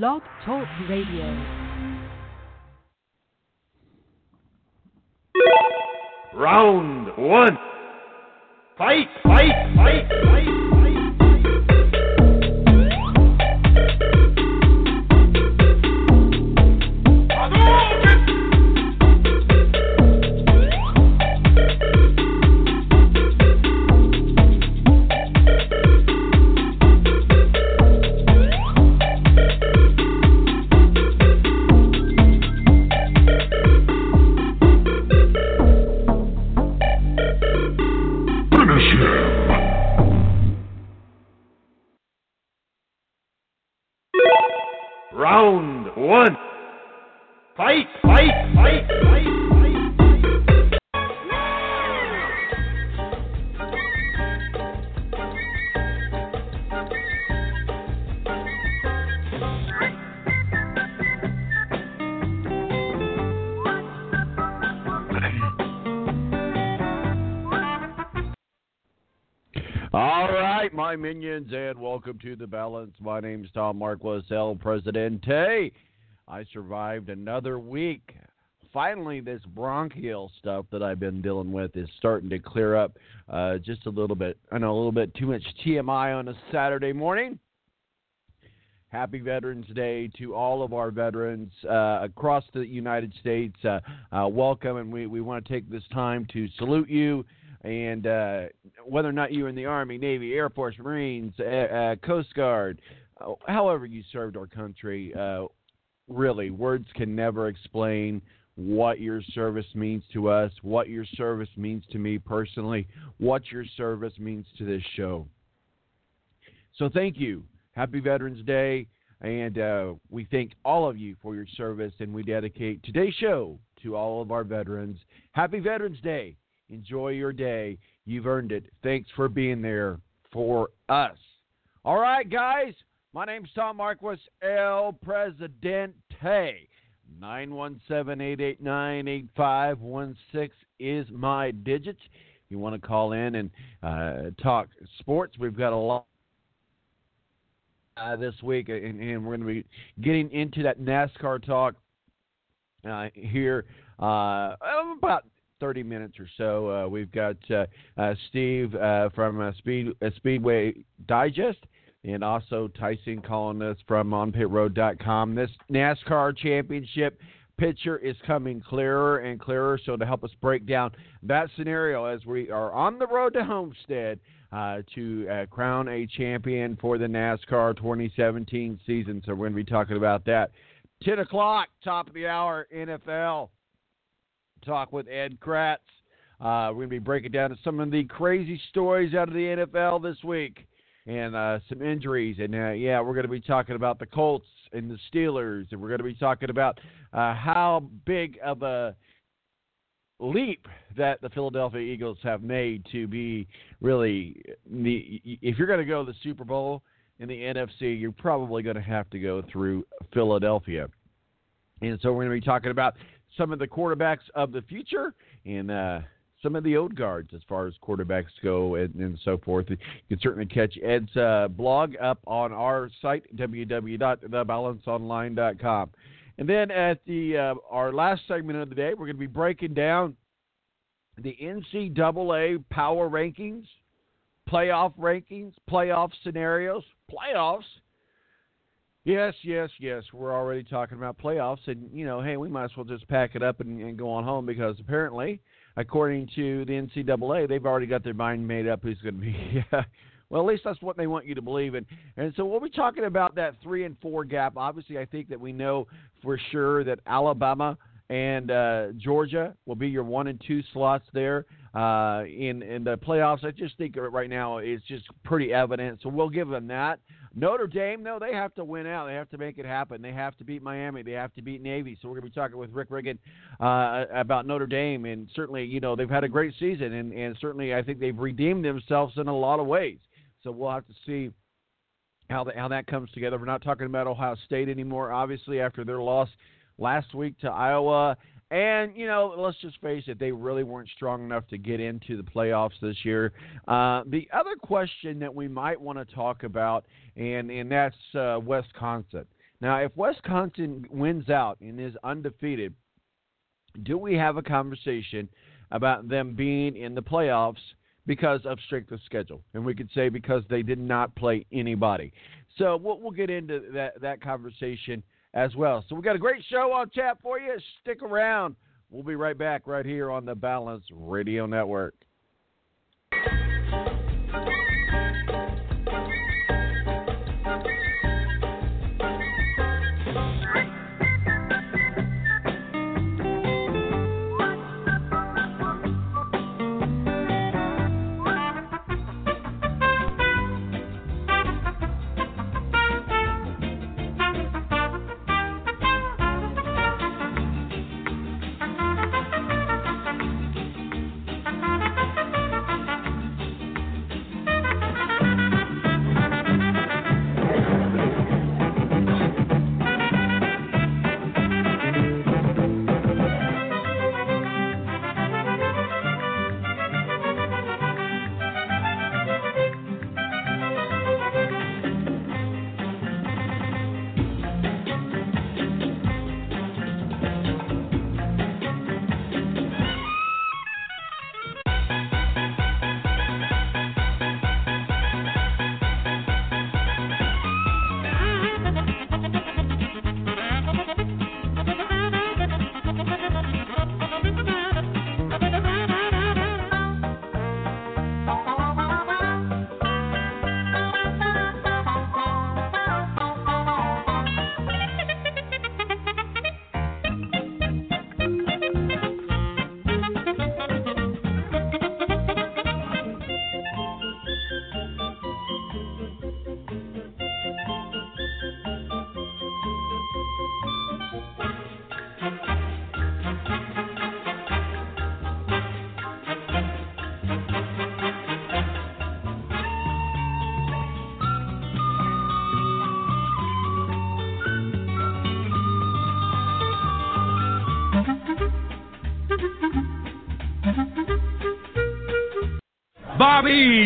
Blog Talk Radio. Round one. Fight, fight, fight, fight, my minions, and welcome to the balance. My name is Tom Marquis, El Presidente. I survived another week. Finally, this bronchial stuff that I've been dealing with is starting to clear up uh, just a little bit. I know a little bit too much TMI on a Saturday morning. Happy Veterans Day to all of our veterans uh, across the United States. Uh, uh, welcome, and we, we want to take this time to salute you. And uh, whether or not you're in the Army, Navy, Air Force, Marines, uh, uh, Coast Guard, uh, however you served our country, uh, really, words can never explain what your service means to us, what your service means to me personally, what your service means to this show. So thank you. Happy Veterans Day. And uh, we thank all of you for your service, and we dedicate today's show to all of our veterans. Happy Veterans Day. Enjoy your day. You've earned it. Thanks for being there for us. All right, guys. My name's Tom Marquis, El Presidente. 917-889-8516 is my digit. You want to call in and uh, talk sports. We've got a lot uh, this week, and, and we're going to be getting into that NASCAR talk uh, here uh, about 30 minutes or so. Uh, we've got uh, uh, Steve from Speed Speedway Digest, and also Tyson calling us from OnPitRoad.com. This NASCAR Championship picture is coming clearer and clearer. So to help us break down that scenario as we are on the road to Homestead. Uh, to uh, crown a champion for the NASCAR 2017 season. So we're going to be talking about that. 10 o'clock, top of the hour, NFL talk with Ed Kratz. Uh, we're going to be breaking down some of the crazy stories out of the NFL this week and uh, some injuries. And uh, yeah, we're going to be talking about the Colts and the Steelers. And we're going to be talking about uh, how big of a leap that the Philadelphia Eagles have made to be really the if you're going to go to the Super Bowl in the NFC, you're probably going to have to go through Philadelphia. And so we're going to be talking about some of the quarterbacks of the future and uh, some of the old guards as far as quarterbacks go and, and so forth. You can certainly catch Ed's uh, blog up on our site, www.thebalanceonline.com. And then at the uh, our last segment of the day, we're going to be breaking down the NCAA power rankings, playoff rankings, playoff scenarios, playoffs. Yes, yes, yes. We're already talking about playoffs, and you know, hey, we might as well just pack it up and, and go on home because apparently, according to the NCAA, they've already got their mind made up who's going to be. well, at least that's what they want you to believe in. And so we'll be talking about that three and four gap. Obviously, I think that we know for sure that Alabama and uh, Georgia will be your one and two slots there uh, in in the playoffs. I just think right now it's just pretty evident. So we'll give them that. Notre Dame, though, they have to win out. They have to make it happen. They have to beat Miami. They have to beat Navy. So we're going to be talking with Rick Riggin uh, about Notre Dame. And certainly, you know, they've had a great season. And, and certainly, I think they've redeemed themselves in a lot of ways. So we'll have to see how, the, how that comes together. We're not talking about Ohio State anymore, obviously, after their loss last week to Iowa. And, you know, let's just face it, they really weren't strong enough to get into the playoffs this year. Uh, the other question that we might want to talk about, and, and that's uh, Wisconsin. Now, if Wisconsin wins out and is undefeated, do we have a conversation about them being in the playoffs because of strength of schedule? And we could say because they did not play anybody. So we'll, we'll get into that, that conversation as well. So we got a great show on chat for you. Stick around. We'll be right back right here on the Balance Radio Network.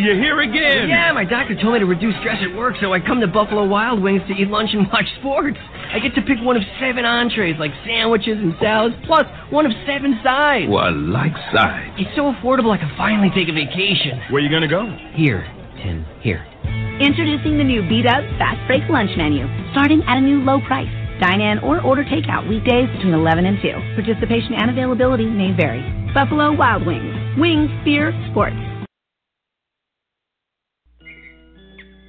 Bobby, you here again? Yeah, my doctor told me to reduce stress at work, so I come to Buffalo Wild Wings to eat lunch and watch sports. I get to pick one of seven entrees, like sandwiches and salads, plus one of seven sides. Well, like sides. It's so affordable I can finally take a vacation. Where you gonna go? Here, Tim, here. Introducing the new Beat Up Fast Break Lunch Menu, starting at a new low price. Dine in or order takeout weekdays between 11 and 2. Participation and availability may vary. Buffalo Wild Wings. Wings, beer, sports.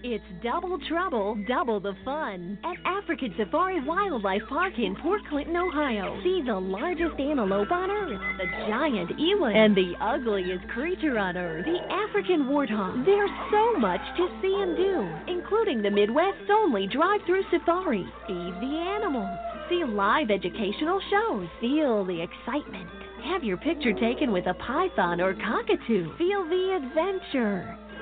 It's double trouble, double the fun at African Safari Wildlife Park in Port Clinton, Ohio. See the largest antelope on earth, the giant eland, and the ugliest creature on earth, the African warthog. There's so much to see and do, including the Midwest's only drive-through safari. Feed the animals, see live educational shows, feel the excitement. Have your picture taken with a python or cockatoo. Feel the adventure.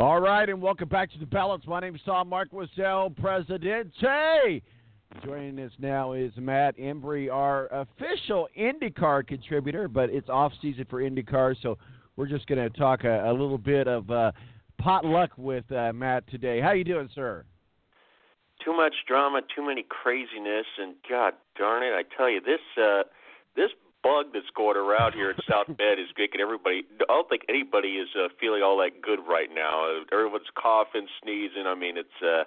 All right, and welcome back to the balance. My name is Tom Marquis El, Presidente. Joining us now is Matt Embry, our official IndyCar contributor, but it's off season for IndyCar, so we're just going to talk a, a, little bit of uh, potluck with uh, Matt today. How you doing, sir? Too much drama, too many craziness, and God darn it, I tell you, this uh, this bug that's going around here in South Bend is making everybody. I don't think anybody is uh, feeling all that good right now. Everyone's coughing, sneezing. I mean, it's uh,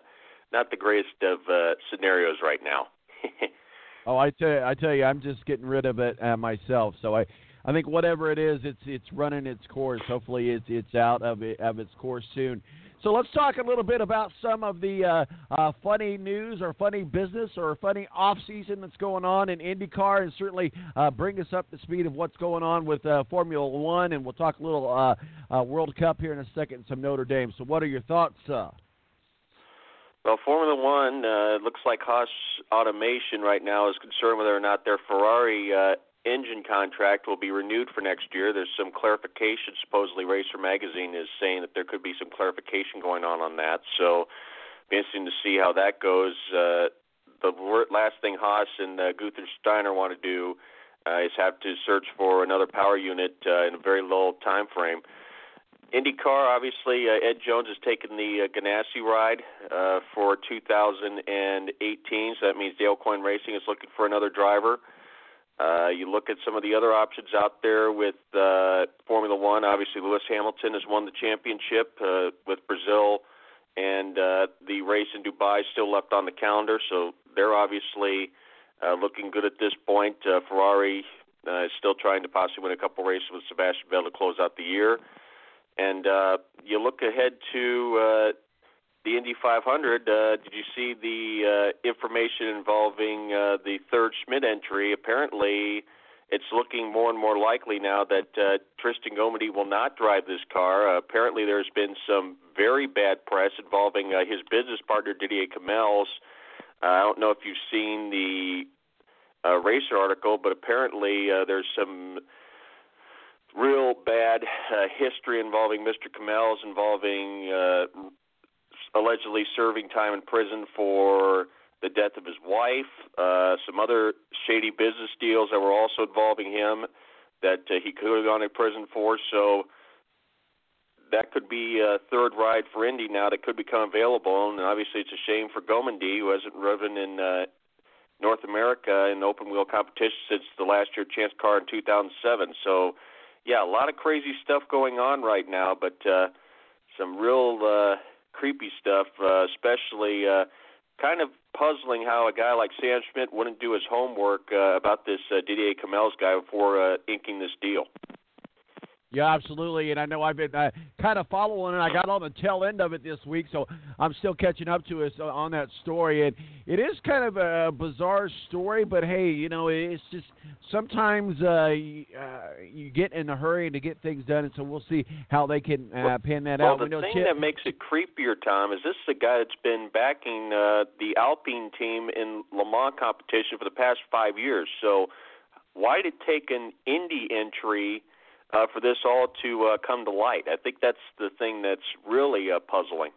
not the greatest of uh, scenarios right now. oh, I tell you, I tell you, I'm just getting rid of it uh, myself. So I, I think whatever it is, it's it's running its course. Hopefully, it's it's out of it, of its course soon. So let's talk a little bit about some of the uh, uh, funny news or funny business or funny off season that's going on in IndyCar, and certainly uh, bring us up to speed of what's going on with uh, Formula One. And we'll talk a little uh, uh, World Cup here in a second, and some Notre Dame. So, what are your thoughts? Well, Formula One uh, looks like Haas Automation right now is concerned whether or not their Ferrari engine contract will be renewed for next year. There's some clarification. Supposedly, Racer Magazine is saying that there could be some clarification going on on that. So, be interesting to see how that goes. Uh, the last thing Haas and uh, Gunther Steiner want to do uh, is have to search for another power unit uh, in a very low time frame. IndyCar, obviously, uh, Ed Jones has taken the uh, Ganassi ride uh, for 2018, so that means Dale Coyne Racing is looking for another driver. Uh, you look at some of the other options out there with uh, Formula One. Obviously, Lewis Hamilton has won the championship uh, with Brazil, and uh, the race in Dubai still left on the calendar. So they're obviously uh, looking good at this point. Uh, Ferrari uh, is still trying to possibly win a couple races with Sebastian Vettel to close out the year. And uh, you look ahead to uh, the Indy 500, uh, did you see the uh, information involving uh, the third Schmidt entry? Apparently, it's looking more and more likely now that uh, Tristan Gommendy will not drive this car. Uh, apparently, there's been some very bad press involving uh, his business partner Didier Calmels. Uh, I don't know if you've seen the uh, racer article, but apparently uh, there's some real bad uh, history involving Mr. Calmels, involving uh, allegedly serving time in prison for the death of his wife, uh, some other shady business deals that were also involving him that uh, he could have gone to prison for. So that could be a third ride for Indy now that could become available. And obviously, it's a shame for Gommendy, who hasn't driven in uh, North America in open wheel competition since the last year chance car in 2007. So, yeah, a lot of crazy stuff going on right now, but uh, some real. Uh, creepy stuff, uh, especially uh, kind of puzzling how a guy like Sam Schmidt wouldn't do his homework uh, about this uh, Didier Calmels guy before uh, inking this deal. Yeah, absolutely. And I know I've been uh, kind of following it. I got on the tail end of it this week, so I'm still catching up to us on that story. And it is kind of a bizarre story, but hey, you know, it's just sometimes uh, you, uh, you get in a hurry to get things done, and so we'll see how they can uh, pan that well, out. Well, the thing Chip, that makes it creepier, Tom, is this is a guy that's been backing uh, the Alpine team in Le Mans competition for the past five years. So why did it take an Indy entry? Uh, for this all to uh, come to light. I think that's the thing that's really uh, puzzling.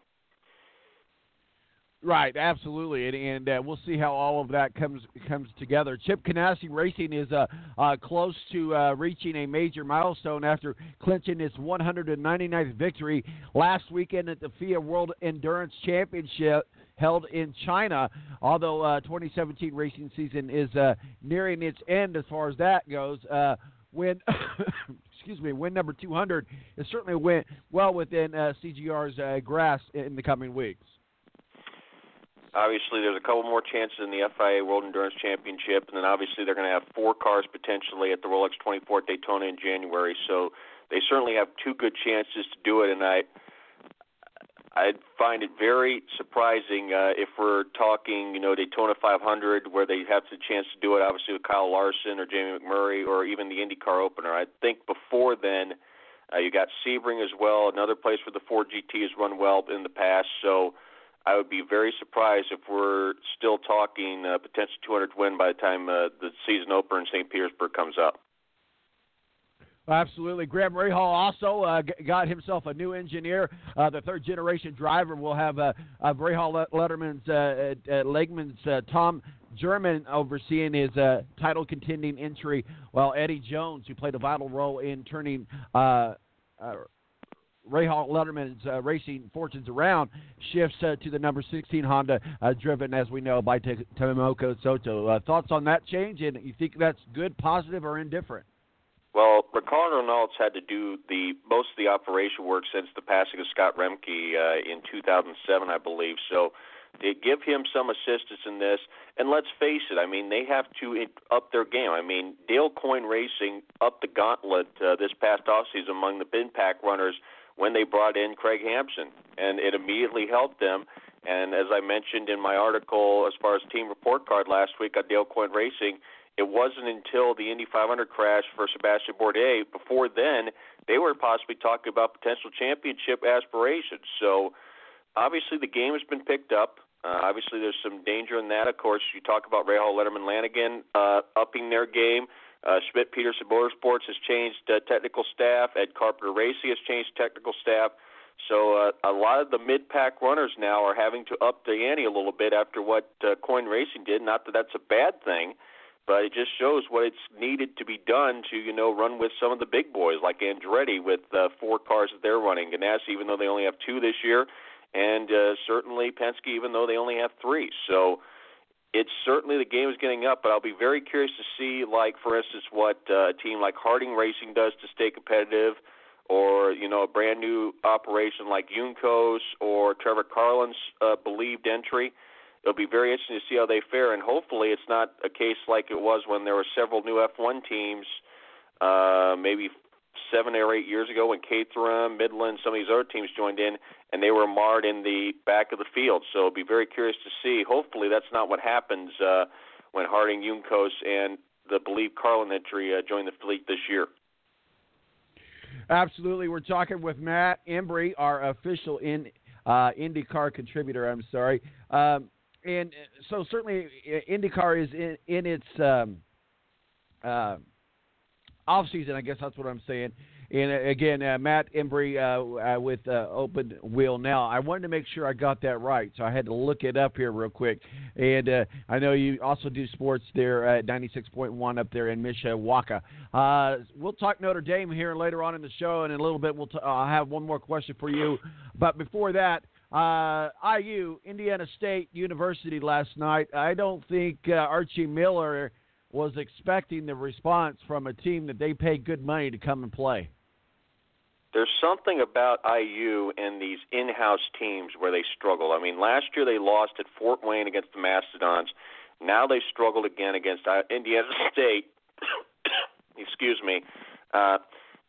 Right, absolutely, and, and uh, we'll see how all of that comes comes together. Chip Ganassi Racing is uh, uh, close to uh, reaching a major milestone after clinching its 199th victory last weekend at the FIA World Endurance Championship held in China. Although uh, 2017 racing season is uh, nearing its end as far as that goes, uh, when excuse me, win number 200 is certainly went well within uh, CGR's uh, grasp in the coming weeks. Obviously, there's a couple more chances in the FIA World Endurance Championship, and then obviously they're going to have four cars potentially at the Rolex 24 at Daytona in January. So they certainly have two good chances to do it, and I I'd find it very surprising uh, if we're talking, you know, Daytona 500, where they have the chance to do it, obviously with Kyle Larson or Jamie McMurray, or even the IndyCar opener. I think before then, uh, you got Sebring as well, another place where the Ford GT has run well in the past. So I would be very surprised if we're still talking uh, potential 200 win by the time uh, the season opener in St. Petersburg comes up. Absolutely. Graham Rahal also uh, got himself a new engineer. Uh, the third generation driver will have uh, uh, Rahal Letterman's, uh, uh, Legman's uh, Tom German overseeing his uh, title contending entry, while Eddie Jones, who played a vital role in turning uh, uh, Rahal Letterman's uh, racing fortunes around, shifts uh, to the number 16 Honda, uh, driven, as we know, by T- Takuma Sato. Uh, thoughts on that change, and you think that's good, positive, or indifferent? Well, Ricardo Reynolds had to do the most of the operation work since the passing of Scott Remke uh, in 2007, I believe. So, to give him some assistance in this, and let's face it, I mean they have to up their game. I mean Dale Coyne Racing upped the gauntlet uh, this past offseason among the bin pack runners when they brought in Craig Hampson, and it immediately helped them. And as I mentioned in my article, as far as team report card last week on Dale Coyne Racing, it wasn't until the Indy 500 crash for Sebastian Bourdais. Before then, they were possibly talking about potential championship aspirations. So, obviously, the game has been picked up. Uh, obviously, there's some danger in that. Of course, you talk about Rahal Letterman Lanigan uh, upping their game. Uh, Schmidt Peterson Motorsports has changed uh, technical staff. Ed Carpenter Racing has changed technical staff. So uh, a lot of the mid-pack runners now are having to up the ante a little bit after what uh, Coyne Racing did. Not that that's a bad thing, but it just shows what it's needed to be done to you know run with some of the big boys like Andretti with uh, four cars that they're running, Ganassi even though they only have two this year, and uh, certainly Penske even though they only have three. So it's certainly the game is getting up, but I'll be very curious to see like for instance what uh, a team like Harding Racing does to stay competitive. Or you know a brand new operation like Juncos or Trevor Carlin's uh, believed entry it'll be very interesting to see how they fare. And hopefully, it's not a case like it was when there were several new F1 teams, uh, maybe seven or eight years ago when Caterham, Midland, some of these other teams joined in, and they were marred in the back of the field. So it'll be very curious to see. Hopefully, that's not what happens uh, when Harding, Juncos, and the believed Carlin entry uh, join the fleet this year. Absolutely. We're talking with Matt Embry, our official in uh, IndyCar contributor. I'm sorry. Um, and uh, so certainly uh, IndyCar is in, in its um, uh, off season. I guess that's what I'm saying. And uh, again, uh, Matt Embry uh, with Open Wheel Now. I wanted to make sure I got that right, so I had to look it up here real quick. And I know you also do sports there at 96.1 up there in Mishawaka. We'll talk Notre Dame here later on in the show, and in a little bit we'll t- I'll have one more question for you. But before that, uh, IU, Indiana State University last night. I don't think uh, Archie Miller was expecting the response from a team that they pay good money to come and play. There's something about IU and these in-house teams where they struggle. I mean, last year they lost at Fort Wayne against the Mastodons. Now they struggled again against uh, Indiana State. Excuse me. Uh,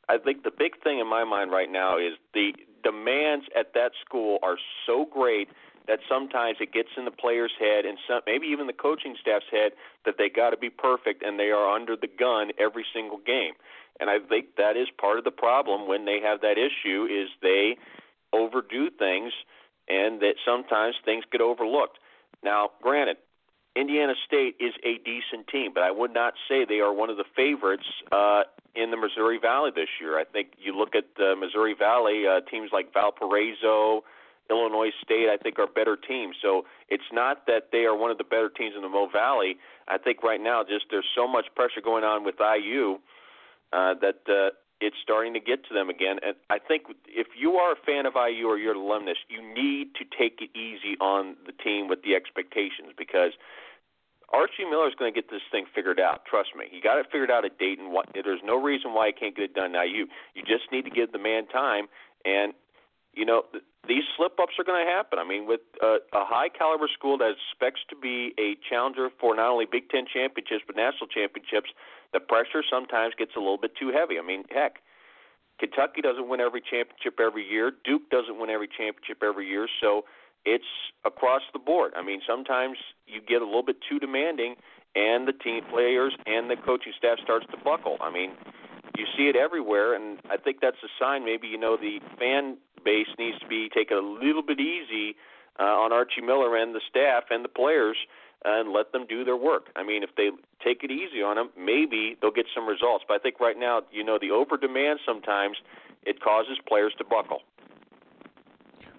I think the big thing in my mind right now is the demands at that school are so great that sometimes it gets in the player's head and some, maybe even the coaching staff's head that they got to be perfect and they are under the gun every single game. And I think that is part of the problem when they have that issue is they overdo things and that sometimes things get overlooked. Now, granted, Indiana State is a decent team, but I would not say they are one of the favorites uh, in the Missouri Valley this year. I think you look at the Missouri Valley uh, teams like Valparaiso, Illinois State. I think are better teams. So it's not that they are one of the better teams in the Mo Valley. I think right now just there's so much pressure going on with IU uh, that uh, it's starting to get to them again. And I think if you are a fan of IU or you're an alumnus, you need to take it easy on the team with the expectations because Archie Miller is going to get this thing figured out. Trust me, he got it figured out at Dayton. There's no reason why he can't get it done now. You you just need to give the man time, and you know these slip ups are going to happen. I mean, with a, a high caliber school that expects to be a challenger for not only Big Ten championships but national championships, the pressure sometimes gets a little bit too heavy. I mean, heck, Kentucky doesn't win every championship every year. Duke doesn't win every championship every year. So it's across the board. I mean, sometimes you get a little bit too demanding, and the team players and the coaching staff starts to buckle. I mean, you see it everywhere, and I think that's a sign. Maybe you know the fan base needs to be taken a little bit easy uh, on Archie Miller and the staff and the players, and let them do their work. I mean, if they take it easy on them, maybe they'll get some results. But I think right now, you know, the over demand sometimes it causes players to buckle.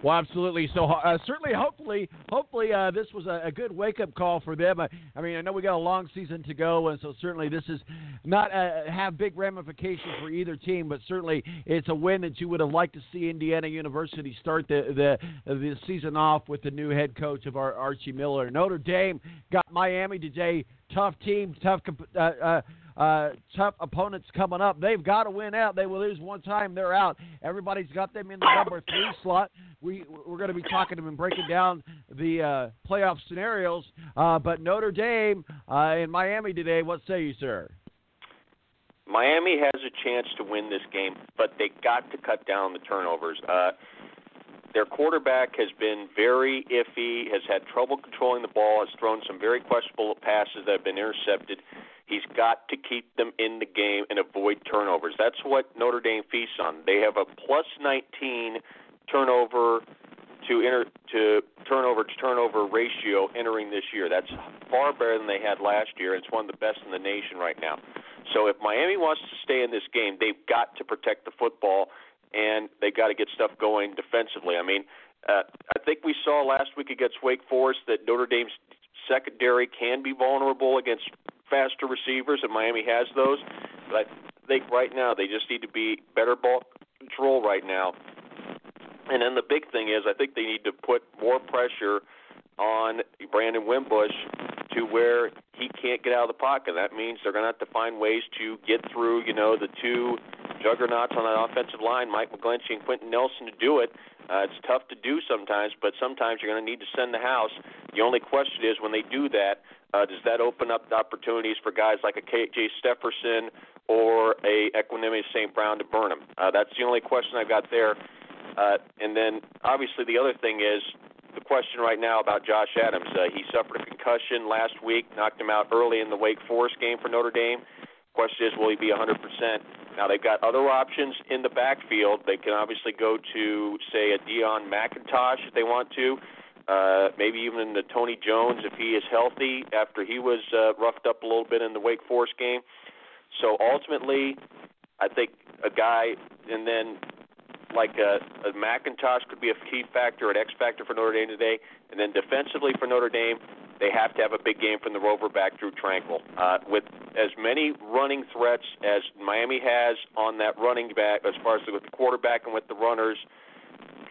Well, absolutely. So uh, certainly, hopefully, hopefully uh, this was a, a good wake-up call for them. I, I, mean, I know we got a long season to go, and so certainly this is not uh, have big ramifications for either team, but certainly it's a win that you would have liked to see Indiana University start the the, the season off with the new head coach of our Archie Miller. Notre Dame got Miami today. Tough team, tough. Uh, uh, tough opponents coming up. They've got to win out. They will lose one time, they're out. Everybody's got them in the number three slot. We we're going to be talking to them and breaking down the uh, playoff scenarios. Uh, but Notre Dame uh, in Miami today. What say you, sir? Miami has a chance to win this game, but they got to cut down the turnovers. Uh, their quarterback has been very iffy, has had trouble controlling the ball, has thrown some very questionable passes that have been intercepted. He's got to keep them in the game and avoid turnovers. That's what Notre Dame feasts on. They have a plus 19 turnover to enter to turnover to turnover ratio entering this year. That's far better than they had last year. It's one of the best in the nation right now. So if Miami wants to stay in this game, they've got to protect the football and they got to get stuff going defensively. I mean, uh, I think we saw last week against Wake Forest that Notre Dame's secondary can be vulnerable against faster receivers, and Miami has those. But I think right now they just need to be better ball control right now. And then the big thing is, I think they need to put more pressure on Brandon Wimbush to where he can't get out of the pocket. That means they're going to have to find ways to get through, you know, the two juggernauts on that offensive line, Mike McGlinchey and Quenton Nelson, to do it. Uh, it's tough to do sometimes, but sometimes you're going to need to send the house. The only question is when they do that, uh, does that open up the opportunities for guys like a KJ Stepherson or a Equanimeous St. Brown to burn them? Uh, that's the only question I've got there. Uh, and then obviously the other thing is the question right now about Josh Adams. Uh, he suffered a concussion last week, knocked him out early in the Wake Forest game for Notre Dame. Question is, will he be 100%? Now they've got other options in the backfield. They can obviously go to say a Deon McIntosh if they want to. Uh, maybe even the Tony Jones if he is healthy after he was uh, roughed up a little bit in the Wake Forest game. So ultimately, I think a guy, and then like a, a McIntosh could be a key factor, an X factor for Notre Dame today. And then defensively for Notre Dame, they have to have a big game from the Rover back Drue Tranquill. Uh, with as many running threats as Miami has on that running back, as far as with the quarterback and with the runners,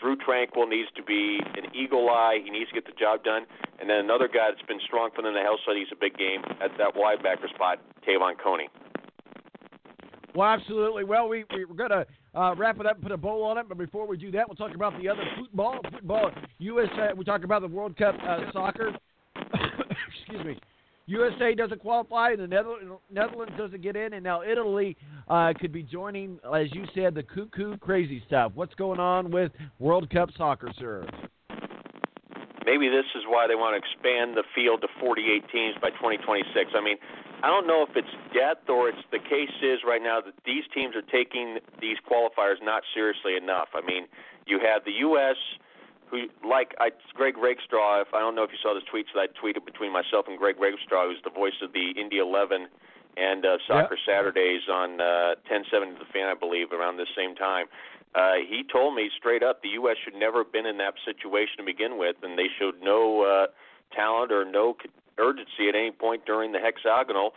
Drue Tranquill needs to be an eagle eye. He needs to get the job done. And then another guy that's been strong for them the health study is a big game at that linebacker spot, Te'von Coney. Well, absolutely. Well, we, we're going to uh, wrap it up and put a bow on it. But before we do that, we'll talk about the other football. Football, USA. We talk about the World Cup uh, soccer. Excuse me. USA doesn't qualify, and the Netherlands doesn't get in, and now Italy uh, could be joining, as you said, the cuckoo crazy stuff. What's going on with World Cup soccer, sir? Maybe this is why they want to expand the field to 48 teams by 2026. I mean, I don't know if it's death or it's the case is right now that these teams are taking these qualifiers not seriously enough. I mean, you have the U.S. who, like I, Greg Rakestraw, if I don't know if you saw this tweets that I tweeted between myself and Greg Rakestraw, who's the voice of the Indy 11 and uh, Soccer yep. Saturdays on uh, 1070 The Fan, I believe, around the same time. Uh, he told me straight up the U.S. should never have been in that situation to begin with, and they showed no uh, talent or no urgency at any point during the hexagonal.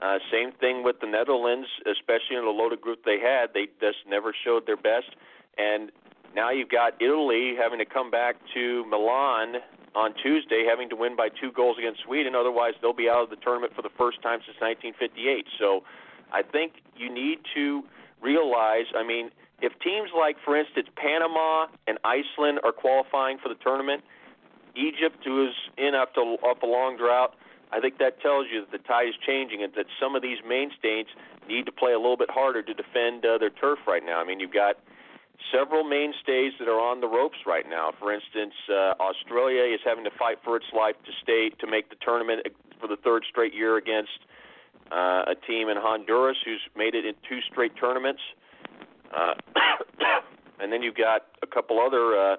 Uh, same thing with the Netherlands, especially in the loaded group they had. They just never showed their best. And now you've got Italy having to come back to Milan on Tuesday, having to win by two goals against Sweden. Otherwise, they'll be out of the tournament for the first time since 1958. So I think you need to realize, I mean, if teams like, for instance, Panama and Iceland are qualifying for the tournament – Egypt, who is in after off a long drought, I think that tells you that the tide is changing and that some of these mainstays need to play a little bit harder to defend uh, their turf right now. I mean, you've got several mainstays that are on the ropes right now. For instance, uh, Australia is having to fight for its life to stay to make the tournament for the third straight year against uh, a team in Honduras who's made it in two straight tournaments. Uh, and then you've got a couple other uh,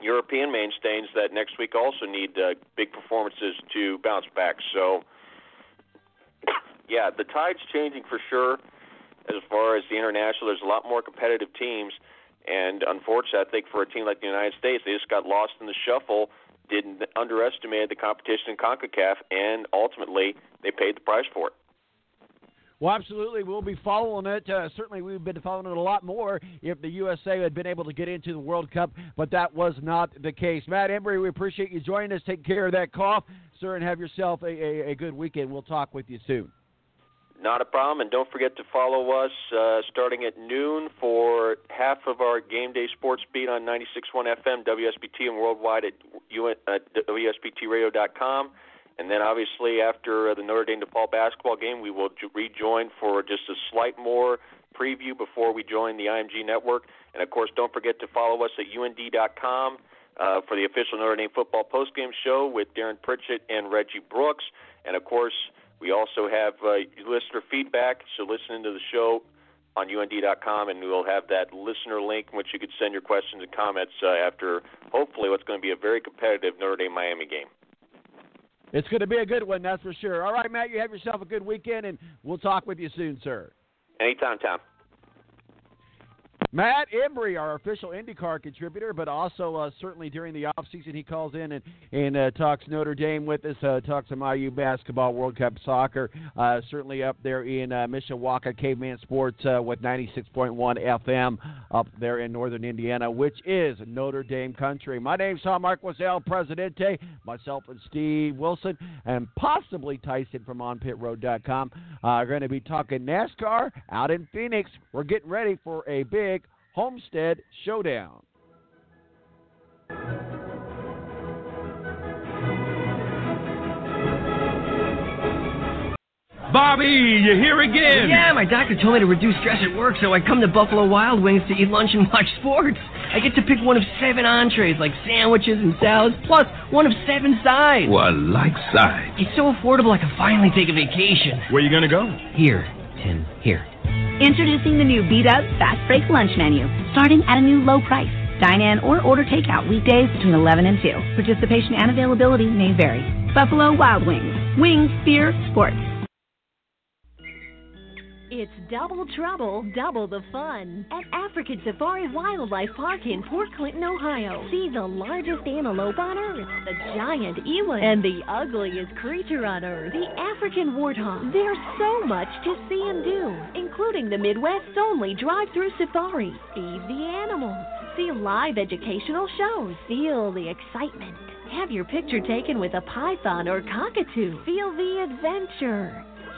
European mainstays that next week also need uh, big performances to bounce back. So yeah, the tide's changing for sure. As far as the international, there's a lot more competitive teams, and unfortunately, I think for a team like the United States, they just got lost in the shuffle, didn't underestimate the competition in Concacaf, and ultimately they paid the price for it. Well, absolutely. We'll be following it. Uh, certainly, we've been following it a lot more if the USA had been able to get into the World Cup, but that was not the case. Matt Embry, we appreciate you joining us. Take care of that cough, sir, and have yourself a, a, a good weekend. We'll talk with you soon. Not a problem, and don't forget to follow us uh, starting at noon for half of our game day sports beat on 96.1 FM, WSBT, and worldwide at, UN, at WSBTRadio.com. And then, obviously, after uh, the Notre Dame DePaul basketball game, we will rejoin for just a slight more preview before we join the IMG network. And of course, don't forget to follow us at UND.com uh, for the official Notre Dame football postgame show with Darren Pritchett and Reggie Brooks. And of course, we also have uh, listener feedback, so listen to the show on UND.com, and we'll have that listener link in which you could send your questions and comments uh, after hopefully what's going to be a very competitive Notre Dame Miami game. It's going to be a good one, that's for sure. All right, Matt, you have yourself a good weekend, and we'll talk with you soon, sir. Anytime, Tom. Matt Embry, our official IndyCar contributor, but also uh, certainly during the off season he calls in and and uh, talks Notre Dame with us, uh, talks some IU basketball, World Cup soccer. Uh, certainly up there in uh, Mishawaka, Caveman Sports uh, with 96.1 FM up there in northern Indiana, which is Notre Dame country. My name's Tom Marquis Presidente. Myself and Steve Wilson and possibly Tyson from OnPitRoad.com are going to be talking NASCAR out in Phoenix. We're getting ready for a big Homestead Showdown. Bobby, you here again? Yeah, my doctor told me to reduce stress at work, so I come to Buffalo Wild Wings to eat lunch and watch sports. I get to pick one of seven entrees, like sandwiches and salads, plus one of seven sides. Well, like sides. It's so affordable I can finally take a vacation. Where you gonna go? Here, Tim, here. Introducing the new Beat Up Fast Break Lunch Menu, starting at a new low price. Dine in or order takeout weekdays between 11 and 2. Participation and availability may vary. Buffalo Wild Wings. Wings, beer, sports. It's double trouble, double the fun at African Safari Wildlife Park in Port Clinton, Ohio. See the largest antelope on earth, the giant eland, and the ugliest creature on earth, the African warthog. There's so much to see and do, including the Midwest's only drive-through safari. Feed the animals, see live educational shows, feel the excitement. Have your picture taken with a python or cockatoo. Feel the adventure.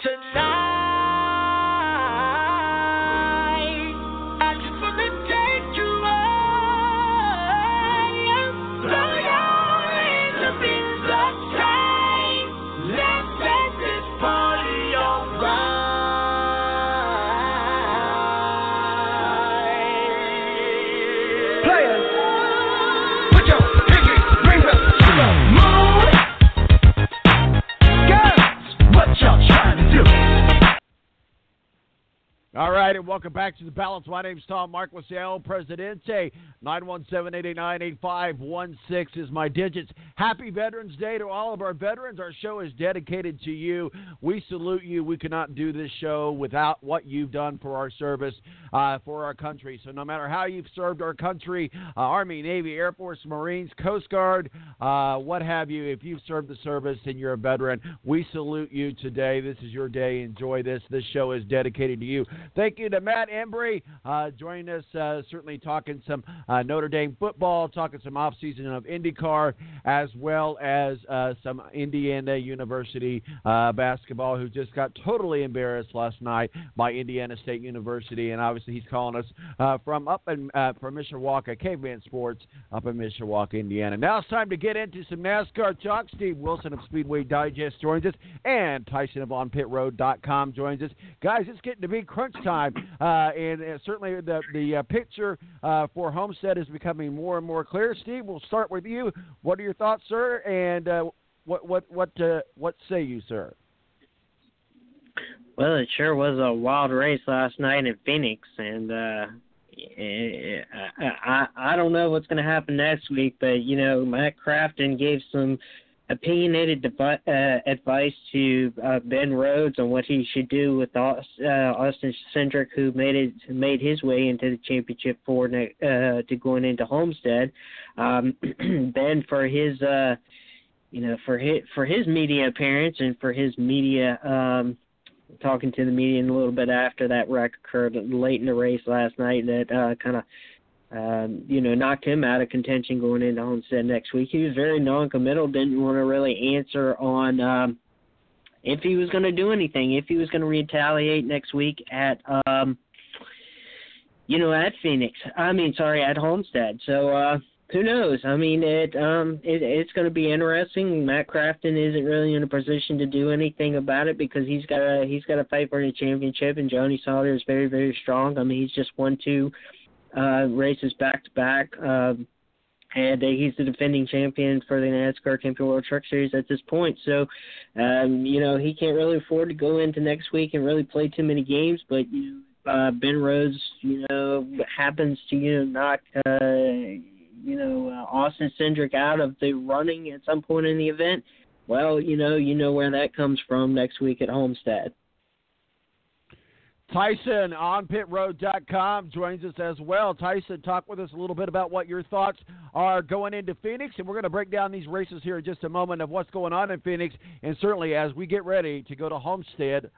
Tonight, All right, and welcome back to the balance. My name's Tom Marquis El Presidente. 917-889-8516 is my digits. Happy Veterans Day to all of our veterans. Our show is dedicated to you. We salute you. We could not do this show without what you've done for our service, uh, for our country. So no matter how you've served our country, uh, Army, Navy, Air Force, Marines, Coast Guard, uh, what have you, if you've served the service and you're a veteran, we salute you today. This is your day. Enjoy this. This show is dedicated to you. Thank you to Matt Embry uh, joining us, uh, certainly talking some uh, Notre Dame football, talking some offseason of IndyCar, as well as uh, some Indiana University uh, basketball, who just got totally embarrassed last night by Indiana State University. And obviously, he's calling us uh, from up in from Mishawaka, Caveman Sports, up in Mishawaka, Indiana. Now it's time to get into some NASCAR talk. Steve Wilson of Speedway Digest joins us, and Tyson of OnPitRoad.com joins us. Guys, it's getting to be crunch time, uh, and uh, certainly the the uh, picture uh, for Homestead is becoming more and more clear. Steve, we'll start with you. What are your thoughts, sir? And uh, what what what uh, what say you, sir? Well, it sure was a wild race last night in Phoenix, and uh, I, I I don't know what's going to happen next week, but you know, Matt Crafton gave some opinionated devi- uh, advice to uh, Ben Rhodes on what he should do with uh, Austin Cindric, who made it made his way into the championship four ne- uh, to going into Homestead. Um, ben, for his uh, you know for his for his media appearance and for his media um, talking to the media a little bit after that wreck occurred late in the race last night that uh, kind of um, you know, knocked him out of contention going into Homestead next week. He was very non-committal, didn't want to really answer on um, if he was going to do anything, if he was going to retaliate next week at, um, you know, at Phoenix. I mean, sorry, at Homestead. So uh, who knows? I mean, it um, it, it's going to be interesting. Matt Crafton isn't really in a position to do anything about it because he's got a he's got to fight for the championship, and Johnny Sauter is very very strong. I mean, he's just won two uh, races back to back. Um, and uh, he's the defending champion for the NASCAR Camping World Truck Series at this point. So, um, you know, he can't really afford to go into next week and really play too many games. But you know, uh, Ben Rhodes, you know, happens to you know knock uh, you know uh, Austin Cindric out of the running at some point in the event. Well, you know, you know where that comes from next week at Homestead. Tyson on pitroad.com joins us as well. Tyson, talk with us a little bit about what your thoughts are going into Phoenix, and we're going to break down these races here in just a moment of what's going on in Phoenix, and certainly as we get ready to go to Homestead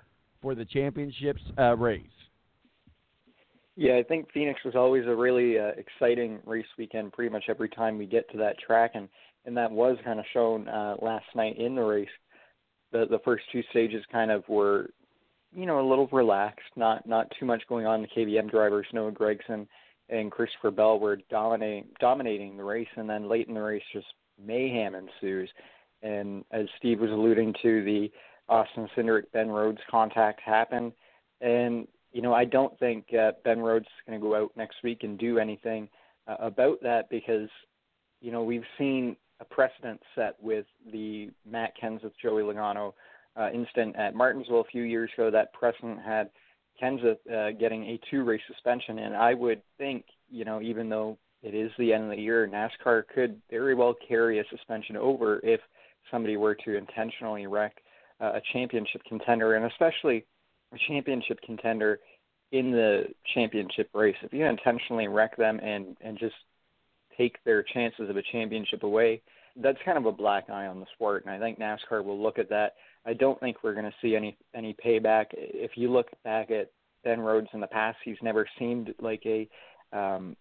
for the championships uh, race. Yeah, I think Phoenix was always a really uh, exciting race weekend. Pretty much every time we get to that track, and and that was kind of shown uh, last night in the race. The the first two stages kind of were you know, a little relaxed, not not too much going on. The KBM drivers, Noah Gragson and Christopher Bell, were dominating dominating the race, and then late in the race, just mayhem ensues. And as Steve was alluding to, the Austin Cindric Ben Rhodes contact happened, and you know, I don't think uh, Ben Rhodes is going to go out next week and do anything uh, about that because, you know, we've seen a precedent set with the Matt Kenseth, Joey Logano uh, incident at Martinsville a few years ago that precedent had Kenseth uh, getting a two race suspension. And I would think, you know, even though it is the end of the year, NASCAR could very well carry a suspension over if somebody were to intentionally wreck uh, a championship contender, and especially a championship contender in the championship race. If you intentionally wreck them and and just take their chances of a championship away, that's kind of a black eye on the sport. And I think NASCAR will look at that I don't think we're going to see any any payback. If you look back at Ben Rhodes in the past, he's never seemed like a um,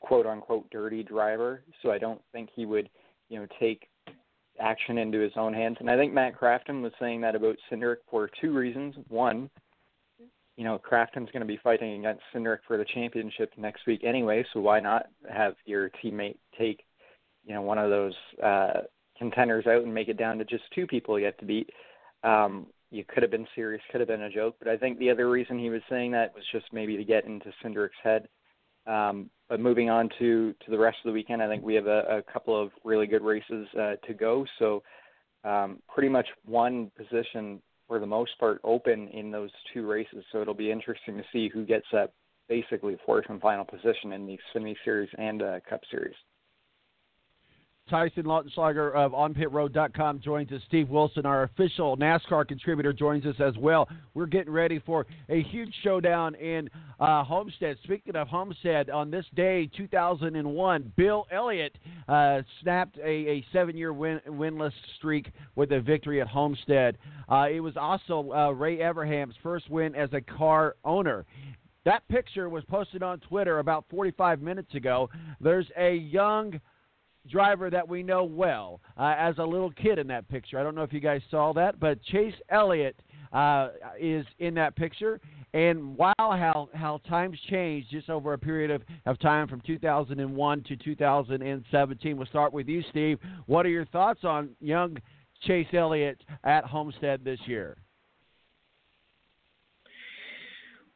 quote unquote dirty driver. So I don't think he would, you know, take action into his own hands. And I think Matt Crafton was saying that about Cindric for two reasons. One, you know, Crafton's going to be fighting against Cindric for the championship next week anyway, so why not have your teammate take, you know, one of those uh, contenders out and make it down to just two people you have to beat. Um, you could have been serious, could have been a joke, but I think the other reason he was saying that was just maybe to get into Cindric's head. Um, but moving on to to the rest of the weekend, I think we have a, a couple of really good races uh, to go. So um, pretty much one position for the most part open in those two races. So it'll be interesting to see who gets that basically fourth and final position in the Xfinity Series and uh, Cup Series. Tyson Lautenschlager of OnPitRoad.com joins us. Steve Wilson, our official NASCAR contributor, joins us as well. We're getting ready for a huge showdown in uh, Homestead. Speaking of Homestead, on this day, 2001, Bill Elliott uh, snapped a, a seven-year win, winless streak with a victory at Homestead. Uh, it was also uh, Ray Evernham's first win as a car owner. That picture was posted on Twitter about 45 minutes ago. There's a young driver that we know well uh, as a little kid in that picture. I don't know if you guys saw that, but Chase Elliott uh, is in that picture. And wow, how how times changed just over a period of, of time from 2001 to 2017. We'll start with you, Steve. What are your thoughts on young Chase Elliott at Homestead this year?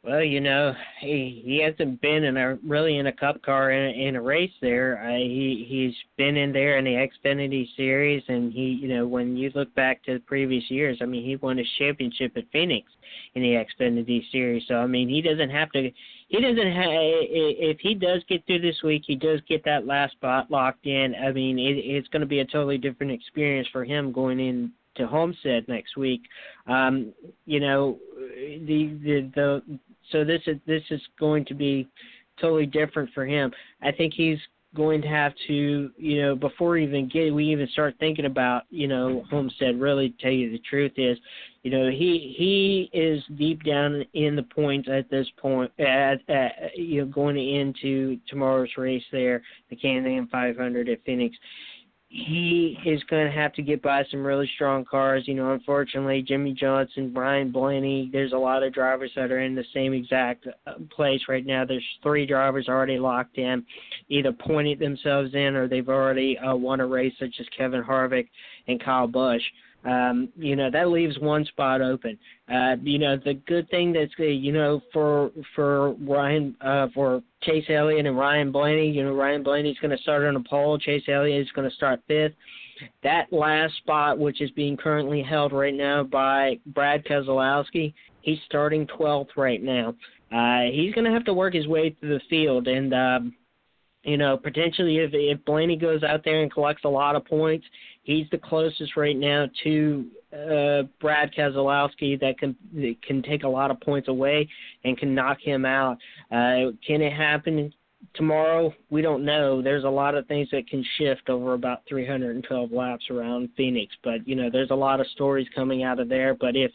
Well, you know, he he hasn't been in a really in a cup car in a, in a race there. He he's been in there in the Xfinity series, and he you know when you look back to the previous years, I mean he won his championship at Phoenix in the Xfinity series. So I mean he doesn't have to. He doesn't have. If he does get through this week, he does get that last spot locked in. I mean it, it's going to be a totally different experience for him going in to Homestead next week. Um, you know, the the the so this is this is going to be totally different for him. I think he's going to have to, you know, before we even get we even start thinking about, you know, Homestead. Really, tell you the truth is, you know, he he is deep down in the points at this point. At, at you know, going into tomorrow's race there, the Can-Am 500 at Phoenix he is going to have to get by some really strong cars. You know, unfortunately, Jimmie Johnson, Ryan Blaney, there's a lot of drivers that are in the same exact uh, place right now. There's three drivers already locked in, either pointed themselves in or they've already uh, won a race, such as Kevin Harvick and Kyle Busch um, you know that leaves one spot open. Uh, you know the good thing that's uh, you know for for Ryan uh, for Chase Elliott and Ryan Blaney. You know Ryan Blaney's going to start on a pole. Chase Elliott is going to start fifth. That last spot, which is being currently held right now by Brad Keselowski, he's starting 12th right now. Uh, he's going to have to work his way through the field, and um, you know potentially if if Blaney goes out there and collects a lot of points, he's the closest right now to uh, Brad Keselowski that can that can take a lot of points away and can knock him out. Uh, can it happen tomorrow? We don't know. There's a lot of things that can shift over about 312 laps around Phoenix, but you know there's a lot of stories coming out of there. But if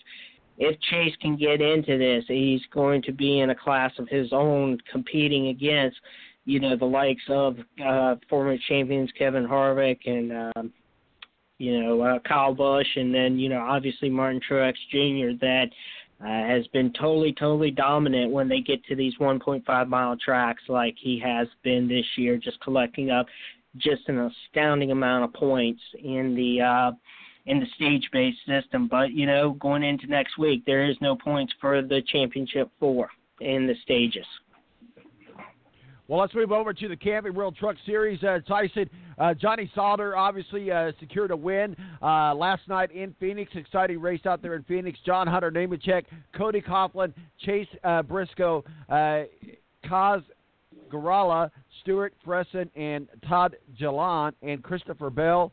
if Chase can get into this, he's going to be in a class of his own, competing against you know the likes of uh, former champions Kevin Harvick and um, you know, uh, Kyle Busch, and then you know, obviously Martin Truex Jr. that uh, has been totally, totally dominant when they get to these 1.5 mile tracks, like he has been this year, just collecting up just an astounding amount of points in the uh, in the stage based system. But you know, going into next week, there is no points for the championship four in the stages. Well, let's move over to the Camping World Truck Series. Uh, Tyson, uh, Johnny Sauter obviously uh, secured a win uh, last night in Phoenix. Exciting race out there in Phoenix. John Hunter Nemechek, Cody Coughlin, Chase uh, Briscoe, uh, Kaz Grala, Stewart Friesen, and Todd Gilliland, and Christopher Bell,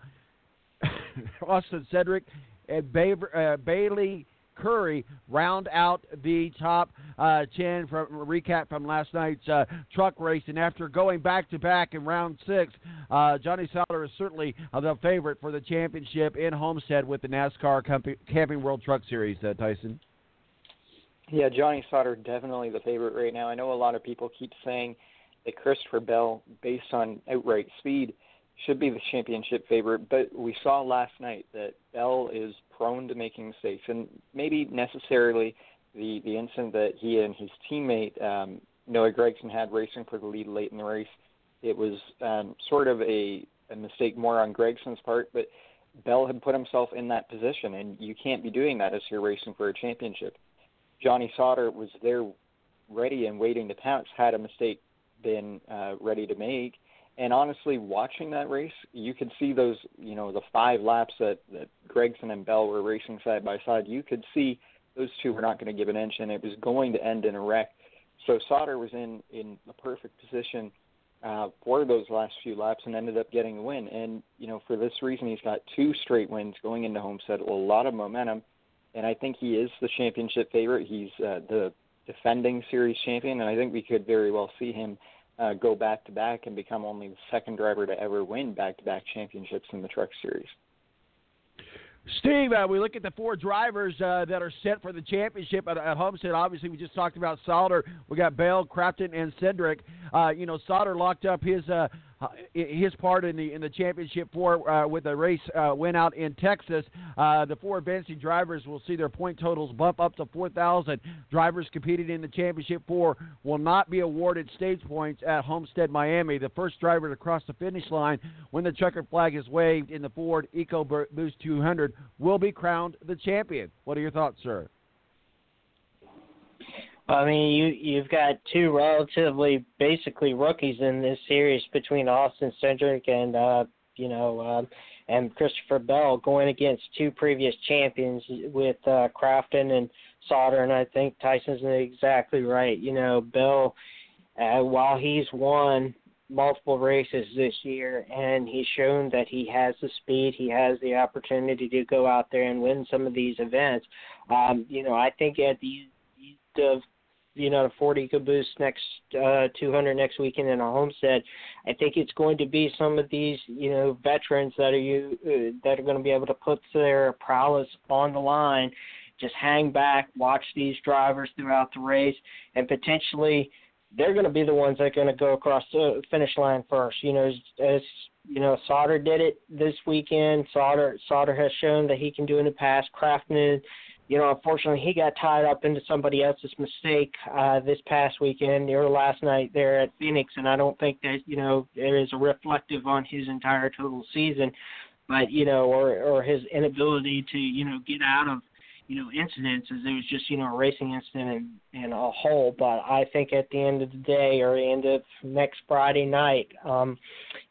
Austin Cindric, and Bayley Currey round out the top uh, 10 from recap from last night's uh, truck race. And after going back to back in round six, uh, Johnny Sauter is certainly uh, the favorite for the championship in Homestead with the NASCAR Camping World Truck Series, uh, Tyson. Yeah, Johnny Sauter definitely the favorite right now. I know a lot of people keep saying that Christopher Bell, based on outright speed, should be the championship favorite, but we saw last night that Bell is prone to making mistakes, and maybe necessarily the the incident that he and his teammate um, Noah Gragson had racing for the lead late in the race. It was um, sort of a, a mistake more on Gragson's part, but Bell had put himself in that position, and you can't be doing that as you're racing for a championship. Johnny Sauter was there, ready and waiting to pounce. Had a mistake been uh, ready to make, and honestly, watching that race, you could see those, you know, the five laps that, that Gragson and Bell were racing side by side. You could see those two were not going to give an inch, and it was going to end in a wreck. So Sauter was in in the perfect position uh, for those last few laps and ended up getting a win. And you know, for this reason, he's got two straight wins going into Homestead, a lot of momentum, and I think he is the championship favorite. He's uh, the defending series champion, and I think we could very well see him uh, go back to back and become only the second driver to ever win back to back championships in the Truck Series. Steve, uh, we look at the four drivers uh, that are set for the championship at, at Homestead. Obviously, we just talked about Sauter. We got Bell, Crafton, and Cindric. Uh, you know, Sauter locked up his uh, his part in the in the championship four uh, with a race uh, win out in Texas. Uh, the four advancing drivers will see their point totals bump up to 4,000. Drivers competing in the championship four will not be awarded stage points at Homestead, Miami. The first driver to cross the finish line when the checkered flag is waved in the Ford EcoBoost 200 will be crowned the champion. What are your thoughts, sir? I mean, you you've got two relatively basically rookies in this series between Austin Cindric and uh, you know um, and Christopher Bell going against two previous champions with uh, Crafton and Sauter, and I think Tyson's exactly right. You know, Bell, uh, while he's won multiple races this year, and he's shown that he has the speed, he has the opportunity to go out there and win some of these events. Um, you know, I think at the of you know, the Ford EcoBoost next uh, 200 next weekend in a homestead. I think it's going to be some of these, you know, veterans that are you uh, that are going to be able to put their prowess on the line, just hang back, watch these drivers throughout the race, and potentially they're going to be the ones that are going to go across the finish line first. You know, as, you know, Sauter did it this weekend. Sauter Sauter has shown that he can do in the past. Crafton you know, unfortunately, he got tied up into somebody else's mistake uh, this past weekend or last night there at Phoenix, and I don't think that you know it is reflective on his entire total season, but you know, or or his inability to you know get out of you know incidents as it was just you know a racing incident and, in a whole. But I think at the end of the day or the end of next Friday night, um,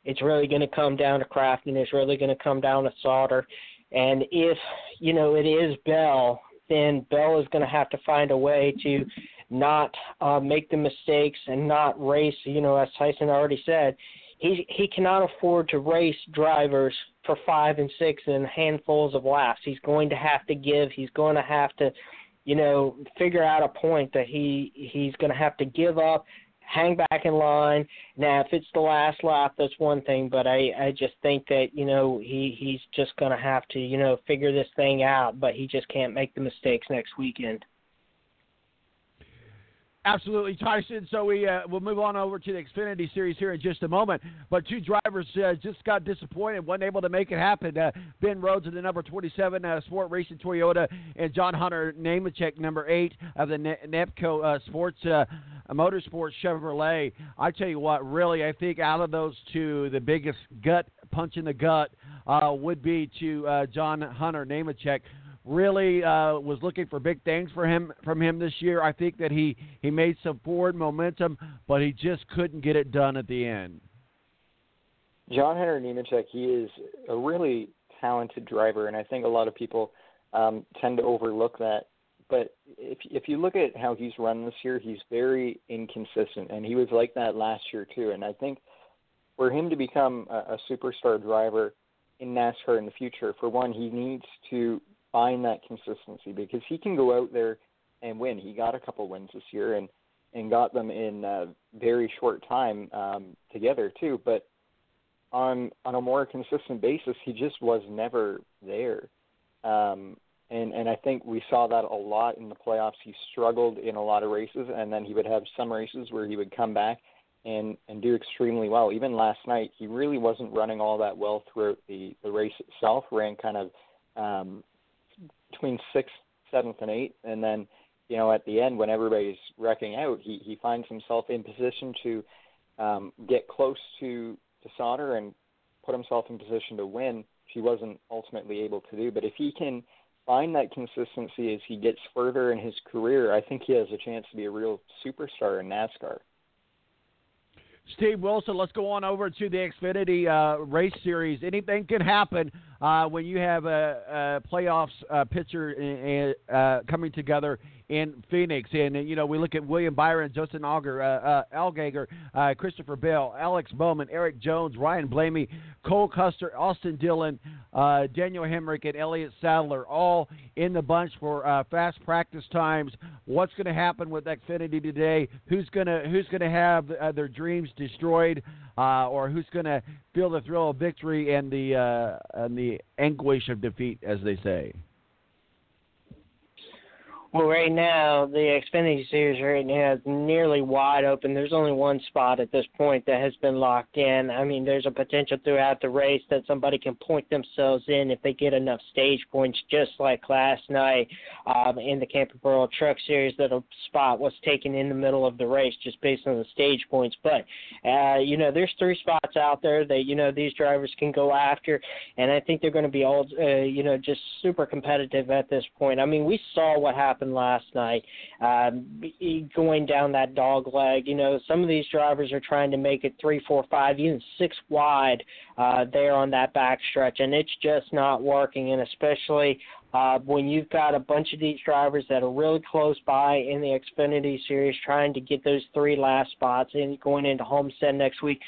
it's really going to come down to Crafton It's really going to come down to Sauter. And if you know it is Bell then Bell is going to have to find a way to not uh, make the mistakes and not race. You know, as Tyson already said, he he cannot afford to race drivers for five and six and handfuls of laps. He's going to have to give. He's going to have to, you know, figure out a point that he he's going to have to give up hang back in line. Now, if it's the last lap, that's one thing, but I I just think that you know he he's just to have to you know figure this thing out, but he just can't make the mistakes next weekend. Absolutely, Tyson. So we uh, we'll move on over to the Xfinity Series here in just a moment. But two drivers uh, just got disappointed, wasn't able to make it happen. Uh, ben Rhodes of the number 27 uh, Sport Racing Toyota, and John Hunter Nemechek, number eight of the ne- NEMCO uh, Sports uh, Motorsports Chevrolet. I tell you what, really, I think out of those two, the biggest gut punch in the gut would be to John Hunter Nemechek really uh, was looking for big things for him from him this year. I think that he he made some forward momentum, but he just couldn't get it done at the end. John Hunter Nemechek, he is a really talented driver, and I think a lot of people um, tend to overlook that. But if if you look at how he's run this year, he's very inconsistent, and he was like that last year too. And I think for him to become a, a superstar driver in NASCAR in the future, for one, he needs to find that consistency because he can go out there and win. He got a couple wins this year and and got them in a very short time um, together too. But on on a more consistent basis, he just was never there. Um, and and I think we saw that a lot in the playoffs. He struggled in a lot of races, and then he would have some races where he would come back and and do extremely well. Even last night, he really wasn't running all that well throughout the the race itself. Ran kind of um, between sixth, seventh, and eighth, and then you know at the end when everybody's wrecking out, he he finds himself in position to um, get close to to Sauter and put himself in position to win. He wasn't ultimately able to do, but if he can find that consistency as he gets further in his career, I think he has a chance to be a real superstar in NASCAR. Steve Wilson, let's go on over to the Xfinity uh, race series. Anything can happen uh, when you have a, a playoffs uh, pitcher uh, uh, coming together in Phoenix. And, you know, we look at William Byron, Justin Allgaier, uh, uh, uh, Christopher Bell, Alex Bowman, Erik Jones, Ryan Blaney, Cole Custer, Austin Dillon, uh, Daniel Hemric, and Elliott Sadler, all in the bunch for uh, fast practice times. What's going to happen with Xfinity today? Who's going to who's going to have uh, their dreams destroyed, uh, or who's going to feel the thrill of victory and the uh, and the anguish of defeat, as they say? Well, right now, the Xfinity Series right now is nearly wide open. There's only one spot at this point that has been locked in. I mean, there's a potential throughout the race that somebody can point themselves in if they get enough stage points, just like last night um, in the Camping Truck Series, that a spot was taken in the middle of the race just based on the stage points. But, uh, you know, there's three spots out there that, you know, these drivers can go after, and I think they're going to be all, uh, you know, just super competitive at this point. I mean, we saw what happened happened last night. Um, going down that dog leg, you know, some of these drivers are trying to make it three, four, five, even six wide uh, there on that back stretch, and it's just not working. And especially uh, when you've got a bunch of these drivers that are really close by in the Xfinity Series, trying to get those three last spots and going into Homestead next week.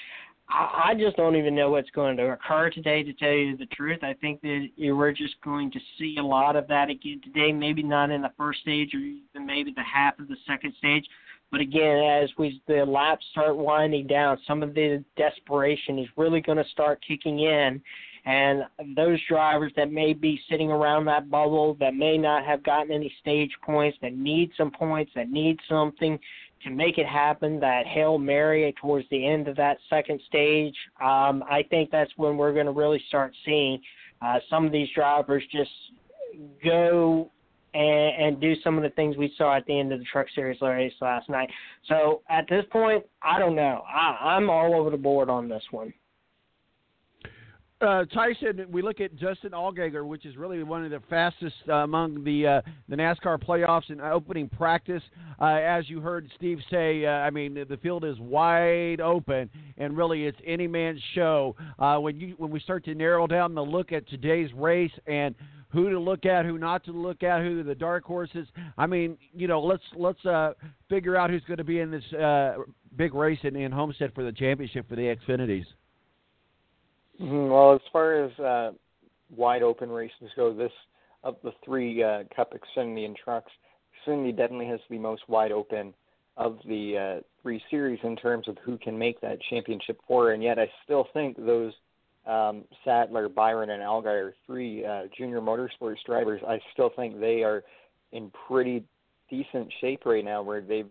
I, just don't even know what's going to occur today. To tell you the truth, I think that we're just going to see a lot of that again today. Maybe not in the first stage, or even maybe the half of the second stage. But again, as we the laps start winding down, some of the desperation is really going to start kicking in. And those drivers that may be sitting around that bubble, that may not have gotten any stage points, that need some points, that need something, to make it happen, that Hail Mary towards the end of that second stage, um, I think that's when we're going to really start seeing uh, some of these drivers just go and, and do some of the things we saw at the end of the Truck Series race last night. So at this point, I don't know. I, I'm all over the board on this one uh, Tyson, we look at Justin Allgaier, which is really one of the fastest uh, among the uh, the NASCAR playoffs in opening practice. Uh, as you heard Steve say, uh, I mean the field is wide open, and really it's any man's show. Uh, when you when we start to narrow down the look at today's race and who to look at, who not to look at, who the dark horses. I mean, you know, let's let's uh, figure out who's going to be in this uh, big race in, in Homestead for the championship for the Xfinities. Mm-hmm. Well, as far as uh, wide open races go, this of the three uh, Cup Xfinity and trucks, Xfinity definitely has the most wide open of the uh, three series in terms of who can make that championship four. And yet, I still think those um, Sadler, Byron, and Allgaier, three uh, junior motorsports drivers, I still think they are in pretty decent shape right now. Where they've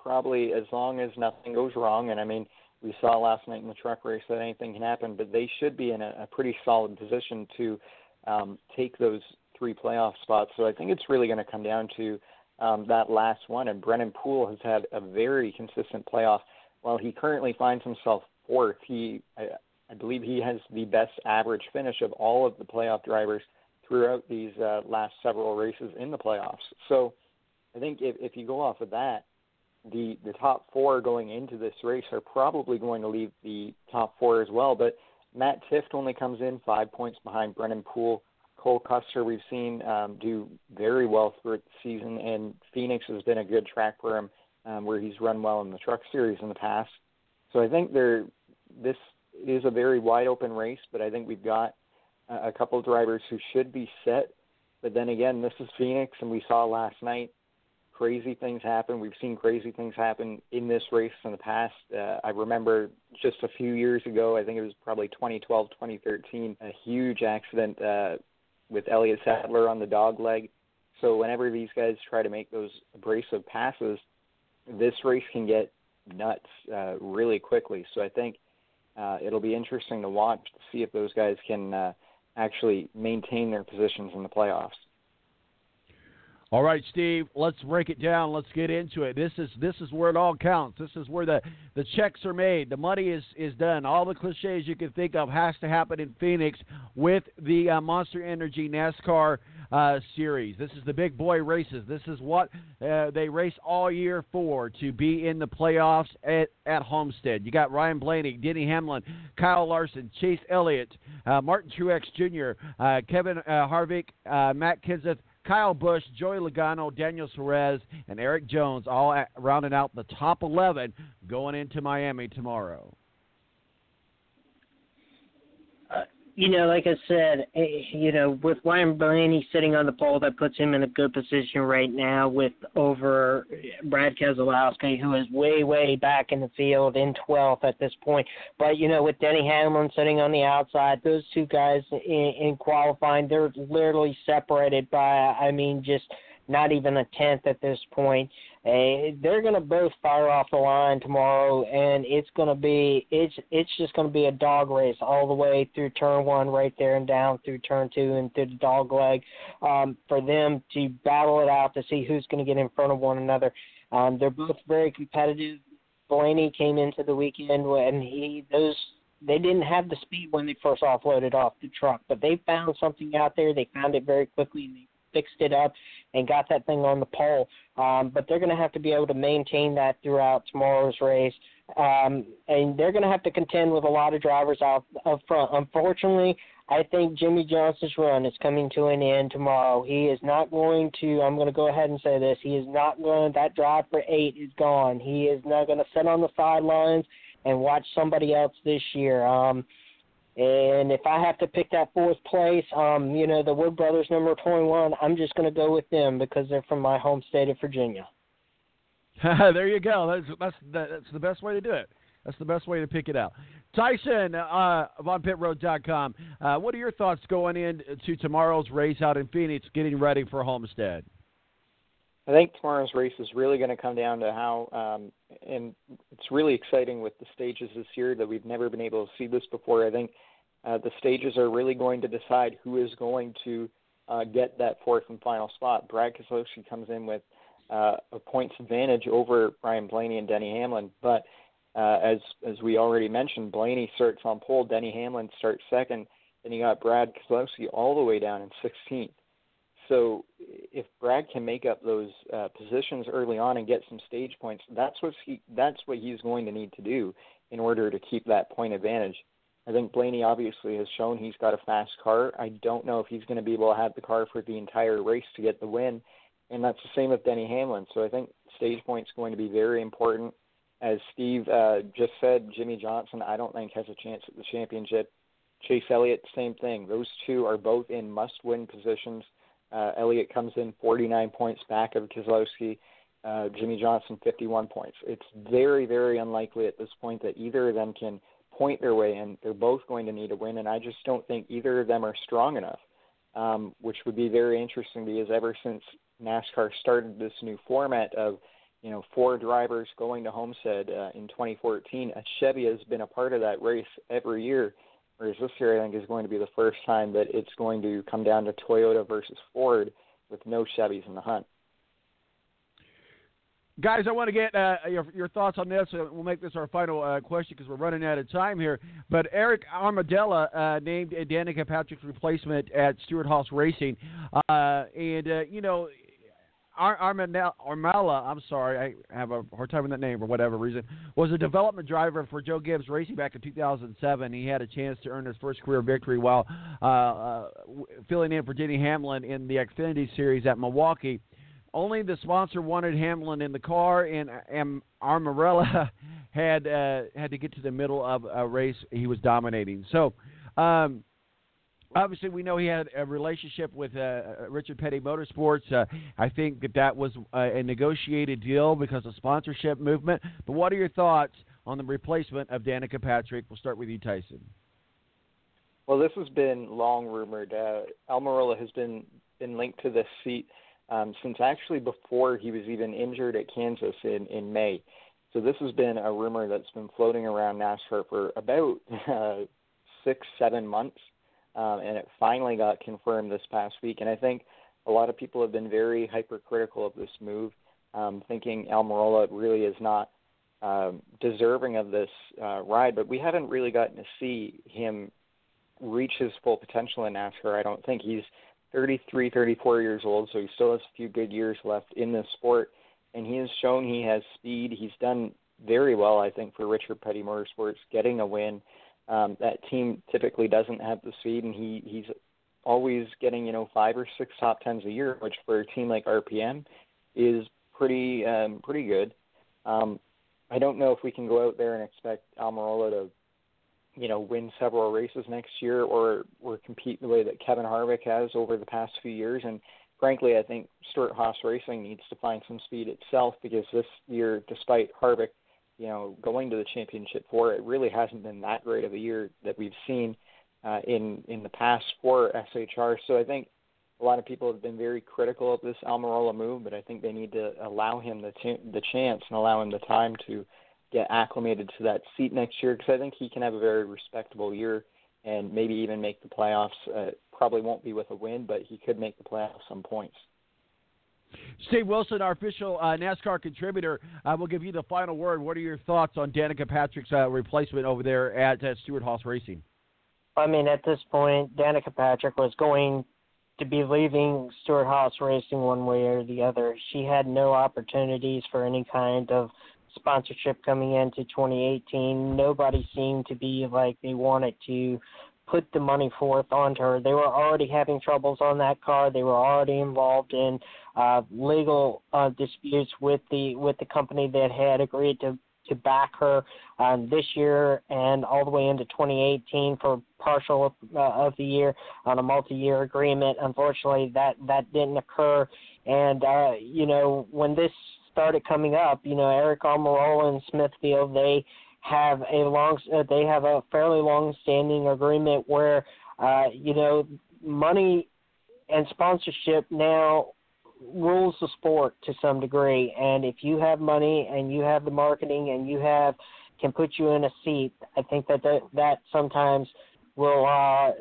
probably, as long as nothing goes wrong, and I mean we saw last night in the truck race that anything can happen, but they should be in a, a pretty solid position to um, take those three playoff spots. So I think it's really going to come down to um, that last one. And Brennan Poole has had a very consistent playoff. While he currently finds himself fourth, he I, I believe he has the best average finish of all of the playoff drivers throughout these uh, last several races in the playoffs. So I think if, if you go off of that, the the top four going into this race are probably going to leave the top four as well. But Matt Tifft only comes in five points behind Brennan Poole. Cole Custer we've seen um, do very well throughout the season, and Phoenix has been a good track for him, um, where he's run well in the Truck Series in the past. So I think there, this is a very wide open race, but I think we've got a couple of drivers who should be set. But then again, this is Phoenix, and we saw last night crazy things happen. We've seen crazy things happen in this race in the past. Uh, I remember just a few years ago, I think it was probably 2012, 2013, a huge accident uh, with Elliott Sadler on the dog leg. So whenever these guys try to make those abrasive passes, this race can get nuts uh, really quickly. So I think uh, it'll be interesting to watch to see if those guys can uh, actually maintain their positions in the playoffs. All right, Steve, let's break it down. Let's get into it. This is this is where it all counts. This is where the, the checks are made. The money is, is done. All the cliches you can think of has to happen in Phoenix with the uh, Monster Energy NASCAR uh, Series. This is the big boy races. This is what uh, they race all year for to be in the playoffs at, at Homestead. You got Ryan Blaney, Denny Hamlin, Kyle Larson, Chase Elliott, uh, Martin Truex Jr., uh, Kevin uh, Harvick, Matt Kenseth, Kyle Busch, Joey Logano, Daniel Suarez, and Erik Jones all rounding out the top 11 going into Miami tomorrow. You know, like I said, eh, you know, with Ryan Blaney sitting on the pole, that puts him in a good position right now with over Brad Keselowski, who is way, way back in the field in 12th at this point. But, you know, with Denny Hamlin sitting on the outside, those two guys in, in qualifying, they're literally separated by, I mean, just not even a tenth at this point. Uh, they're going to both fire off the line tomorrow, and it's going to be it's it's just going to be a dog race all the way through turn one, right there, and down through turn two and through the dog leg, um, for them to battle it out to see who's going to get in front of one another. Um, they're both very competitive. Blaney came into the weekend and he those they didn't have the speed when they first offloaded off the truck, but they found something out there. They found it very quickly and they fixed it up and got that thing on the pole. Um, but they're going to have to be able to maintain that throughout tomorrow's race. Um, and they're going to have to contend with a lot of drivers out up front. Unfortunately, I think Jimmie Johnson's run is coming to an end tomorrow. He is not going to. I'm going to go ahead and say this. He is not going. That drive for eight is gone. He is not going to sit on the sidelines and watch somebody else this year. Um, and if I have to pick that fourth place, um, you know, the Wood Brothers number 21, I'm just going to go with them because they're from my home state of Virginia. there you go. That's that's that's the best way to do it. That's the best way to pick it out. Tyson uh, of OnPitRoad.com. Uh, what are your thoughts going into tomorrow's race out in Phoenix, getting ready for Homestead? I think tomorrow's race is really going to come down to how, um, and it's really exciting with the stages this year that we've never been able to see this before. I think uh, the stages are really going to decide who is going to uh, get that fourth and final spot. Brad Keselowski comes in with uh, a points advantage over Ryan Blaney and Denny Hamlin, but uh, as as we already mentioned, Blaney starts on pole, Denny Hamlin starts second, and you got Brad Keselowski all the way down in 16th. So if Brad can make up those uh, positions early on and get some stage points, that's what he that's what he's going to need to do in order to keep that point advantage. I think Blaney obviously has shown he's got a fast car. I don't know if he's going to be able to have the car for the entire race to get the win, and that's the same with Denny Hamlin. So I think stage points going to be very important. As Steve uh, just said, Jimmie Johnson I don't think has a chance at the championship. Chase Elliott, same thing. Those two are both in must-win positions uh, Elliott comes in 49 points back of Keselowski. Uh, Jimmie Johnson 51 points. It's very, very unlikely at this point that either of them can point their way in. They're both going to need a win, and I just don't think either of them are strong enough, um, which would be very interesting because ever since NASCAR started this new format of you know four drivers going to Homestead uh, in 2014, a Chevy has been a part of that race every year Whereas this year, I think, is going to be the first time that it's going to come down to Toyota versus Ford with no Chevys in the hunt. Guys, I want to get uh, your, your thoughts on this. Uh, we'll make this our final uh, question because we're running out of time here. But Aric Almirola uh, named Danica Patrick's replacement at Stewart-Haas Racing, uh, and uh, you know Ar- Armella, I'm sorry, I have a hard time with that name for whatever reason, was a development driver for Joe Gibbs Racing back in 2007. He had a chance to earn his first career victory while uh, uh, filling in for Denny Hamlin in the Xfinity Series at Milwaukee. Only the sponsor wanted Hamlin in the car, and, and Armella had uh, had to get to the middle of a race he was dominating. So. Um, obviously we know he had a relationship with uh, uh, Richard Petty Motorsports. Uh, I think that that was uh, a negotiated deal because of sponsorship movement. But what are your thoughts on the replacement of Danica Patrick? We'll start with you, Tyson. Well, this has been long rumored. Uh, Almirola has been been linked to this seat um, since actually before he was even injured at Kansas in in May. So this has been a rumor that's been floating around NASCAR for about uh, six, seven months um, and it finally got confirmed this past week. And I think a lot of people have been very hypercritical of this move, um, thinking Almirola really is not um, deserving of this uh, ride. But we haven't really gotten to see him reach his full potential in NASCAR. I don't think he's 33, 34 years old, so he still has a few good years left in this sport. And he has shown he has speed. He's done very well, I think, for Richard Petty Motorsports, getting a win. Um, that team typically doesn't have the speed, and he he's always getting you know five or six top tens a year, which for a team like RPM is pretty um, pretty good. Um, I don't know if we can go out there and expect Almirola to you know win several races next year or or compete the way that Kevin Harvick has over the past few years. And frankly, I think Stewart Haas Racing needs to find some speed itself because this year, despite Harvick you know, going to the championship four, it really hasn't been that great of a year that we've seen uh, in in the past for SHR. So I think a lot of people have been very critical of this Almirola move, but I think they need to allow him the ch- the chance and allow him the time to get acclimated to that seat next year because I think he can have a very respectable year and maybe even make the playoffs. Uh, probably won't be with a win, but he could make the playoffs some points. Steve Wilson, our official uh, NASCAR contributor, uh, will give you the final word. What are your thoughts on Danica Patrick's uh, replacement over there at uh, Stewart Haas Racing? I mean, at this point, Danica Patrick was going to be leaving Stewart Haas Racing one way or the other. She had no opportunities for any kind of sponsorship coming into 2018. Nobody seemed to be like they wanted to put the money forth onto her. They were already having troubles on that car. They were already involved in uh, legal uh, disputes with the with the company that had agreed to to back her um, this year and all the way into 2018 for partial uh, of the year on a multi-year agreement. Unfortunately, that that didn't occur. And uh, you know, when this started coming up, you know, Aric Almirola and Smithfield, they have a long, uh, they have a fairly long-standing agreement where, uh, you know, money and sponsorship now rules the sport to some degree. And if you have money and you have the marketing and you have can put you in a seat, I think that that, that sometimes will uh,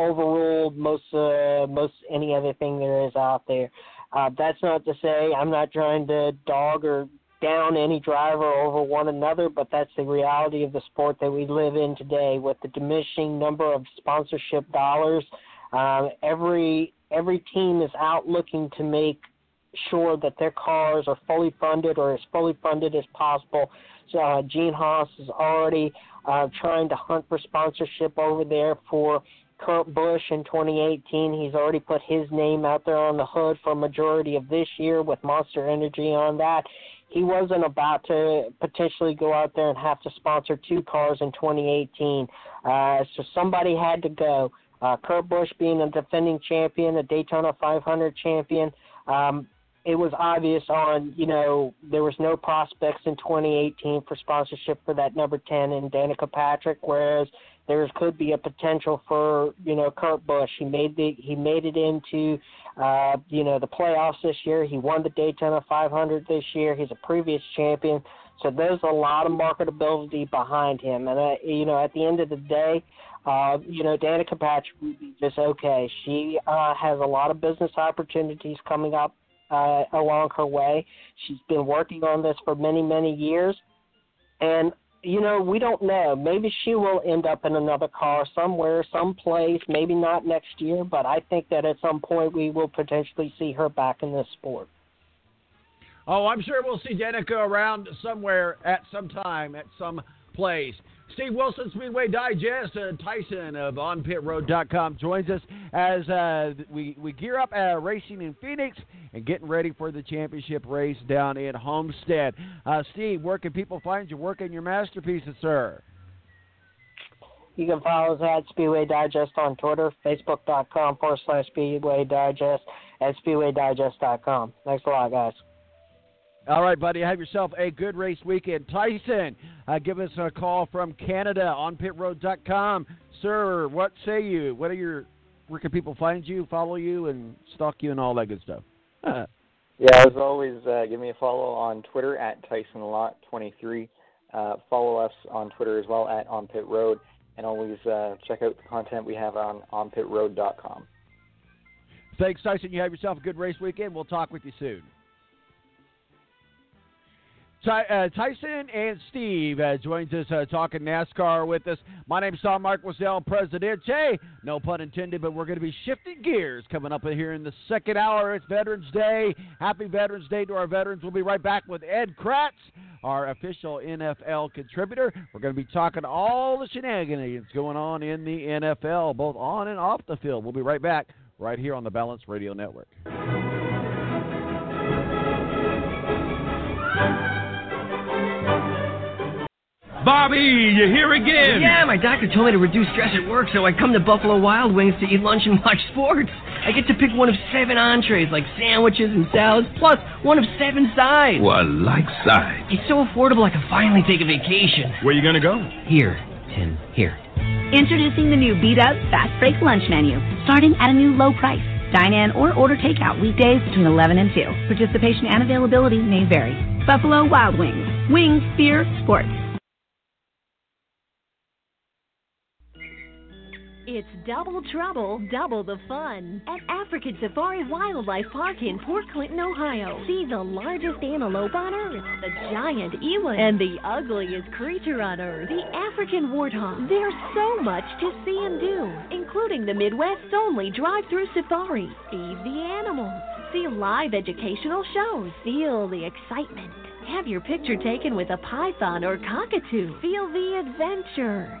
overrule most uh, most any other thing there is out there. Uh, that's not to say I'm not trying to dog or down any driver over one another, but that's the reality of the sport that we live in today with the diminishing number of sponsorship dollars. Um, every every team is out looking to make sure that their cars are fully funded or as fully funded as possible. So uh, Gene Haas is already uh, trying to hunt for sponsorship over there for Kurt Busch in 2018. He's already put his name out there on the hood for majority of this year with Monster Energy on that. He wasn't about to potentially go out there and have to sponsor two cars in 2018. Uh, so somebody had to go. Uh, Kurt Busch being a defending champion, a Daytona 500 champion, um, it was obvious on, you know, there was no prospects in 2018 for sponsorship for that number 10 in Danica Patrick, whereas there could be a potential for, you know, Kurt Busch. He made the he made it into, uh, you know, the playoffs this year. He won the Daytona 500 this year. He's a previous champion, so there's a lot of marketability behind him. And uh, you know, at the end of the day, uh, you know, Danica Patrick be just okay. She uh, has a lot of business opportunities coming up uh, along her way. She's been working on this for many, many years. And, you know, we don't know. Maybe she will end up in another car somewhere, someplace, maybe not next year, but I think that at some point we will potentially see her back in this sport. Oh, I'm sure we'll see Danica around somewhere at some time, at some place. Steve Wilson, Speedway Digest. Uh, Tyson of OnPitRoad.com joins us as uh, we, we gear up uh, racing in Phoenix and getting ready for the championship race down in Homestead. Uh, Steve, where can people find you working your masterpieces, sir? You can follow us at Speedway Digest on Twitter, Facebook.com forward slash Speedway Digest, and SpeedwayDigest.com. Thanks a lot, guys. All right, buddy. Have yourself a good race weekend. Tyson, uh, give us a call from Canada on pitroad.com. Sir, what say you? What are your where can people find you, follow you, and stalk you, and all that good stuff? yeah, as always, uh, give me a follow on Twitter at TysonLott23. Uh, follow us on Twitter as well at On Pit Road, and always uh, check out the content we have on OnPitRoad.com. Thanks, Tyson. You have yourself a good race weekend. We'll talk with you soon. Ty, uh, Tyson and Steve uh, joins us uh, talking NASCAR with us. My name's Tom Marquis El, Presidente. No pun intended, but we're going to be shifting gears coming up here in the second hour. It's Veterans Day. Happy Veterans Day to our veterans. We'll be right back with Ed Kratz, our official NFL contributor. We're going to be talking all the shenanigans going on in the NFL, both on and off the field. We'll be right back right here on the Balance Radio Network. Bobby, you here again? Yeah, my doctor told me to reduce stress at work, so I come to Buffalo Wild Wings to eat lunch and watch sports. I get to pick one of seven entrees, like sandwiches and salads, plus one of seven sides. Well, like sides. It's so affordable I can finally take a vacation. Where you gonna go? Here, Tim, here. Introducing the new Beat Up Fast Break Lunch Menu, starting at a new low price. Dine in or order takeout weekdays between 11 and 2. Participation and availability may vary. Buffalo Wild Wings. Wings, beer, sports. It's double trouble, double the fun at African Safari Wildlife Park in Port Clinton, Ohio. See the largest antelope on Earth, the giant eland, and the ugliest creature on Earth, the African warthog. There's so much to see and do, including the Midwest's only drive-through safari. Feed the animals, see live educational shows, feel the excitement. Have your picture taken with a python or cockatoo. Feel the adventure.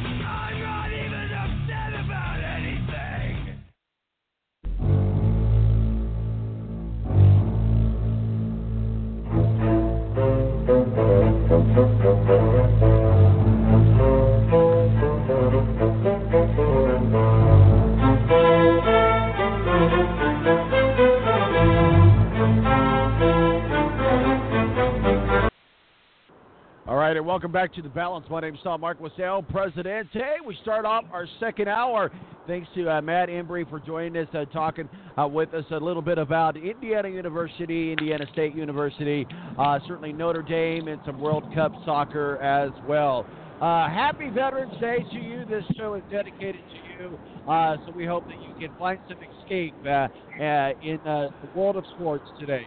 Right, and welcome back to the Balance. My name is Tom Marquis El, President. Today we start off our second hour. Thanks to uh, Matt Embry for joining us, uh, talking uh, with us a little bit about Indiana University, Indiana State University, uh, certainly Notre Dame, and some World Cup soccer as well. Uh, happy Veterans Day to you. This show is dedicated to you. Uh, so we hope that you can find some escape in the world of sports today.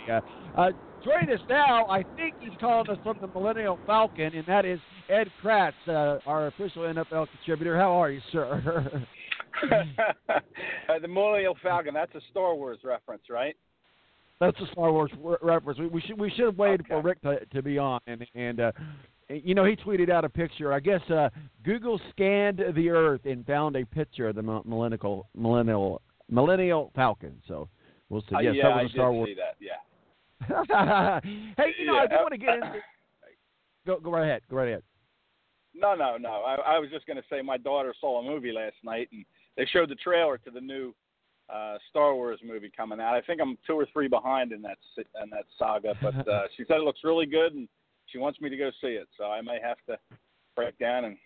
Joining us now, I think he's calling us from the Millennial Falcon, and that is Ed Kratz, uh, our official NFL contributor. How are you, sir? uh, the Millennial Falcon. That's a Star Wars reference, right? That's a Star Wars re- reference. We, we should we should have waited Okay. for Rick to, to be on, and and uh, you know he tweeted out a picture. I guess uh, Google scanned the Earth and found a picture of the mil- millennial millennial millennial Falcon. So we'll see. Uh, Yes, yeah, that I was a did Star Wars. see that. Yeah. hey, you know I do Yeah. want to get into. Go go right ahead. Go right ahead. No, no, no. I, I was just going to say my daughter saw a movie last night, and they showed the trailer to the new uh Star Wars movie coming out. I think I'm two or three behind in that in that saga, but uh, she said it looks really good, and she wants me to go see it. So I may have to break down and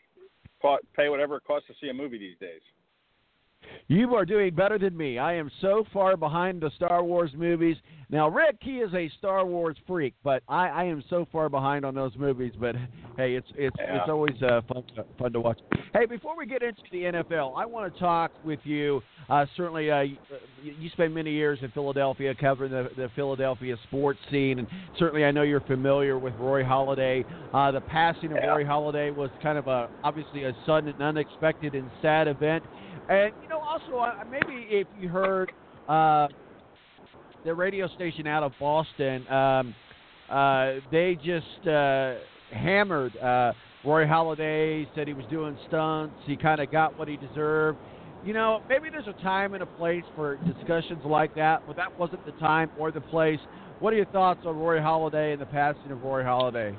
pa- pay whatever it costs to see a movie these days. You are doing better than me. I am so far behind the Star Wars movies. Now, Rick, he is a Star Wars freak, but I, I am so far behind on those movies. But hey, it's it's Yeah. it's always uh, fun to, fun to watch. Hey, before we get into the NFL, I want to talk with you. Uh, certainly, uh, you, you spent many years in Philadelphia covering the, the Philadelphia sports scene, and certainly I know you're familiar with Roy Halladay. Uh, the passing of Yeah. Roy Halladay was kind of a obviously a sudden and unexpected and sad event. And you know, also uh, maybe if you heard uh, the radio station out of Boston, um, uh, they just uh, hammered uh, Roy Halladay. Said he was doing stunts. He kind of got what he deserved. You know, maybe there's a time and a place for discussions like that, but that wasn't the time or the place. What are your thoughts on Roy Halladay and the passing of Roy Halladay?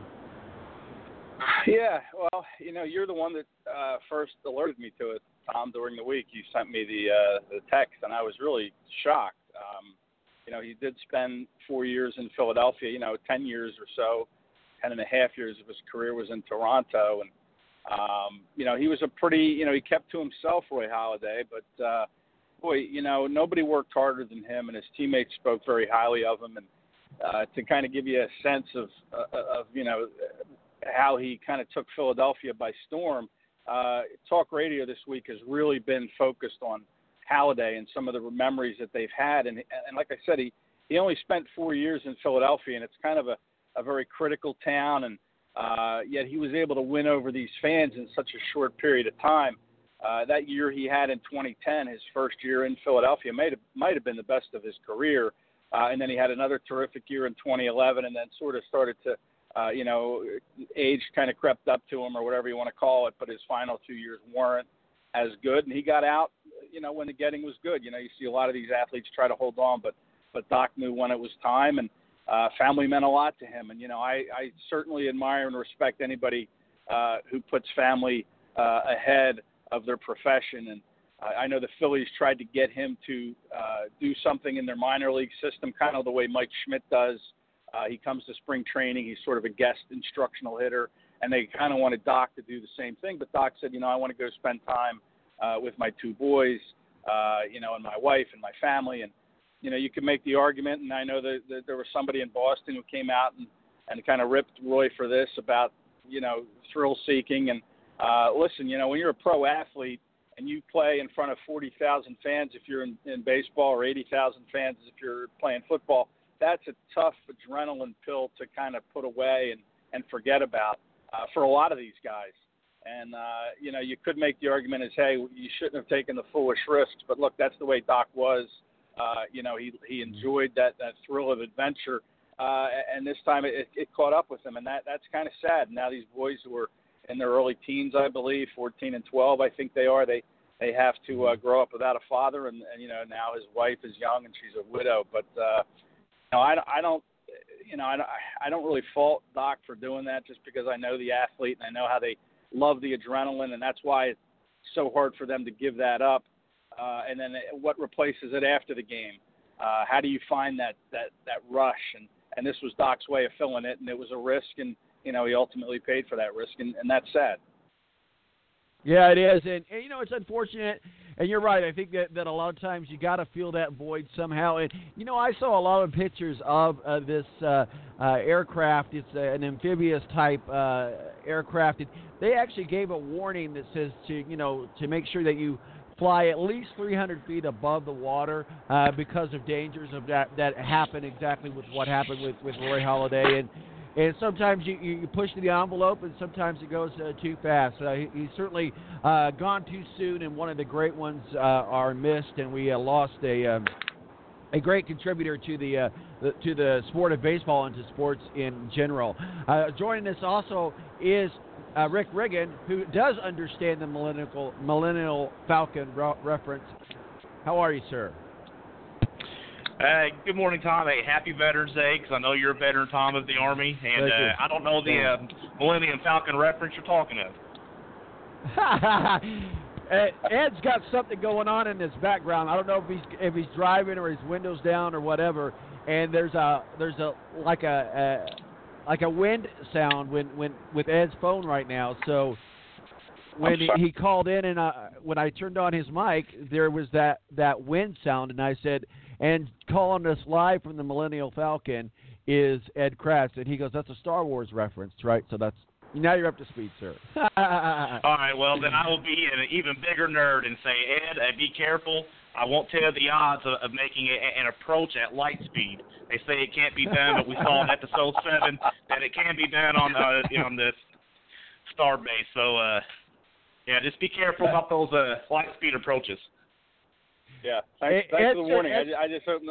Yeah, well, you know, you're the one that uh, first alerted me to it, Tom. During the week, you sent me the uh, the text, and I was really shocked. Um, you know, he did spend four years in Philadelphia. You know, ten years or so, ten and a half years of his career was in Toronto, and um, you know, he was a pretty, you know, he kept to himself, Roy Halladay, but uh, boy, you know, nobody worked harder than him, and his teammates spoke very highly of him, and uh, to kind of give you a sense of uh, of you know how he kind of took Philadelphia by storm. Uh, talk radio this week has really been focused on Halladay and some of the memories that they've had. And, and like I said, he, he only spent four years in Philadelphia, and it's kind of a, a very critical town. And uh, yet he was able to win over these fans in such a short period of time. Uh, that year he had in 2010, his first year in Philadelphia, might have, might have been the best of his career. Uh, and then he had another terrific year in 2011, and then sort of started to uh, you know, age kind of crept up to him or whatever you want to call it, but his final two years weren't as good, and he got out, you know, when the getting was good. You know, you see a lot of these athletes try to hold on, but but Doc knew when it was time, and uh, family meant a lot to him. And you know, I, I certainly admire and respect anybody uh, who puts family uh, ahead of their profession. And I I know the Phillies tried to get him to uh, do something in their minor league system, kind of the way Mike Schmidt does. He comes to spring training. He's sort of a guest instructional hitter, and they kind of wanted Doc to do the same thing. But Doc said, you know, I want to go spend time uh, with my two boys, uh, you know, and my wife and my family. And you know, you can make the argument, and I know that, that there was somebody in Boston who came out and and kind of ripped Roy for this about you know thrill seeking. And uh, listen, you know, when you're a pro athlete and you play in front of 40,000 fans if you're in, in baseball or 80,000 fans if you're playing football that's a tough adrenaline pill to kind of put away and and forget about uh, for a lot of these guys. And uh, you know, you could make the argument as, hey, you shouldn't have taken the foolish risks. But look, that's the way Doc was. Uh, you know, he he enjoyed that that thrill of adventure, uh, and this time it, it caught up with him, and that that's kind of sad. Now these boys who are in their early teens, I believe, 14 and 12, I think they are. They they have to uh, grow up without a father, and, and you know now his wife is young and she's a widow. But uh, know, I, I don't, you know, I I don't really fault Doc for doing that just because I know the athlete and I know how they love the adrenaline, and that's why it's so hard for them to give that up. Uh, and then what replaces it after the game? Uh, how do you find that that that rush? And and this was Doc's way of filling it, and it was a risk, and you know he ultimately paid for that risk, and, and that's sad. Yeah, it is, and, and you know it's unfortunate. And you're right. I think that, that a lot of times you got to fill that void somehow. And you know, I saw a lot of pictures of uh, this uh, uh, aircraft. It's uh, an amphibious type uh, aircraft. And they actually gave a warning that says to you know to make sure that you fly at least 300 feet above the water uh, because of dangers of that that happen exactly with what happened with with Roy Halladay and and sometimes you, you push the envelope, and sometimes it goes uh, too fast. Uh, he, he's certainly uh, gone too soon, and one of the great ones uh, are missed, and we uh, lost a um, a great contributor to the, uh, the to the sport of baseball and to sports in general. Uh, joining us also is uh, Rick Riggin, who does understand the millennial millennial Falcon re- reference. How are you, sir? Uh, good morning, Tom. Hey, happy Veterans Day, because I know you're a veteran, Tom, of the Army, and Thank you. uh, I don't know the uh, Millennium Falcon reference you're talking of. Ed- Ed's got something going on in his background. I don't know if he's if he's driving or his windows down or whatever. And there's a there's a like a, a like a wind sound when when with Ed's phone right now. So when he called in and uh, when I turned on his mic, there was that that wind sound, and I said, "And calling us live from the Millennial Falcon is Ed Kratz," and he goes, "That's a Star Wars reference, right?" So that's now you're up to speed, sir. All right, well then I will be an even bigger nerd and say, Ed, uh, be careful. I won't tell the odds of, of making a, an approach at light speed. They say it can't be done, but we saw in episode seven that it can be done on uh, on the star base. So uh, yeah, just be careful about those uh, light speed approaches. Yeah, thanks, thanks for the warning. I, I just hope.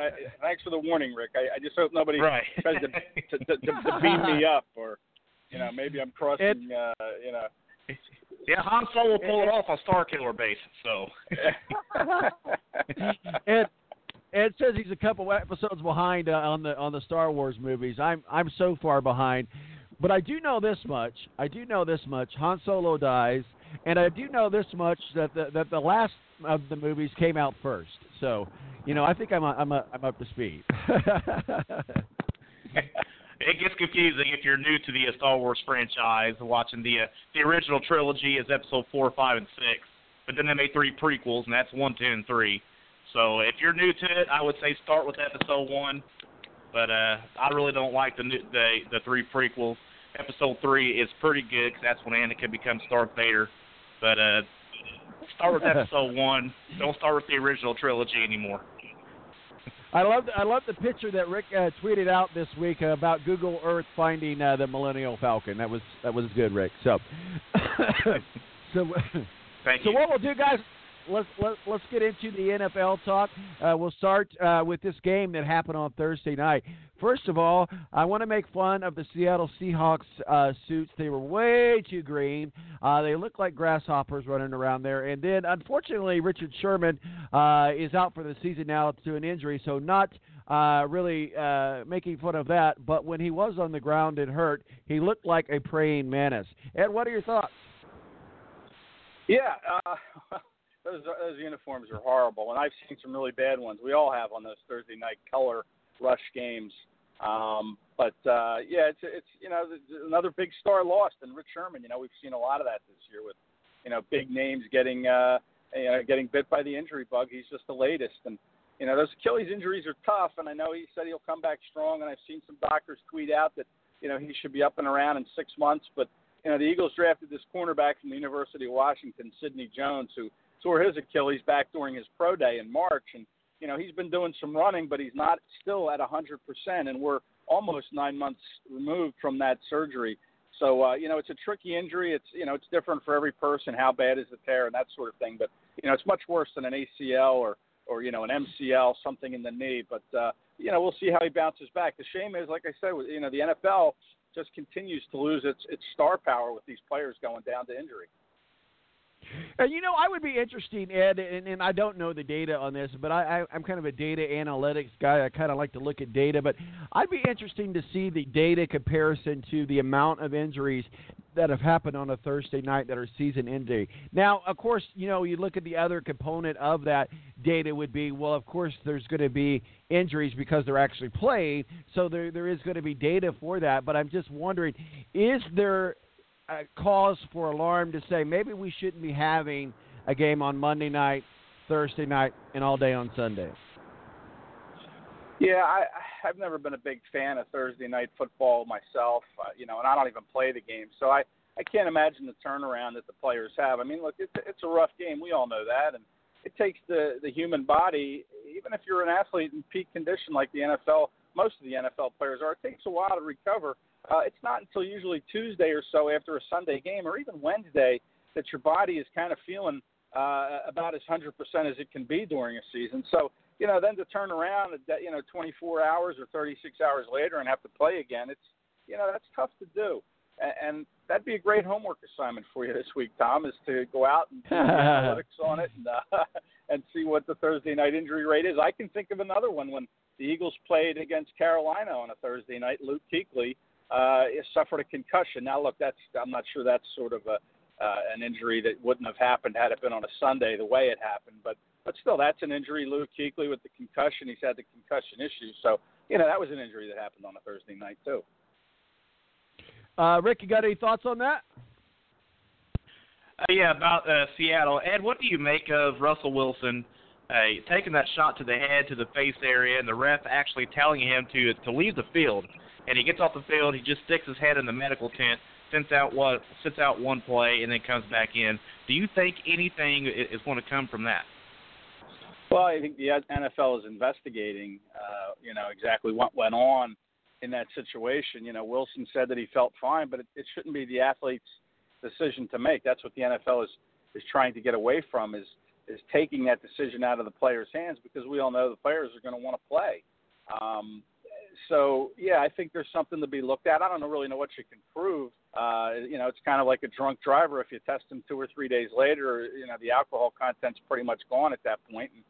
I, thanks for the warning, Rick. I, I just hope nobody Right. tries to, to, to, to, to beat me up, or you know, maybe I'm crossing. uh, you know. Yeah, Han Solo will pull it off on Star Killer base. So Ed Ed says he's a couple episodes behind uh, on the on the Star Wars movies. I'm I'm so far behind, but I do know this much. I do know this much. Han Solo dies, and I do know this much that the, that the last of the movies came out first. So, you know, I think I'm I'm I'm up to speed. it gets confusing if you're new to the Star Wars franchise. Watching the uh, the original trilogy is episode four, five, and six, but then they made three prequels, and that's one, two, and three. So if you're new to it, I would say start with episode one. But uh, I really don't like the new, the the three prequels. Episode three is pretty good because that's when Anakin becomes Darth Vader. But uh, start with episode one. Don't start with the original trilogy anymore. I love I love the picture that Rick uh, tweeted out this week uh, about Google Earth finding uh, the Millennial Falcon. That was that was good, Rick. So, so, Thank so you. what we'll do, guys. Let's let, let's get into the NFL talk. Uh, we'll start uh, with this game that happened on Thursday night. First of all, I want to make fun of the Seattle Seahawks uh, suits. They were way too green. Uh, they look like grasshoppers running around there. And then, unfortunately, Richard Sherman uh, is out for the season now to an injury, so not uh, really uh, making fun of that. But when he was on the ground and hurt, he looked like a praying mantis. Ed, what are your thoughts? Yeah, uh, those those uniforms are horrible, and I've seen some really bad ones. We all have on those Thursday night color rush games. Um, but uh, yeah, it's it's you know th- th- another big star lost, and Rich Sherman. You know we've seen a lot of that this year with you know big names getting uh, you know, getting bit by the injury bug. He's just the latest, and you know those Achilles injuries are tough. And I know he said he'll come back strong, and I've seen some doctors tweet out that you know he should be up and around in six months. But you know the Eagles drafted this cornerback from the University of Washington, Sidney Jones, who tore his Achilles back during his pro day in March, and you know he's been doing some running, but he's not still at 100%, and we're almost nine months removed from that surgery. So uh, you know it's a tricky injury. It's you know it's different for every person. How bad is the tear and that sort of thing. But you know it's much worse than an ACL or or you know an MCL, something in the knee. But uh, you know we'll see how he bounces back. The shame is, like I said, you know the NFL just continues to lose its its star power with these players going down to injury. And you know, I would be interesting, Ed, and, and I don't know the data on this, but I, I, I'm kind of a data analytics guy. I kind of like to look at data, but I'd be interesting to see the data comparison to the amount of injuries that have happened on a Thursday night that are season ending. Now, of course, you know, you look at the other component of that data would be, well, of course, there's going to be injuries because they're actually playing, so there there is going to be data for that. But I'm just wondering, is there a cause for alarm to say maybe we shouldn't be having a game on Monday night, Thursday night, and all day on Sunday. Yeah, I I've never been a big fan of Thursday night football myself, uh, you know, and I don't even play the game, so I I can't imagine the turnaround that the players have. I mean, look, it's it's a rough game. We all know that, and it takes the the human body, even if you're an athlete in peak condition like the NFL, most of the NFL players are. It takes a while to recover. Uh, it's not until usually Tuesday or so after a Sunday game, or even Wednesday, that your body is kind of feeling uh, about as 100% as it can be during a season. So, you know, then to turn around, you know, 24 hours or 36 hours later and have to play again, it's, you know, that's tough to do. And, and that'd be a great homework assignment for you this week, Tom, is to go out and do analytics on it and uh, and see what the Thursday night injury rate is. I can think of another one when the Eagles played against Carolina on a Thursday night. Luke Kuechly uh, suffered a concussion. Now, look, that's I'm not sure that's sort of a uh, an injury that wouldn't have happened had it been on a Sunday the way it happened. But but still, that's an injury. Lou Kuechly with the concussion, he's had the concussion issue. So you know that was an injury that happened on a Thursday night too. Uh, Rick, you got any thoughts on that? Uh, yeah, about uh, Seattle. Ed, what do you make of Russell Wilson uh, taking that shot to the head, to the face area, and the ref actually telling him to to leave the field? And he gets off the field, he just sticks his head in the medical tent, sits out one sits out one play, and then comes back in. Do you think anything is going to come from that? Well, I think the NFL is investigating, uh, you know, exactly what went on in that situation. You know, Wilson said that he felt fine, but it, it shouldn't be the athlete's decision to make. That's what the NFL is is trying to get away from is is taking that decision out of the players' hands because we all know the players are going to want to play. Um, so yeah, I think there's something to be looked at. I don't really know what you can prove. Uh, you know, it's kind of like a drunk driver. If you test him two or three days later, you know, the alcohol content's pretty much gone at that point. And,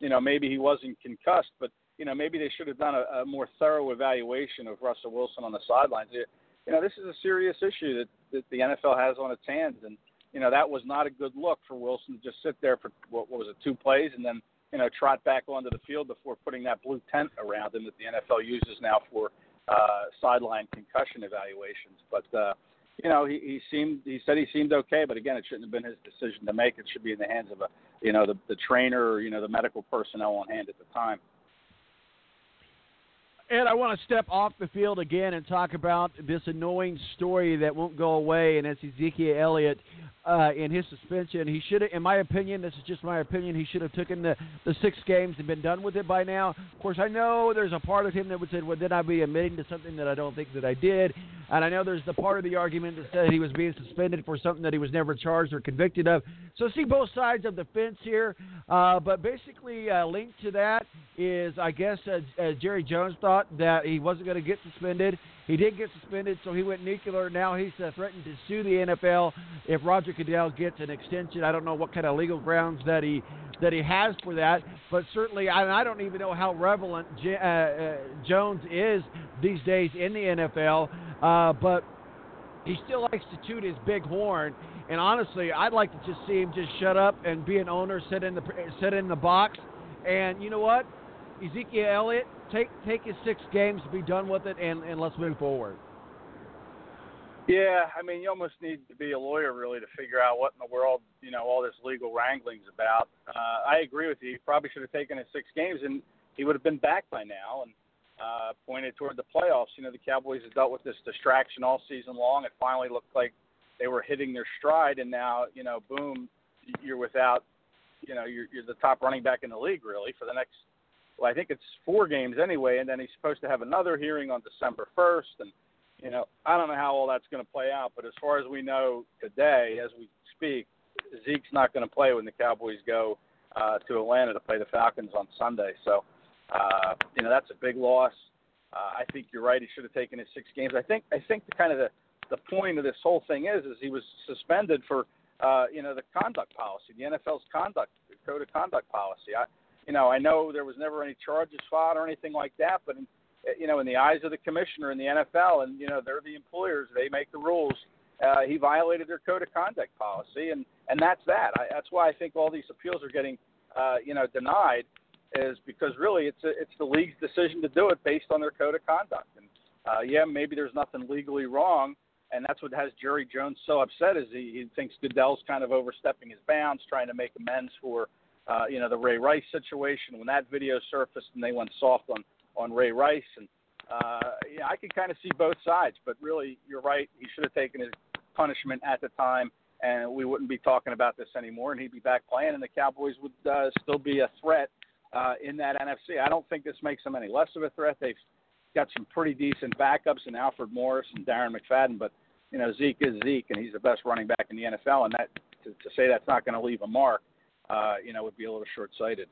you know, maybe he wasn't concussed, but you know, maybe they should have done a, a more thorough evaluation of Russell Wilson on the sidelines. You know, this is a serious issue that, that the NFL has on its hands, and you know that was not a good look for Wilson to just sit there for what, what was it, two plays, and then you know trot back onto the field before putting that blue tent around him that the NFL uses now for uh, sideline concussion evaluations. But uh, you know, he, he seemed he said he seemed okay, but again, it shouldn't have been his decision to make. It should be in the hands of a you know the the trainer or you know the medical personnel on hand at the time. Ed, I want to step off the field again and talk about this annoying story that won't go away, and that's Ezekiel Elliott uh, in his suspension. He should have, in my opinion, this is just my opinion, he should have taken the, the six games and been done with it by now. Of course, I know there's a part of him that would say, well, then I'd be admitting to something that I don't think that I did. And I know there's the part of the argument that said he was being suspended for something that he was never charged or convicted of. So see both sides of the fence here. Uh, but basically, uh, linked to that is, I guess, as, as Jerry Jones thought that he wasn't going to get suspended. He did get suspended, so he went nuclear. Now he's uh, threatened to sue the NFL if Roger Goodell gets an extension. I don't know what kind of legal grounds that he that he has for that, but certainly I, I don't even know how relevant J- uh, uh, Jones is these days in the NFL. Uh, but he still likes to toot his big horn. And honestly, I'd like to just see him just shut up and be an owner, sit in the sit in the box. And you know what, Ezekiel Elliott, take take his six games, be done with it, and, and let's move forward. Yeah, I mean, you almost need to be a lawyer really to figure out what in the world you know all this legal wrangling's about. Uh, I agree with you. He probably should have taken his six games, and he would have been back by now and uh, pointed toward the playoffs. You know, the Cowboys have dealt with this distraction all season long. It finally looked like they were hitting their stride, and now you know, boom, you're without. You know, you're, you're the top running back in the league really for the next. Well, I think it's four games anyway, and then he's supposed to have another hearing on December 1st, and you know, I don't know how all that's going to play out, but as far as we know today, as we speak, Zeke's not going to play when the Cowboys go uh, to Atlanta to play the Falcons on Sunday. So, uh, you know, that's a big loss. Uh, I think you're right. He should have taken his six games. I think I think the kind of the the point of this whole thing is is he was suspended for uh, you know the conduct policy, the NFL's conduct code of conduct policy. I you know I know there was never any charges filed or anything like that, but in, you know in the eyes of the commissioner in the NFL and you know they're the employers, they make the rules. Uh, he violated their code of conduct policy, and and that's that. I, that's why I think all these appeals are getting uh, you know denied is because really it's a, it's the league's decision to do it based on their code of conduct. And uh, yeah, maybe there's nothing legally wrong, and that's what has Jerry Jones so upset is he, he thinks Goodell's kind of overstepping his bounds, trying to make amends for uh, you know the Ray Rice situation when that video surfaced and they went soft on on Ray Rice and. Uh, yeah, I can kind of see both sides, but really, you're right. He should have taken his punishment at the time, and we wouldn't be talking about this anymore. And he'd be back playing, and the Cowboys would uh, still be a threat uh, in that NFC. I don't think this makes them any less of a threat. They've got some pretty decent backups in Alfred Morris and Darren McFadden, but you know Zeke is Zeke, and he's the best running back in the NFL. And that to, to say that's not going to leave a mark, uh, you know, would be a little short-sighted.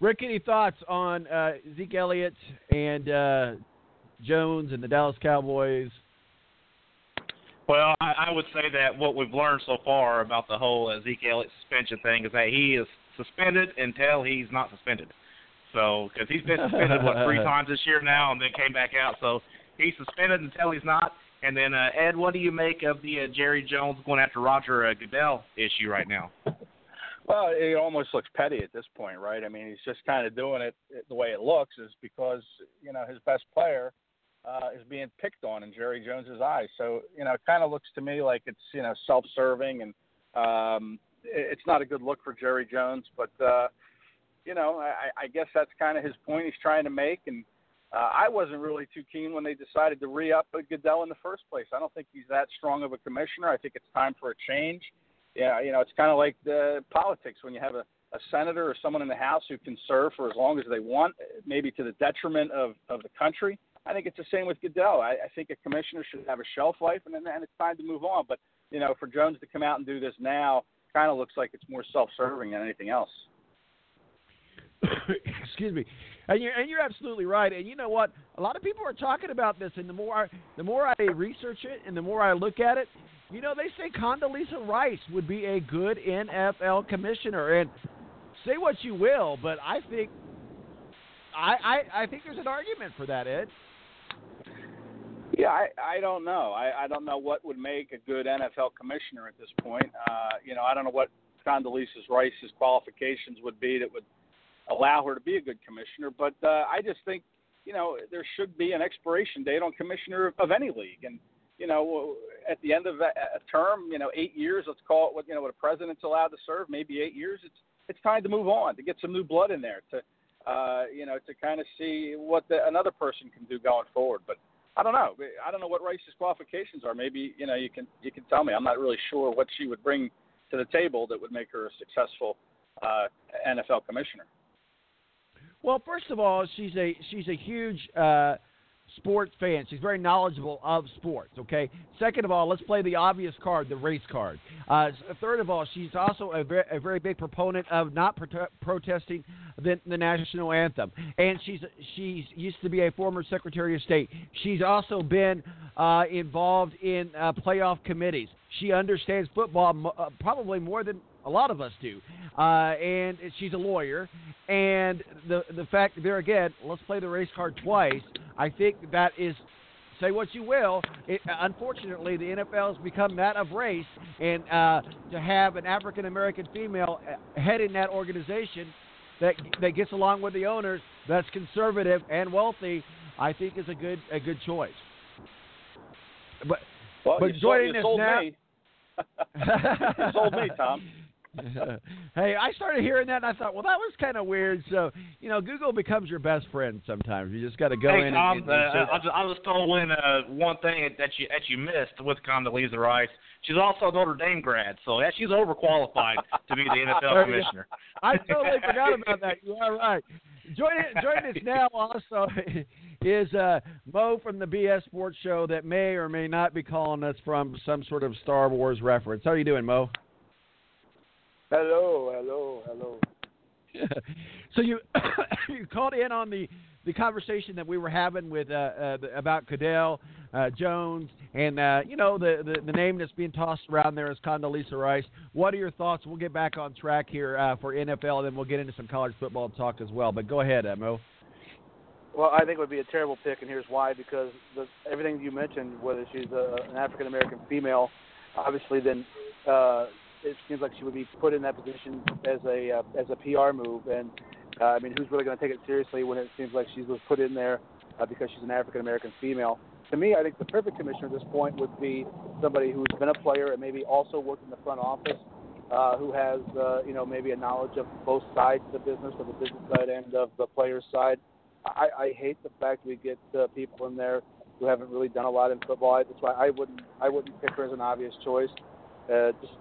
Rick, any thoughts on uh, Zeke Elliott and uh, Jones and the Dallas Cowboys? Well, I, I would say that what we've learned so far about the whole Ezekiel Elliott suspension thing is that he is suspended until he's not suspended. So, because he's been suspended what three times this year now, and then came back out. So he's suspended until he's not. And then uh, Ed, what do you make of the uh, Jerry Jones going after Roger uh, Goodell issue right now? Well, it almost looks petty at this point, right? I mean, he's just kind of doing it the way it looks is because you know his best player uh, is being picked on in Jerry Jones's eyes. So you know, it kind of looks to me like it's you know self-serving and um, it's not a good look for Jerry Jones. But uh, you know, I, I guess that's kind of his point he's trying to make. And uh, I wasn't really too keen when they decided to re-up Goodell in the first place. I don't think he's that strong of a commissioner. I think it's time for a change. Yeah, you know, it's kind of like the politics when you have a, a senator or someone in the House who can serve for as long as they want, maybe to the detriment of, of the country. I think it's the same with Goodell. I, I think a commissioner should have a shelf life, and then and it's time to move on. But you know, for Jones to come out and do this now, kind of looks like it's more self-serving than anything else. Excuse me. And you're and you're absolutely right. And you know what? A lot of people are talking about this, and the more I, the more I research it, and the more I look at it, you know, they say Condoleezza Rice would be a good NFL commissioner. And say what you will, but I think I I, I think there's an argument for that, Ed. Yeah, I, I don't know. I, I don't know what would make a good NFL commissioner at this point. Uh, you know, I don't know what Condoleezza Rice's qualifications would be that would allow her to be a good commissioner. But uh, I just think, you know, there should be an expiration date on commissioner of any league. And, you know, at the end of a, a term, you know, eight years, let's call it what, you know, what a president's allowed to serve, maybe eight years, it's, it's time to move on, to get some new blood in there, to, uh, you know, to kind of see what the, another person can do going forward. But I don't know. I don't know what Rice's qualifications are. Maybe you know you can you can tell me. I'm not really sure what she would bring to the table that would make her a successful uh, NFL commissioner. Well, first of all, she's a she's a huge uh, sports fan. She's very knowledgeable of sports. Okay. Second of all, let's play the obvious card, the race card. Uh, third of all, she's also a very, a very big proponent of not prote- protesting the, the national anthem, and she's she's used to be a former Secretary of State. She's also been uh, involved in uh, playoff committees. She understands football mo- uh, probably more than a lot of us do. Uh, and she's a lawyer. And the the fact there again, let's play the race card twice. I think that is. Say what you will. It, unfortunately, the NFL has become that of race, and uh, to have an African American female uh, heading that organization that that gets along with the owners, that's conservative and wealthy, I think is a good a good choice. But Well, but you sold, joining you us sold now, sold me, Tom. hey, I started hearing that and I thought, well, that was kind of weird. So, you know, Google becomes your best friend sometimes. You just got to go hey, in Tom, and, and, uh, and say- I'll, just, I'll just throw in uh, one thing that you that you missed with Condoleezza Rice. She's also a Notre Dame grad, so yeah, she's overqualified to be the NFL There you go. commissioner. I totally forgot about that. You are right. Joining joining us now also is uh, Mo from the BS Sports Show that may or may not be calling us from some sort of Star Wars reference. How are you doing, Mo? Hello, hello, hello. so you you called in on the the conversation that we were having with uh, uh, about Goodell uh, Jones and uh, you know the, the the name that's being tossed around there is Condoleezza Rice. What are your thoughts? We'll get back on track here uh, for NFL, and then we'll get into some college football talk as well. But go ahead, uh, Mo. Well, I think it would be a terrible pick, and here's why: because the, everything you mentioned, whether she's a, an African American female, obviously, then uh, it seems like she would be put in that position as a uh, as a PR move. And uh, I mean, who's really going to take it seriously when it seems like she was put in there uh, because she's an African American female? To me, I think the perfect commissioner at this point would be somebody who's been a player and maybe also worked in the front office, uh, who has uh, you know maybe a knowledge of both sides of the business, of the business side and of the players side. I, I hate the fact we get uh, people in there who haven't really done a lot in football. That's why I wouldn't I wouldn't pick her as an obvious choice. Uh, just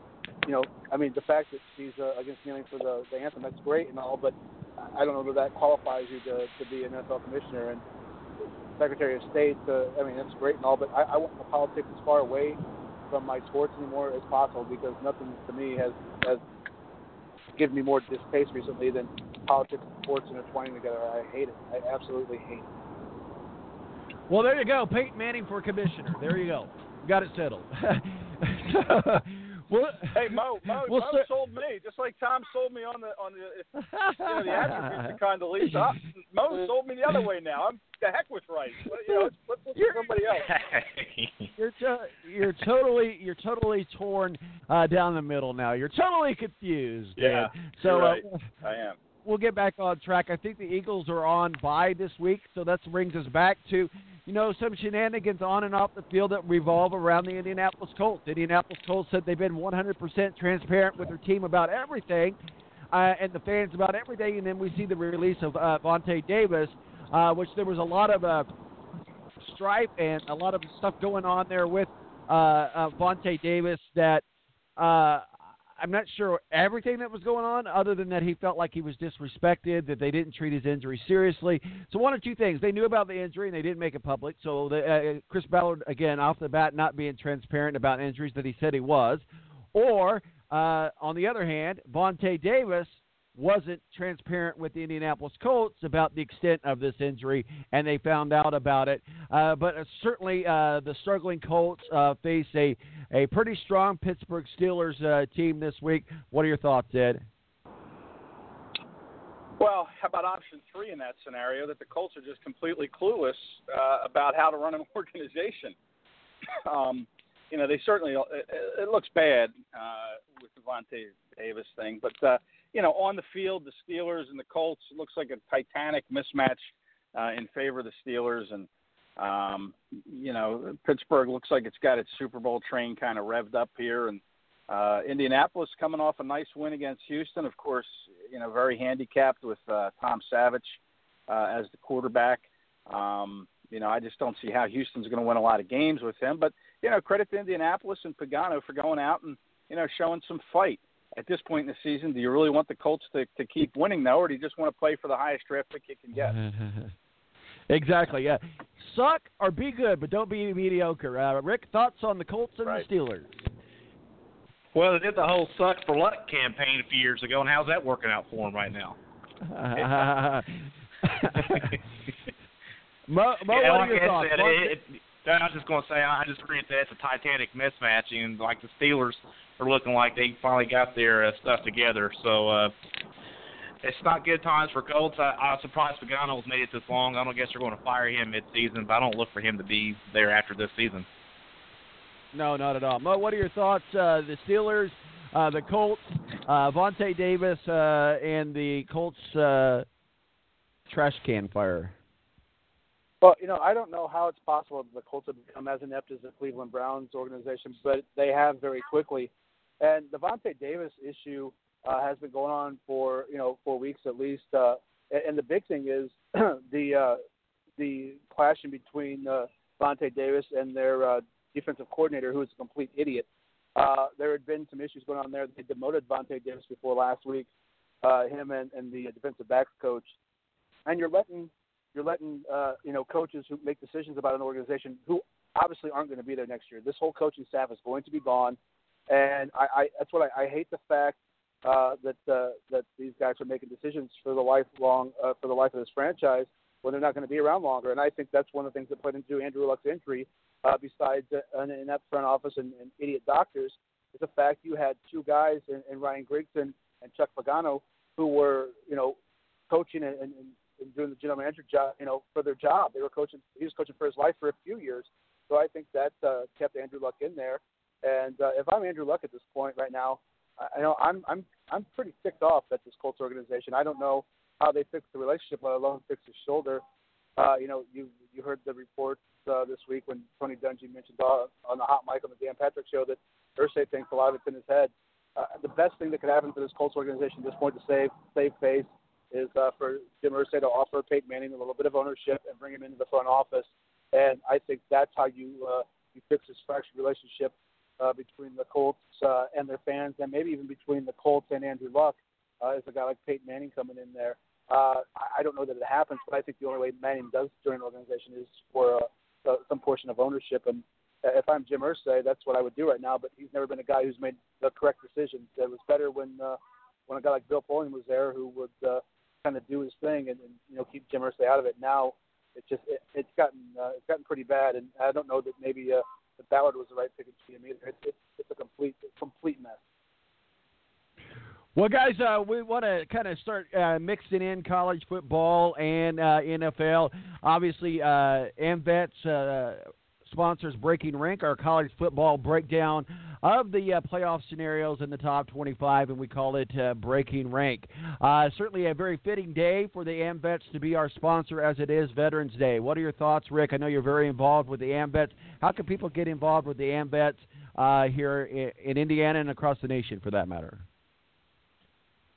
you know, I mean, the fact that she's uh, against kneeling for the, the anthem, that's great and all, but I don't know that that qualifies you to, to be an NFL commissioner and Secretary of State. Uh, I mean, that's great and all, but I, I want the politics as far away from my sports anymore as possible because nothing to me has has given me more distaste recently than politics and sports intertwining together. I hate it. I absolutely hate it. Well, there you go, Peyton Manning for commissioner. There you go, got it settled. well, Hey Mo, Mo, Well, Mo sir- sold me just like Tom sold me on the on the you know the attributes of Condoleezza. Uh, Mo sold me the other way now. I'm the heck with Rice. Let- You know, let's, let's listen to somebody else. you're to, you're totally you're totally torn uh, down the middle now. You're totally confused. Yeah, Dan. So you're right. uh, I am. We'll get back on track. I think the Eagles are on bye this week, so that brings us back to you know, some shenanigans on and off the field that revolve around the Indianapolis Colts. Indianapolis Colts said they've been 100% transparent with their team about everything, uh, and the fans about everything. And then we see the release of uh, Vontae Davis, uh, which there was a lot of uh, strife and a lot of stuff going on there with uh, uh, Vontae Davis that uh, I'm not sure everything that was going on, other than that he felt like he was disrespected, that they didn't treat his injury seriously. So one or two things: they knew about the injury and they didn't make it public. So the, uh, Chris Ballard, again, off the bat, not being transparent about injuries that he said he was, or uh, on the other hand, Vontae Davis wasn't transparent with the Indianapolis Colts about the extent of this injury, and they found out about it. Uh, but uh, certainly, uh, the struggling Colts uh, face a a pretty strong Pittsburgh Steelers uh, team this week. What are your thoughts, Ed? Well, how about option three in that scenario? That the Colts are just completely clueless uh, about how to run an organization. um, you know, they certainly it, it looks bad with the Vontae Davis thing, but you know, on the field, the Steelers and the Colts looks like a titanic mismatch uh, in favor of the Steelers, and um, you know, Pittsburgh looks like it's got its Super Bowl train kind of revved up here, and uh, Indianapolis coming off a nice win against Houston. Of course, you know, very handicapped with uh, Tom Savage uh, as the quarterback. Um, you know, I just don't see how Houston's going to win a lot of games with him. But you know, credit to Indianapolis and Pagano for going out and you know showing some fight. At this point in the season, do you really want the Colts to, to keep winning though, or do you just want to play for the highest draft pick you can get? exactly. Yeah. Suck or be good, but don't be mediocre. Uh, Rick, thoughts on the Colts and Right. the Steelers? Well, they did the whole "suck for luck" campaign a few years ago, and how's that working out for them right now? Mo, Mo yeah, what like are your I thoughts? said, Mo- it, it, I was just going to say, I just agree that it's a titanic mismatch, and like the Steelers are looking like they finally got their uh, stuff together. So uh, it's not good times for Colts. I, I'm surprised Pagano's made it this long. I don't guess they're going to fire him mid-season, but I don't look for him to be there after this season. No, not at all. Mo, what are your thoughts? Uh, the Steelers, uh, the Colts, uh, Vontae Davis, uh, and the Colts uh, trash can fire. Well, you know, I don't know how it's possible that the Colts have become as inept as the Cleveland Browns organization, but they have very quickly. And the Vontae Davis issue uh, has been going on for you know four weeks at least. Uh, and, and the big thing is the uh, the clashing between uh, Vontae Davis and their uh, defensive coordinator, who is a complete idiot. Uh, there had been some issues going on there. They demoted Vontae Davis before last week, uh, him and, and the defensive backs coach. And you're letting you're letting uh, you know coaches who make decisions about an organization who obviously aren't going to be there next year. This whole coaching staff is going to be gone, and I, I that's what I, I hate the fact uh, that uh, that these guys are making decisions for the lifelong uh, for the life of this franchise when they're not going to be around longer. And I think that's one of the things that played into Andrew Luck's injury, uh, besides uh, an inept front office and, and idiot doctors, is the fact you had two guys in, in Ryan Grigson and Chuck Pagano who were you know coaching and, and, and doing the general manager job, you know, for their job. They were coaching. He was coaching for his life for a few years. So I think that uh, kept Andrew Luck in there. And uh, if I'm Andrew Luck at this point right now, I know I'm I'm I'm pretty ticked off at this Colts organization. I don't know how they fix the relationship, let alone fix his shoulder. Uh, you know, you you heard the reports uh, this week when Tony Dungy mentioned on the hot mic on the Dan Patrick show that Irsay thinks a lot of it's in his head. Uh, the best thing that could happen for this Colts organization at this point to save save face is uh, for Jim Irsay to offer Peyton Manning a little bit of ownership and bring him into the front office. And I think that's how you uh, you fix this fractured relationship uh, between the Colts uh, and their fans, and maybe even between the Colts and Andrew Luck. Uh, is a guy like Peyton Manning coming in there. Uh, I don't know that it happens, but I think the only way Manning does join an organization is for uh, some portion of ownership. And uh, if I'm Jim Irsay, that's what I would do right now. But he's never been a guy who's made the correct decisions. It was better when uh, when a guy like Bill Polian was there, who would uh, kind of do his thing and, and you know keep Jim Irsay out of it. Now it's just it, it's gotten uh, it's gotten pretty bad, and I don't know that maybe uh, the Ballard was the right pick at GM either. It's it's, it's a complete complete mess. Well, guys, uh, we want to kind of start uh, mixing in college football and uh, NFL. Obviously, uh, AMVETS uh, sponsors Breaking Rank, our college football breakdown of the uh, playoff scenarios in the top 25, and we call it uh, Breaking Rank. Uh, certainly a very fitting day for the AmVets to be our sponsor as it is Veterans Day. What are your thoughts, Rick? I know you're very involved with the AmVets. How can people get involved with the AmVets uh, here in, in Indiana and across the nation for that matter?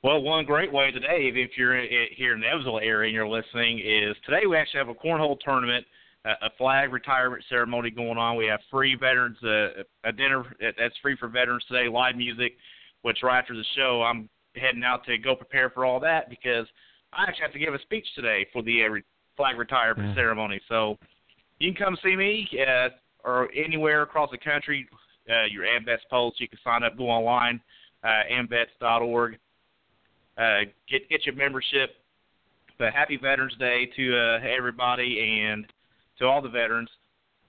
Well, one great way today, if you're here in the Evansville area and you're listening, is today we actually have a cornhole tournament, a flag retirement ceremony going on. We have free veterans, uh, a dinner that's free for veterans today, live music, which right after the show I'm heading out to go prepare for all that because I actually have to give a speech today for the uh, flag retirement Yeah. ceremony. So you can come see me uh, or anywhere across the country. Uh, your AMVETS post, you can sign up, go online, uh, amvets.org uh, get get your membership. But happy Veterans Day to uh, everybody and to all the veterans.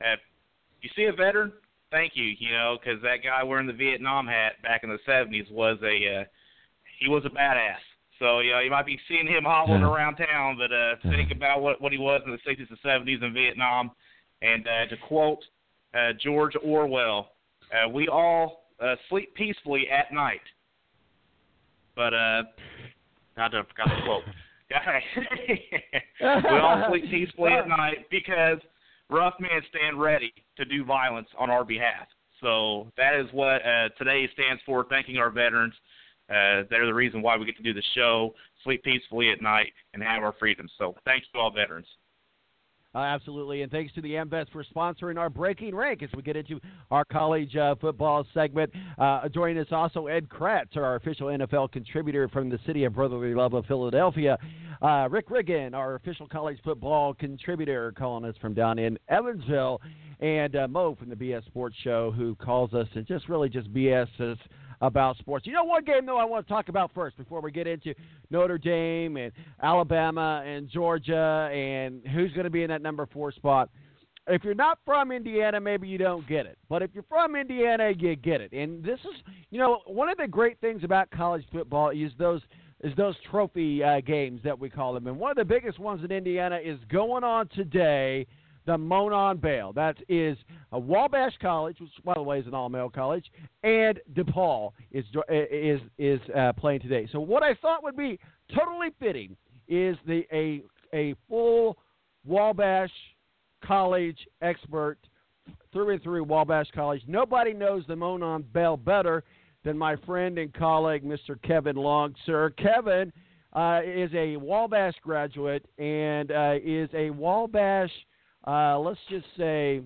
Uh, you see a veteran, thank you. You know, because that guy wearing the Vietnam hat back in the '70s was a uh, he was a badass. So you know, you might be seeing him hobbling Yeah. around town, but uh, think about what what he was in the '60s and '70s in Vietnam. And uh, to quote uh, George Orwell, uh, "We all uh, sleep peacefully at night." But uh, I forgot the quote. we all sleep peacefully at night because rough men stand ready to do violence on our behalf. So that is what uh, today stands for. Thanking our veterans. Uh, they're the reason why we get to do the show, sleep peacefully at night, and have our freedom. So thanks to all veterans. Uh, absolutely, and thanks to the AmVets for sponsoring our Breaking Rank as we get into our college uh, football segment. Uh, joining us also Ed Kratz, our official NFL contributor from the city of brotherly love of Philadelphia. Uh, Rick Riggin, our official college football contributor, calling us from down in Evansville, and uh, Mo from the BS Sports Show, who calls us and just really just BS us about sports. You know, one game though I want to talk about first before we get into Notre Dame and Alabama and Georgia and who's going to be in that number four spot. If you're not from Indiana, maybe you don't get it. But if you're from Indiana, you get it. And this is, you know, one of the great things about college football is those is those trophy uh, games that we call them. And one of the biggest ones in Indiana is going on today the Monon Bell. That is a Wabash College, which by the way is an all-male college, and DePauw is is is uh, playing today. So what I thought would be totally fitting is the a a full Wabash College expert through and through Wabash College. Nobody knows the Monon Bell better than my friend and colleague, Mr. Kevin Long. Sir, Kevin uh, is a Wabash graduate and uh, is a Wabash uh, let's just say,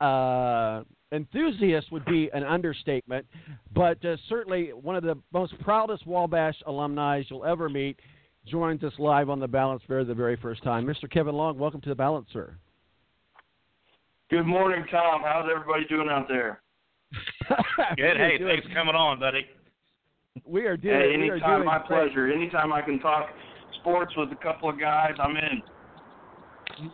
uh, enthusiast would be an understatement, but uh, certainly one of the most proudest Wabash alumni you'll ever meet joins us live on the Balance Fair the very first time. Mr. Kevin Long, welcome to the Balance, sir. Good morning, Tom. How's everybody doing out there? Good. Hey, doing- thanks for coming on, buddy. We are doing. hey, we are anytime, doing my great. pleasure. Anytime I can talk sports with a couple of guys, I'm in.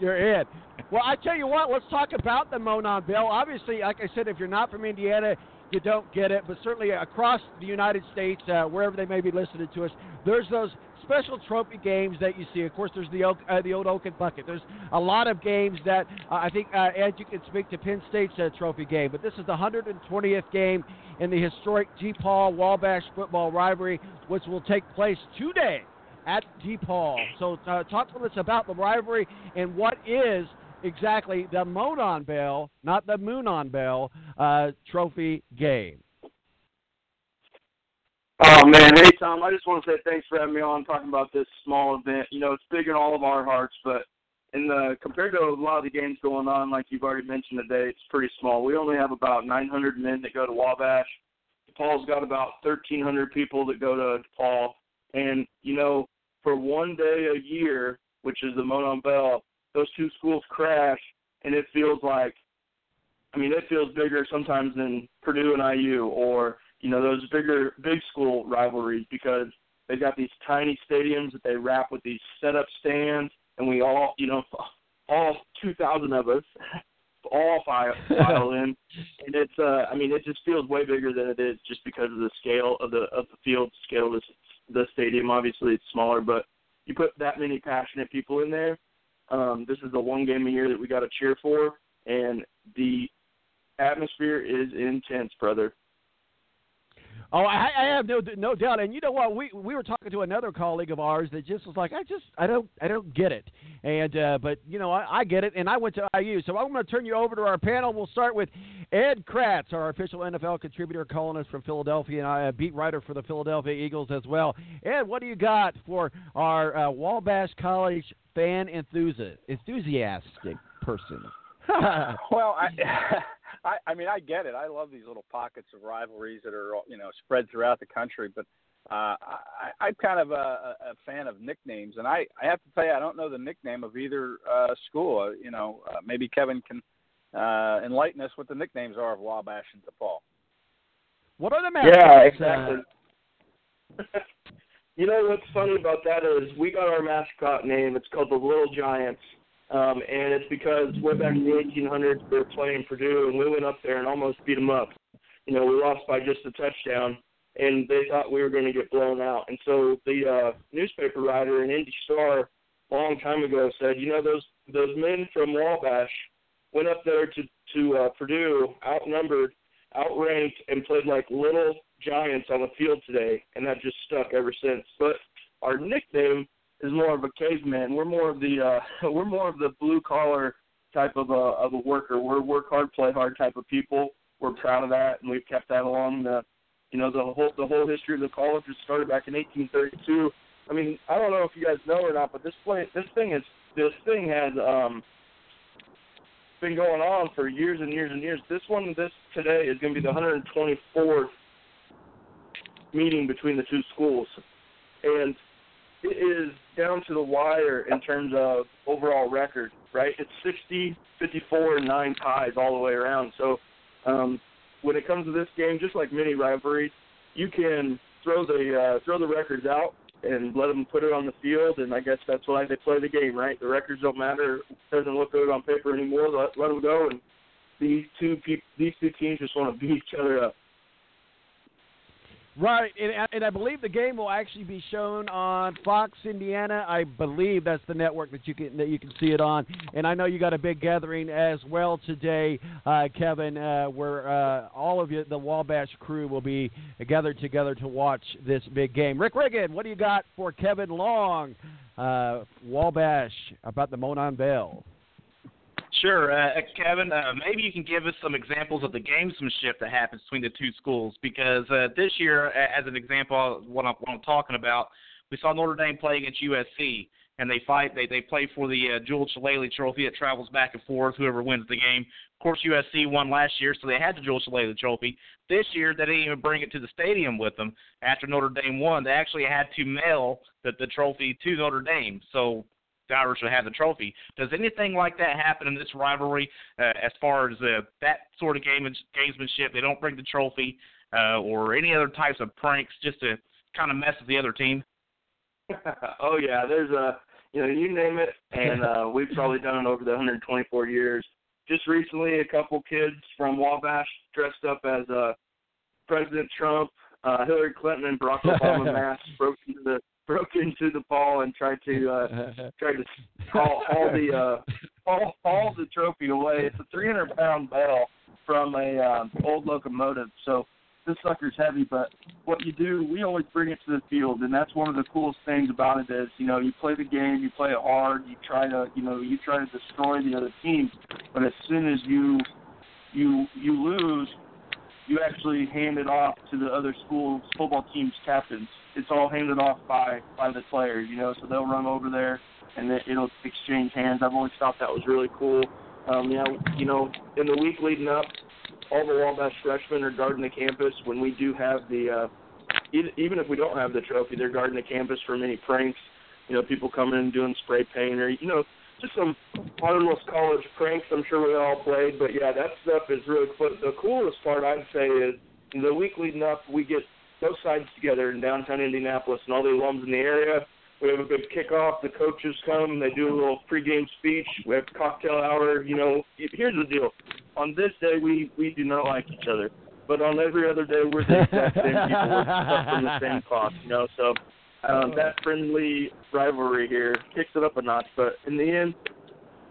You're in. Well, I tell you what, let's talk about the Monon Bell. Obviously, like I said, if you're not from Indiana, you don't get it. But certainly across the United States, uh, wherever they may be listening to us, there's those special trophy games that you see. Of course, there's the oak, uh, the old Oaken Bucket. There's a lot of games that uh, I think uh, Ed, you can speak to Penn State's uh, trophy game. But this is the 120th game in the historic DePauw Wabash football rivalry, which will take place today at DePauw. So uh, talk to us about the rivalry and what is exactly the Monon Bell, not the Moonon Bell, uh, trophy game. Oh man, hey Tom, I just want to say thanks for having me on talking about this small event. You know, it's big in all of our hearts, but in the compared to a lot of the games going on, like you've already mentioned today, it's pretty small. We only have about 900 men that go to Wabash. DePauw's got about 1,300 people that go to DePauw, and you know, for one day a year, which is the Monon Bell, those two schools crash, and it feels like, I mean, it feels bigger sometimes than Purdue and IU, or you know, those bigger big school rivalries because they've got these tiny stadiums that they wrap with these setup stands, and we all, you know, all 2,000 of us, all file, file in, and it's, uh, I mean, it just feels way bigger than it is just because of the scale of the of the field, scale of the, stadium. Obviously, it's smaller, but you put that many passionate people in there. Um, this is the one game a year that we got to cheer for, and the atmosphere is intense, brother. Oh, I, I have no no doubt. And you know what? We we were talking to another colleague of ours that just was like, I just I don't I don't get it. And uh, but you know I, I get it. And I went to IU, so I'm going to turn you over to our panel. We'll start with Ed Kratz, our official NFL contributor, columnist from Philadelphia, and a beat writer for the Philadelphia Eagles as well. Ed, what do you got for our uh, Wabash College fan enthusi- enthusiastic person? well, I, I, I mean, I get it. I love these little pockets of rivalries that are, you know, spread throughout the country. But uh, I, I'm kind of a, a fan of nicknames, and I, I have to tell you, I don't know the nickname of either uh, school. Uh, you know, uh, maybe Kevin can uh, enlighten us what the nicknames are of Wabash and DePauw. What are the mascots? Yeah, exactly. you know what's funny about that is we got our mascot name. It's called the Little Giants. Um, and it's because way back in the 1800s they were playing Purdue, and we went up there and almost beat them up. You know, we lost by just a touchdown, and they thought we were going to get blown out. And so the uh, newspaper writer in Indy Star a long time ago said, you know, those those men from Wabash went up there to to uh, Purdue, outnumbered, outranked, and played like little giants on the field today, and that just stuck ever since. But our nickname is more of a caveman. We're more of the uh, we're more of the blue collar type of a of a worker. We're work hard, play hard type of people. We're proud of that, and we've kept that along the you know the whole the whole history of the college was started back in 1832. I mean, I don't know if you guys know or not, but this play this thing is this thing has um been going on for years and years and years. This one this today is going to be the 124th meeting between the two schools, and it is down to the wire in terms of overall record, right? It's 60, 54, and nine ties all the way around. So um, when it comes to this game, just like many rivalries, you can throw the uh, throw the records out and let them put it on the field, and I guess that's why they play the game, right? The records don't matter; it doesn't look good on paper anymore. Let, let them go, and these two peop- these two teams just want to beat each other up. Right, and, and I believe the game will actually be shown on Fox Indiana. I believe that's the network that you can that you can see it on. And I know you got a big gathering as well today, uh, Kevin, uh, where uh, all of you, the Wabash crew, will be gathered together to watch this big game. Rick Riggin, what do you got for Kevin Long, uh, Wabash, about the Monon Bell? Sure, uh, Kevin. Uh, maybe you can give us some examples of the gamesmanship that happens between the two schools. Because uh, this year, as an example, what I'm, what I'm talking about, we saw Notre Dame play against USC, and they fight. They they play for the uh, Jewel Shillelagh Trophy. It travels back and forth. Whoever wins the game. Of course, USC won last year, so they had the Jewel Shillelagh Trophy. This year, they didn't even bring it to the stadium with them. After Notre Dame won, they actually had to mail the, the trophy to Notre Dame. So Irish would have the trophy. Does anything like that happen in this rivalry uh, as far as uh, that sort of game gamesmanship? They don't bring the trophy uh, or any other types of pranks just to kind of mess with the other team? oh yeah, there's a you know you name it, and uh, we've probably done it over the 124 years. Just recently, a couple kids from Wabash dressed up as uh, President Trump, uh, Hillary Clinton, and Barack Obama masks broke into the broke into the ball and tried to uh, tried to haul, haul the uh, haul, haul the trophy away. It's a 300 pound bell from a um, old locomotive, so this sucker's heavy. But what you do, we always bring it to the field, and that's one of the coolest things about it is you know you play the game, you play it hard, you try to you know you try to destroy the other team, but as soon as you you you lose, you actually hand it off to the other school's football team's captains. It's all handed off by by the players, you know. So they'll run over there and then it'll exchange hands. I've always thought that was really cool. Um, yeah, you know, in the week leading up, all the Wabash freshmen are guarding the campus when we do have the. Uh, even if we don't have the trophy, they're guarding the campus for many pranks. You know, people coming in doing spray paint or you know just some harmless college pranks. I'm sure we all played, but yeah, that stuff is really cool. The coolest part I'd say is the week leading up, we get both sides together in downtown Indianapolis and all the alums in the area. We have a good kickoff. The coaches come. They do a little pregame speech. We have cocktail hour. You know, here's the deal. On this day, we we do not like each other, but on every other day, we're the exact same people. We're from the same cloth. You know, so um, that friendly rivalry here kicks it up a notch. But in the end,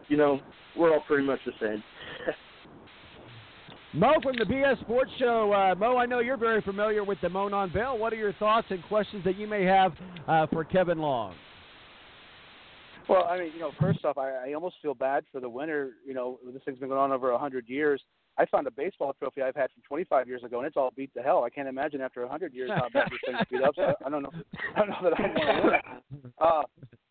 you know, we're all pretty much the same. Mo from the BS Sports Show. Uh, Mo, I know you're very familiar with the Monon Bell. What are your thoughts and questions that you may have uh, for Kevin Long? Well, I mean, you know, first off, I, I almost feel bad for the winner. You know, this thing's been going on over a hundred years. I found a baseball trophy I've had from 25 years ago, and it's all beat to hell. I can't imagine after hundred years how bad this thing's beat up. So I don't know. I don't know that I want to win it. Uh,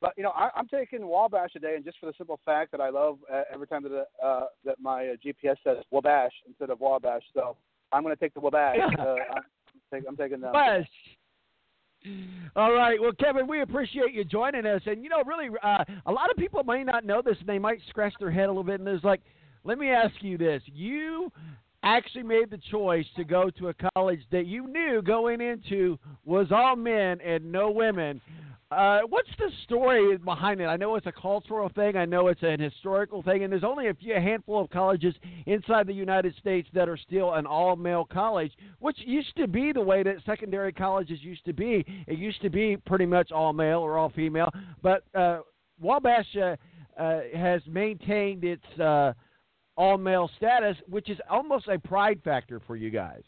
but you know, I, I'm taking Wabash today, and just for the simple fact that I love uh, every time that uh, that my uh, GPS says Wabash instead of Wabash, so I'm going to take the Wabash. Uh, I'm, take, I'm taking them. Wabash. All right. Well, Kevin, we appreciate you joining us. And, you know, really, uh, a lot of people may not know this, and they might scratch their head a little bit. And there's like, let me ask you this. You actually made the choice to go to a college that you knew going into was all men and no women. Uh, what's the story behind it? I know it's a cultural thing. I know it's an historical thing, and there's only a few a handful of colleges inside the United States that are still an all-male college, which used to be the way that secondary colleges used to be. It used to be pretty much all male or all female, but uh, Wabash uh, uh, has maintained its uh, all-male status, which is almost a pride factor for you guys.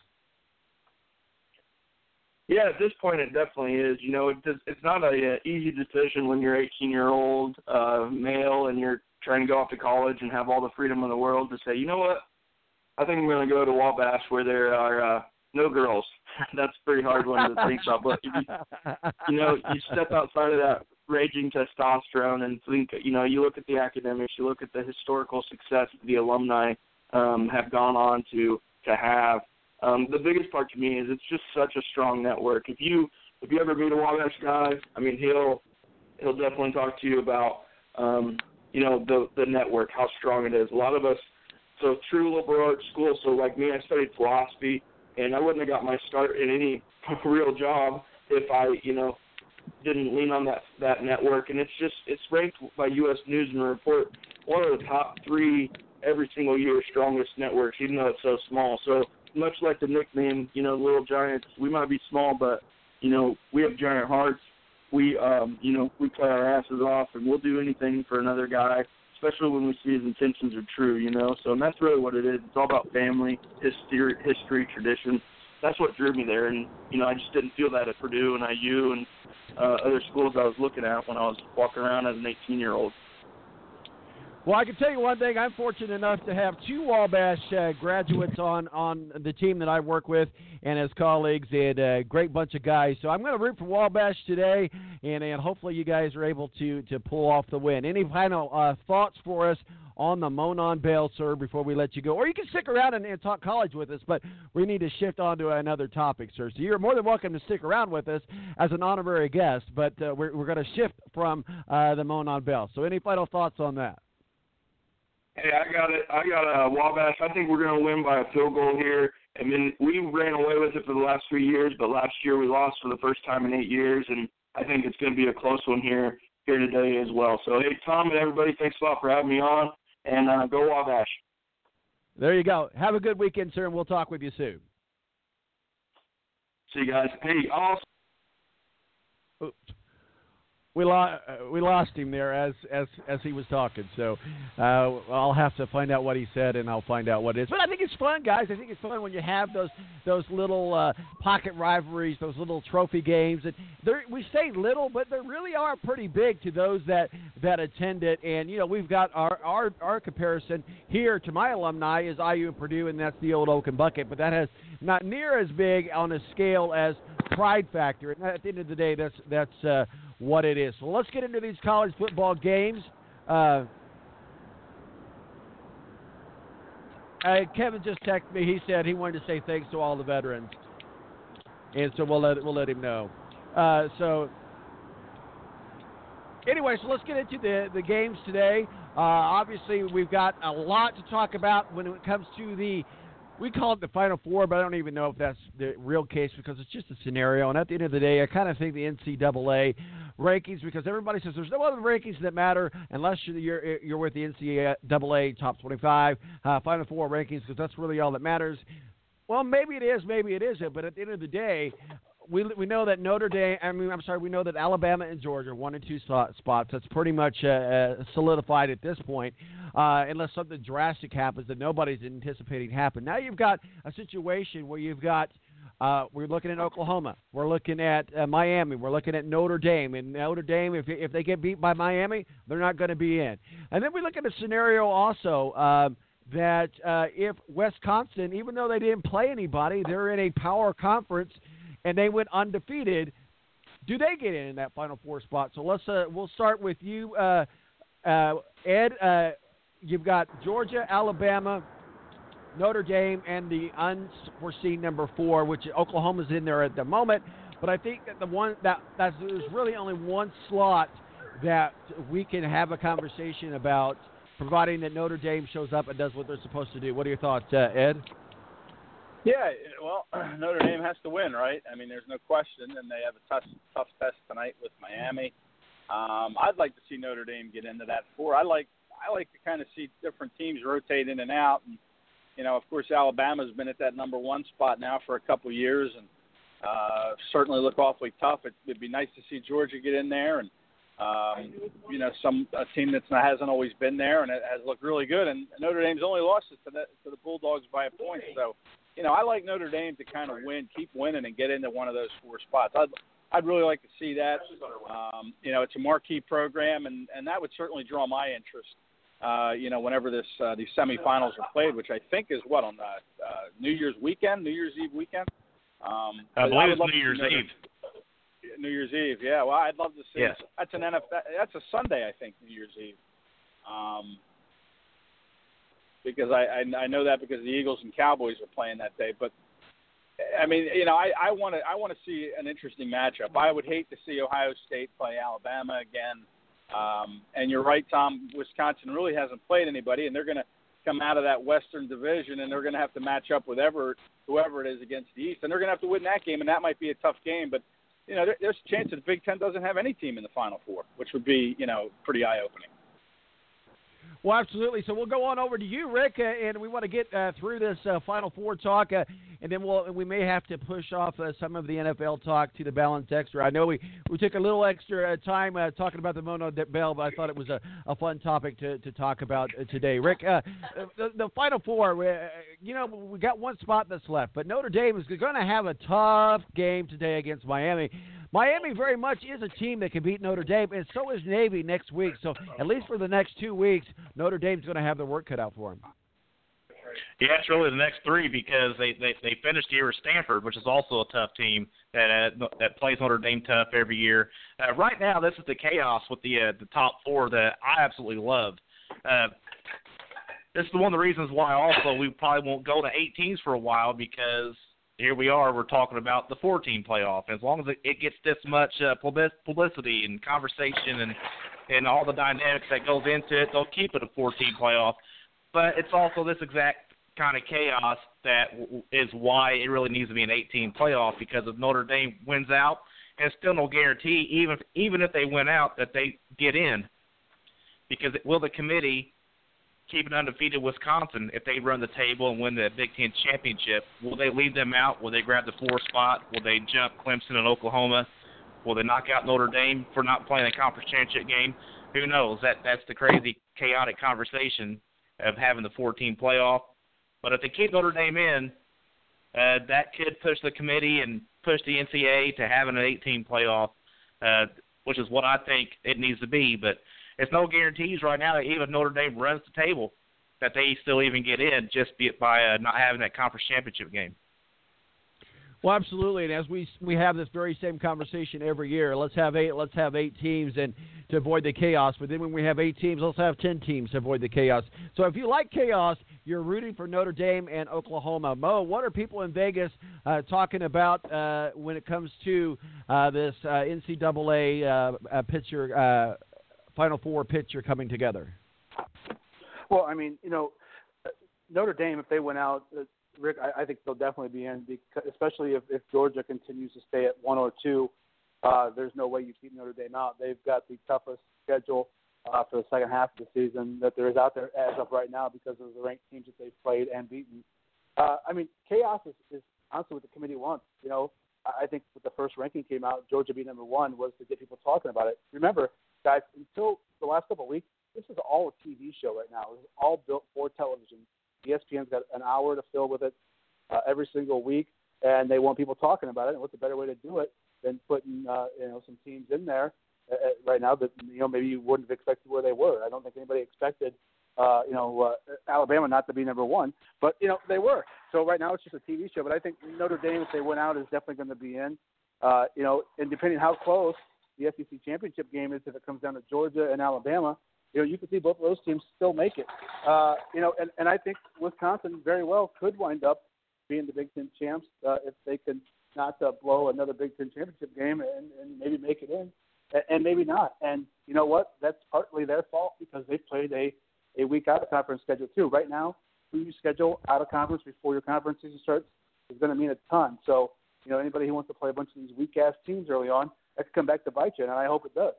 Yeah, at this point, it definitely is. You know, it it's not a, easy decision when you're 18 year old uh, male and you're trying to go off to college and have all the freedom in the world to say, you know what, I think I'm going to go to Wabash where there are uh, no girls. That's a pretty hard one to think about. But you, you know, you step outside of that raging testosterone and think, you know, you look at the academics, you look at the historical success the alumni um, have gone on to to have um, the biggest part to me is it's just such a strong network. If you if you ever meet a Wabash guy, I mean he'll he'll definitely talk to you about um, you know the the network, how strong it is. A lot of us, so true liberal arts school. So like me, I studied philosophy, and I wouldn't have got my start in any real job if I you know didn't lean on that that network. And it's just it's ranked by U.S. News and Report one of the top three every single year strongest networks, even though it's so small. So much like the nickname, you know, Little Giants, we might be small, but you know, we have giant hearts. We, um, you know, we play our asses off, and we'll do anything for another guy, especially when we see his intentions are true. You know, so and that's really what it is. It's all about family, history, history, tradition. That's what drew me there, and you know, I just didn't feel that at Purdue and IU and uh, other schools I was looking at when I was walking around as an 18-year-old. Well, I can tell you one thing. I'm fortunate enough to have two Wabash uh, graduates on on the team that I work with, and as colleagues, and a great bunch of guys. So I'm going to root for Wabash today, and and hopefully you guys are able to to pull off the win. Any final uh, thoughts for us on the Monon Bell, sir, before we let you go? Or you can stick around and, and talk college with us, but we need to shift on to another topic, sir. So you're more than welcome to stick around with us as an honorary guest, but uh, we're we're going to shift from uh, the Monon Bell. So any final thoughts on that? Hey, I got it. I got a Wabash. I think we're going to win by a field goal here. I mean, we ran away with it for the last three years, but last year we lost for the first time in eight years, and I think it's going to be a close one here here today as well. So, hey, Tom and everybody, thanks a lot for having me on, and uh, go Wabash. There you go. Have a good weekend, sir, and we'll talk with you soon. See you guys. Hey, also. Oops we lost uh, we lost him there as as as he was talking. So uh, I'll have to find out what he said, and I'll find out what it is. But I think it's fun, guys. I think it's fun when you have those those little uh, pocket rivalries, those little trophy games. And we say little, but they really are pretty big to those that that attend it. And you know, we've got our our our comparison here to my alumni is IU and Purdue, and that's the old Oaken Bucket. But that has not near as big on a scale as Pride Factor. And at the end of the day, that's that's uh, what it is. So let's get into these college football games. Uh, uh, Kevin just texted me. He said he wanted to say thanks to all the veterans, and so we'll let we'll let him know. Uh, so anyway, so let's get into the the games today. Uh, obviously, we've got a lot to talk about when it comes to the we call it the Final Four, but I don't even know if that's the real case because it's just a scenario. And at the end of the day, I kind of think the NCAA rankings because everybody says there's no other rankings that matter unless you're you're, with the NCAA top 25 uh, Final Four rankings because that's really all that matters. Well, maybe it is, maybe it isn't, but at the end of the day, we we know that Notre Dame. I mean, I'm sorry, we know that Alabama and Georgia one and two spots. That's pretty much uh, uh, solidified at this point. uh, unless something drastic happens that nobody's anticipating happen. Now you've got a situation where you've got uh, we're looking at Oklahoma. We're looking at uh, Miami. We're looking at Notre Dame. And Notre Dame, if if they get beat by Miami, they're not going to be in. And then we look at a scenario also um, that uh, if Wisconsin, even though they didn't play anybody, they're in a power conference and they went undefeated. Do they get in in that Final Four spot? So let's uh, we'll start with you, uh, uh, Ed. Uh, you've got Georgia, Alabama, Notre Dame, and the unforeseen number four, which Oklahoma's in there at the moment. But I think that the one that that's, there's really only one slot that we can have a conversation about, providing that Notre Dame shows up and does what they're supposed to do. What are your thoughts, uh, Ed? Yeah, well, Notre Dame has to win, right? I mean, there's no question, and they have a tough, tough test tonight with Miami. Um, I'd like to see Notre Dame get into that four. I like, I like to kind of see different teams rotate in and out, and you know, of course, Alabama's been at that number one spot now for a couple years, and uh, certainly look awfully tough. It, it'd be nice to see Georgia get in there, and um, you know, some a team that hasn't always been there and it has looked really good. And Notre Dame's only lost it to the, to the Bulldogs by a point, so you know, I like Notre Dame to kind of win, keep winning, and get into one of those four spots. I'd I'd really like to see that. Um, you know, it's a marquee program, and and that would certainly draw my interest uh, you know, whenever this uh, these semifinals are played, which I think is what on the uh, New Year's weekend, New Year's Eve weekend. Um, I believe it's New Year's Eve. New Year's Eve, yeah. Well, I'd love to see. Yes. That's an NFL. That's a Sunday, I think, New Year's Eve. Um, because I, I I know that because the Eagles and Cowboys are playing that day, but. I mean, you know, I I want to I want to see an interesting matchup. I would hate to see Ohio State play Alabama again. Um, and you're right, Tom. Wisconsin really hasn't played anybody, and they're going to come out of that Western Division, and they're going to have to match up with ever whoever it is against the East, and they're going to have to win that game, and that might be a tough game. But you know, there, there's a chance that the Big Ten doesn't have any team in the Final Four, which would be you know pretty eye-opening. Well, absolutely. So we'll go on over to you, Rick, uh, and we want to get uh, through this uh, Final Four talk, uh, and then we'll we may have to push off uh, some of the NFL talk to the balance extra. I know we, we took a little extra uh, time talking about the Monon Bell, but I thought it was a, a fun topic to, to talk about today. Rick, the, the Final Four, you know, we got one spot that's left, but Notre Dame is going to have a tough game today against Miami. Miami very much is a team that can beat Notre Dame, and so is Navy next week. So at least for the next two weeks, Notre Dame's going to have their work cut out for them. Yeah, it's really the next three because they they they finished the year with Stanford, which is also a tough team that uh, that plays Notre Dame tough every year. Uh, right now, this is the chaos with the uh, the top four that I absolutely love. Uh, this is one of the reasons why also we probably won't go to eight teams for a while because here we are, we're talking about the four team playoff. As long as it, it gets this much uh, publicity and conversation and and all the dynamics that goes into it, they'll keep it a 14 playoff. But it's also this exact kind of chaos that is why it really needs to be an 18 playoff because if Notre Dame wins out, and still no guarantee, even even if they win out, that they get in. Because will the committee keep an undefeated Wisconsin if they run the table and win the Big Ten championship? Will they leave them out? Will they grab the four spot? Will they jump Clemson and Oklahoma? Will they knock out Notre Dame for not playing a conference championship game? Who knows? That that's the crazy, chaotic conversation of having the 14 playoff. But if they keep Notre Dame in, uh, that could push the committee and push the NCAA to having an 18 playoff, uh, which is what I think it needs to be. But it's no guarantees right now that even Notre Dame runs the table, that they still even get in just by uh, not having that conference championship game. Well, absolutely, and as we we have this very same conversation every year, let's have eight let's have eight teams and to avoid the chaos. But then when we have eight teams, let's have ten teams to avoid the chaos. So if you like chaos, you're rooting for Notre Dame and Oklahoma. Mo, what are people in Vegas uh, talking about uh, when it comes to uh, this uh, NCAA uh, uh, pitcher uh, Final Four pitcher coming together? Well, I mean, you know, Notre Dame, if they went out, Rick, I, I think they'll definitely be in, because, especially if, if Georgia continues to stay at one or two. Uh, there's no way you keep Notre Dame out. They've got the toughest schedule uh, for the second half of the season that there is out there as of right now because of the ranked teams that they've played and beaten. Uh, I mean, chaos is, is honestly what the committee wants. You know, I think when the first ranking came out, Georgia being number one was to get people talking about it. Remember, guys, until the last couple of weeks, this is all a TV show right now. It's all built for television. ESPN's got an hour to fill with it uh, every single week, and they want people talking about it. And what's a better way to do it than putting uh, you know some teams in there uh, uh, right now that you know maybe you wouldn't have expected where they were. I don't think anybody expected uh, you know uh, Alabama not to be number one, but you know they were. So right now it's just a TV show. But I think Notre Dame, if they went out, is definitely going to be in. Uh, you know, and depending how close the SEC championship game is, if it comes down to Georgia and Alabama, you know, you could see both of those teams still make it. Uh, you know, and, and I think Wisconsin very well could wind up being the Big Ten champs uh, if they can not uh, blow another Big Ten championship game and, and maybe make it in, and, and maybe not. And you know what? That's partly their fault because they played a a weak out of conference schedule too. Right now, who you schedule out of conference before your conference season starts is going to mean a ton. So you know, anybody who wants to play a bunch of these weak ass teams early on, that could come back to bite you, and I hope it does.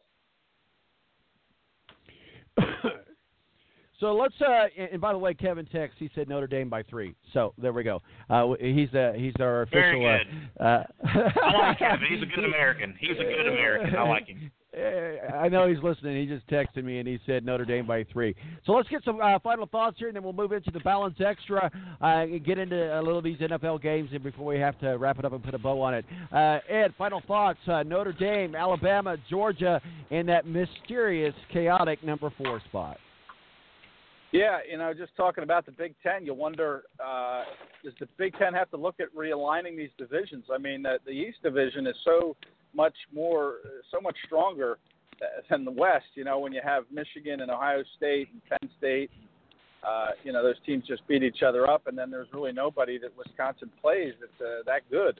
So let's. Uh, and by the way, Kevin Tex, he said Notre Dame by three. So there we go. Uh, he's uh, he's our official. Very Uh, uh, I like Kevin. He's a good American. He's a good American. I like him. I know he's listening. He just texted me and he said Notre Dame by three. So let's get some uh, final thoughts here, and then we'll move into the balance extra, uh, and get into a little of these NFL games, and before we have to wrap it up and put a bow on it. Uh, Ed, final thoughts: uh, Notre Dame, Alabama, Georgia, and that mysterious, chaotic number four spot. Yeah, you know, just talking about the Big Ten, you wonder uh, does the Big Ten have to look at realigning these divisions? I mean, uh, the East Division is so much more, so much stronger uh, than the West. You know, when you have Michigan and Ohio State and Penn State, uh, you know, those teams just beat each other up, and then there's really nobody that Wisconsin plays that's uh, that good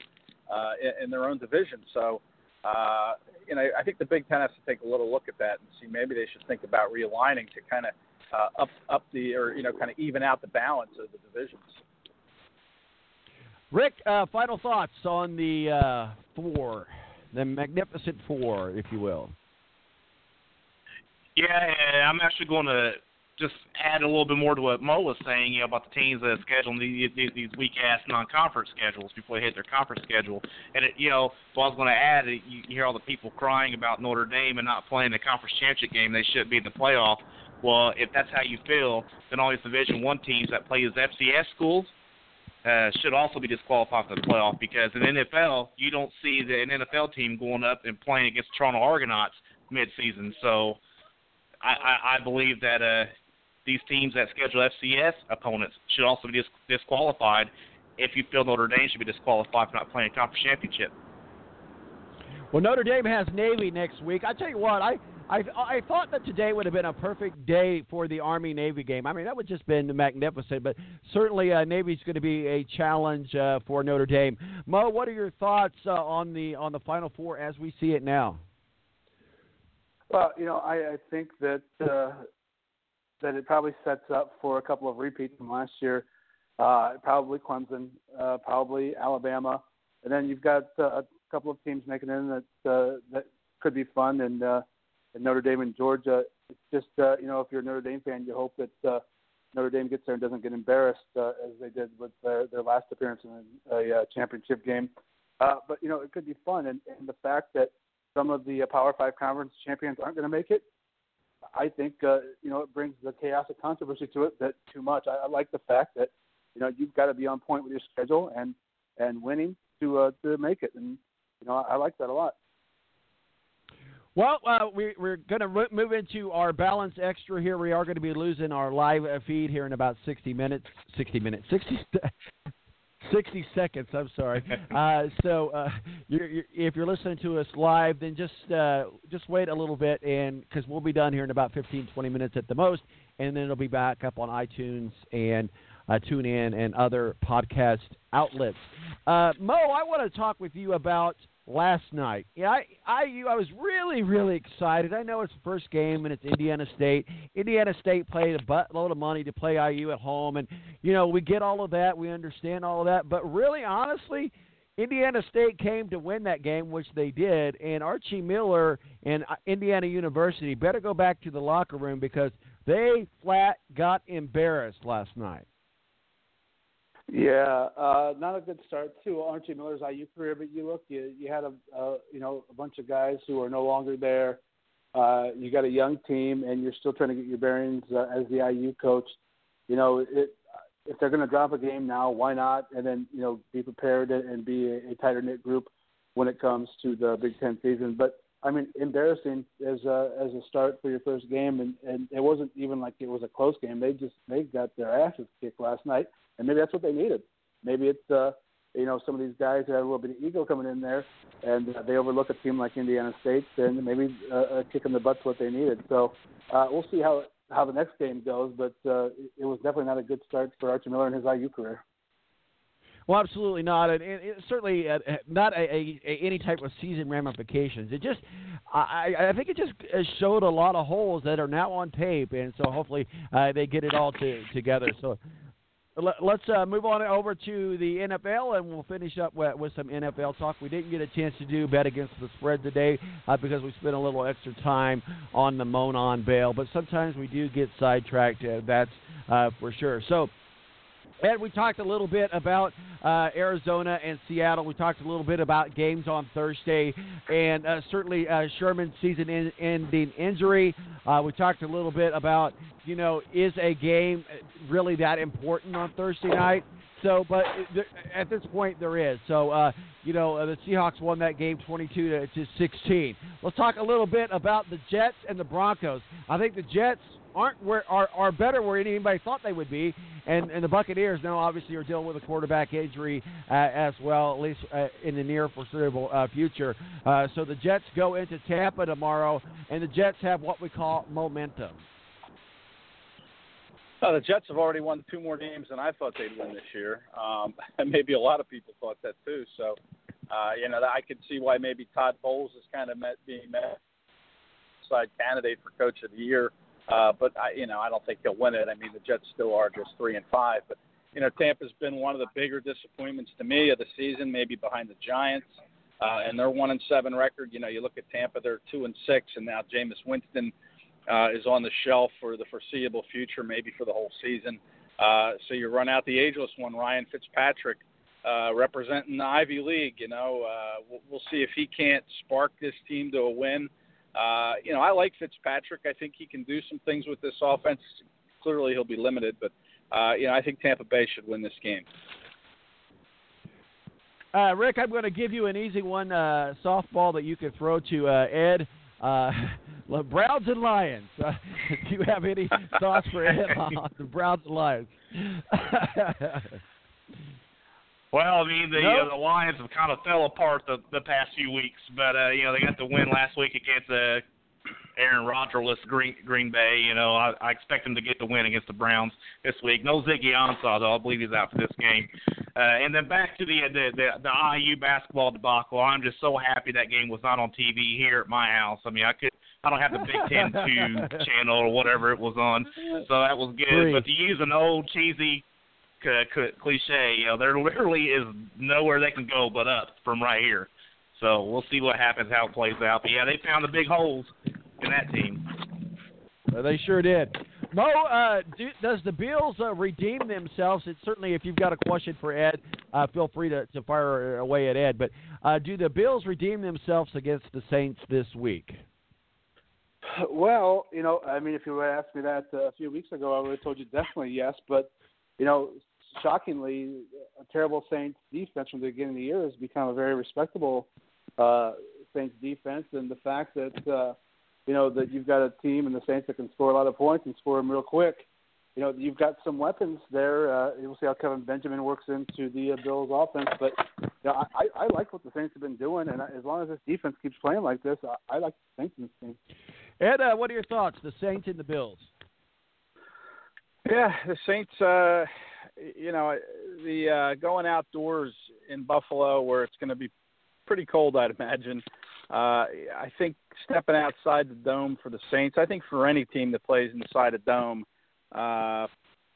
uh, in, in their own division. So. Uh, you know, I think the Big Ten has to take a little look at that and see maybe they should think about realigning to kind of uh, up up the or you know kind of even out the balance of the divisions. Rick, uh, final thoughts on the uh, four, the magnificent four, if you will. Yeah, I'm actually going to just add a little bit more to what Mo was saying, you know, about the teams that are scheduling these, these, these weak ass non-conference schedules before they hit their conference schedule. And it, you know, what I was going to add, you, you hear all the people crying about Notre Dame and not playing the conference championship game; they should be in the playoff. Well, if that's how you feel, then all these Division One teams that play as FCS schools uh, should also be disqualified from the playoff because in NFL you don't see the, an NFL team going up and playing against Toronto Argonauts mid-season. So I, I, I believe that uh, these teams that schedule FCS opponents should also be dis- disqualified. If you feel Notre Dame should be disqualified for not playing a conference championship. Well, Notre Dame has Navy next week. I tell you what, I I I thought that today would have been a perfect day for the Army Navy game. I mean, that would just been magnificent. But certainly, uh, Navy's going to be a challenge uh, for Notre Dame. Mo, what are your thoughts uh, on the on the Final Four as we see it now? Well, you know, I, I think that uh, that it probably sets up for a couple of repeats from last year. Uh, probably Clemson, uh, probably Alabama, and then you've got uh, a couple of teams making in that uh, that could be fun. And, uh, and Notre Dame and Georgia. It's just uh, you know, if you're a Notre Dame fan, you hope that uh, Notre Dame gets there and doesn't get embarrassed uh, as they did with their, their last appearance in a, a uh, championship game. Uh, but you know, it could be fun, and, and the fact that some of the uh, Power Five conference champions aren't going to make it, I think uh, you know it brings the chaos of controversy to it that too much. I, I like the fact that you know you've got to be on point with your schedule and and winning to uh, to make it, and you know I, I like that a lot. Well, uh, we, we're going to move into our balance extra here. We are going to be losing our live feed here in about 60 minutes. 60 minutes. 60, 60 seconds. I'm sorry. Uh, so uh, you're, you're, if you're listening to us live, then just uh, just wait a little bit, and because we'll be done here in about 15, 20 minutes at the most, and then it'll be back up on iTunes and uh, TuneIn and other podcast outlets. Uh, Mo, I want to talk with you about last night. Yeah, I, I, I was really, really excited. I know it's the first game and it's Indiana State. Indiana State paid a buttload of money to play IU at home, and you know we get all of that. We understand all of that, but really, honestly. Indiana State came to win that game, which they did, and Archie Miller and uh, Indiana University better go back to the locker room because they flat got embarrassed last night. Yeah, uh, not a good start to Archie Miller's IU career. But you look, you you had a, a you know a bunch of guys who are no longer there. uh, you got a young team, and you're still trying to get your bearings uh, as the IU coach. You know, it, if they're going to drop a game now, why not? And then you know, be prepared and be a, a tighter knit group when it comes to the Big Ten season. But I mean, embarrassing as a as a start for your first game, and and it wasn't even like it was a close game. They just they got their asses kicked last night, and maybe that's what they needed. Maybe it's uh, you know some of these guys that have a little bit of ego coming in there, and uh, they overlook a team like Indiana State, and maybe uh, a kick in the butt's what they needed. So uh, we'll see how how the next game goes, but uh, it was definitely not a good start for Archie Miller in his IU career. Well, absolutely not, and it, certainly uh, not a, a, a, any type of season ramifications. It just, I, I think it just showed a lot of holes that are now on tape, and so hopefully uh, they get it all to, together. So let, us uh, move on over to the NFL, and we'll finish up with, with, some NFL talk. We didn't get a chance to do bet against the spread today uh, because we spent a little extra time on the Monon Bell, but sometimes we do get sidetracked. Uh, that's uh, for sure. So. Ed, we talked a little bit about uh, Arizona and Seattle. We talked a little bit about games on Thursday, and uh, certainly uh, Sherman's season-ending injury. Uh, we talked a little bit about, you know, is a game really that important on Thursday night? So, but at this point, there is. So, uh, you know, uh, the Seahawks won that game 22 to, to 16. Let's talk a little bit about the Jets and the Broncos. I think the Jets aren't where are are better where anybody thought they would be, and and the Buccaneers now obviously are dealing with a quarterback injury uh, as well, at least uh, in the near foreseeable uh, future. Uh, so the Jets go into Tampa tomorrow, and the Jets have what we call momentum. Uh, the Jets have already won two more games than I thought they'd win this year, um, and maybe a lot of people thought that too. So, uh, you know, I could see why maybe Todd Bowles is kind of met, being met side candidate for Coach of the Year. Uh, but I, you know, I don't think he'll win it. I mean, the Jets still are just three and five. But you know, Tampa's been one of the bigger disappointments to me of the season, maybe behind the Giants. Uh, and their one and seven record. You know, you look at Tampa, they're two and six, and now Jameis Winston uh, is on the shelf for the foreseeable future, maybe for the whole season. Uh, so you run out the ageless one, Ryan Fitzpatrick, uh, representing the Ivy League. You know, uh, we'll, we'll see if he can't spark this team to a win. Uh, you know, I like Fitzpatrick. I think he can do some things with this offense. Clearly, he'll be limited, but uh, you know, I think Tampa Bay should win this game. Uh, Rick, I'm going to give you an easy one uh, softball that you can throw to uh, Ed. Uh, Browns and Lions. Uh, do you have any thoughts for Ed on the Browns and Lions? Well, I mean the nope. uh, the Lions have kind of fell apart the the past few weeks, but uh, you know they got the win last week against the uh, Aaron Rodgerless Green Green Bay. You know I, I expect them to get the win against the Browns this week. No Ziggy Ansah though. I believe he's out for this game. Uh, and then back to the, the the the IU basketball debacle. I'm just so happy that game was not on TV here at my house. I mean I could. I don't have the Big Ten Two channel or whatever it was on, so that was good. Great. But to use an old cheesy uh, cliche. You know, there literally is nowhere they can go but up from right here. So we'll see what happens, how it plays out. But yeah, they found the big holes in that team. Uh, they sure did. Mo, uh, do, does the Bills uh, redeem themselves? It's certainly, if you've got a question for Ed, uh, feel free to, to fire away at Ed. But uh, do the Bills redeem themselves against the Saints this week? Well, you know, I mean, if you would have asked me that uh, a few weeks ago, I would have told you definitely yes. But you know, shockingly, a terrible Saints defense from the beginning of the year has become a very respectable uh, Saints defense, and the fact that uh, you know that you've got a team in the Saints that can score a lot of points and score them real quick. You know, you've got some weapons there. Uh, you'll see how Kelvin Benjamin works into the uh, Bills' offense, but you know, I, I like what the Saints have been doing, and as long as this defense keeps playing like this, I, I like the Saints in this team. Ed, uh, what are your thoughts? The Saints and the Bills. Yeah, the Saints. Uh, you know, the uh, going outdoors in Buffalo, where it's going to be pretty cold, I'd imagine. Uh, I think stepping outside the dome for the Saints. I think for any team that plays inside a dome, uh,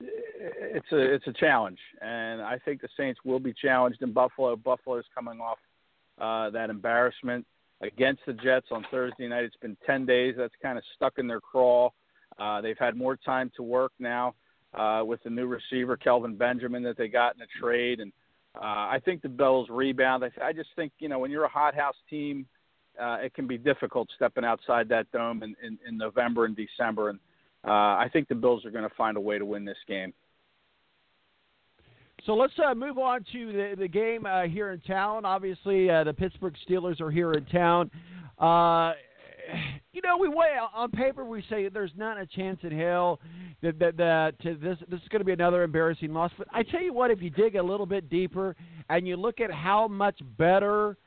it's a it's a challenge, and I think the Saints will be challenged in Buffalo. Buffalo's coming off uh, that embarrassment against the Jets on Thursday night. It's been ten days. That's kind of stuck in their craw. Uh, they've had more time to work now uh, with the new receiver Kelvin Benjamin that they got in a trade, and uh, I think the Bills rebound. I, I just think you know when you're a hothouse team uh, it can be difficult stepping outside that dome in, in, in November and December. And uh, I think the Bills are going to find a way to win this game. So let's uh, move on to the, the game uh, here in town. Obviously, uh, the Pittsburgh Steelers are here in town. You know, we weigh on paper we say there's not a chance in hell that that, that this this is going to be another embarrassing loss. But I tell you what, if you dig a little bit deeper and you look at how much better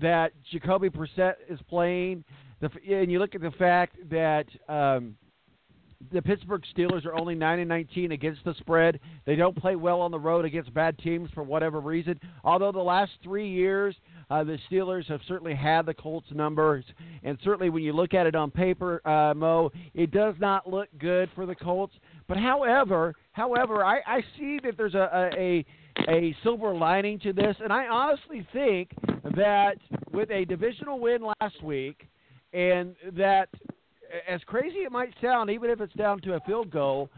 that Jacoby Brissett is playing, the, and you look at the fact that um, the Pittsburgh Steelers are only 9 and 19 against the spread. They don't play well on the road against bad teams for whatever reason. Although the last three years, uh, the Steelers have certainly had the Colts numbers, and certainly when you look at it on paper, uh, Mo, it does not look good for the Colts. But however, however, I, I see that there's a, a a silver lining to this, and I honestly think that with a divisional win last week, and that as crazy it might sound, even if it's down to a field goal,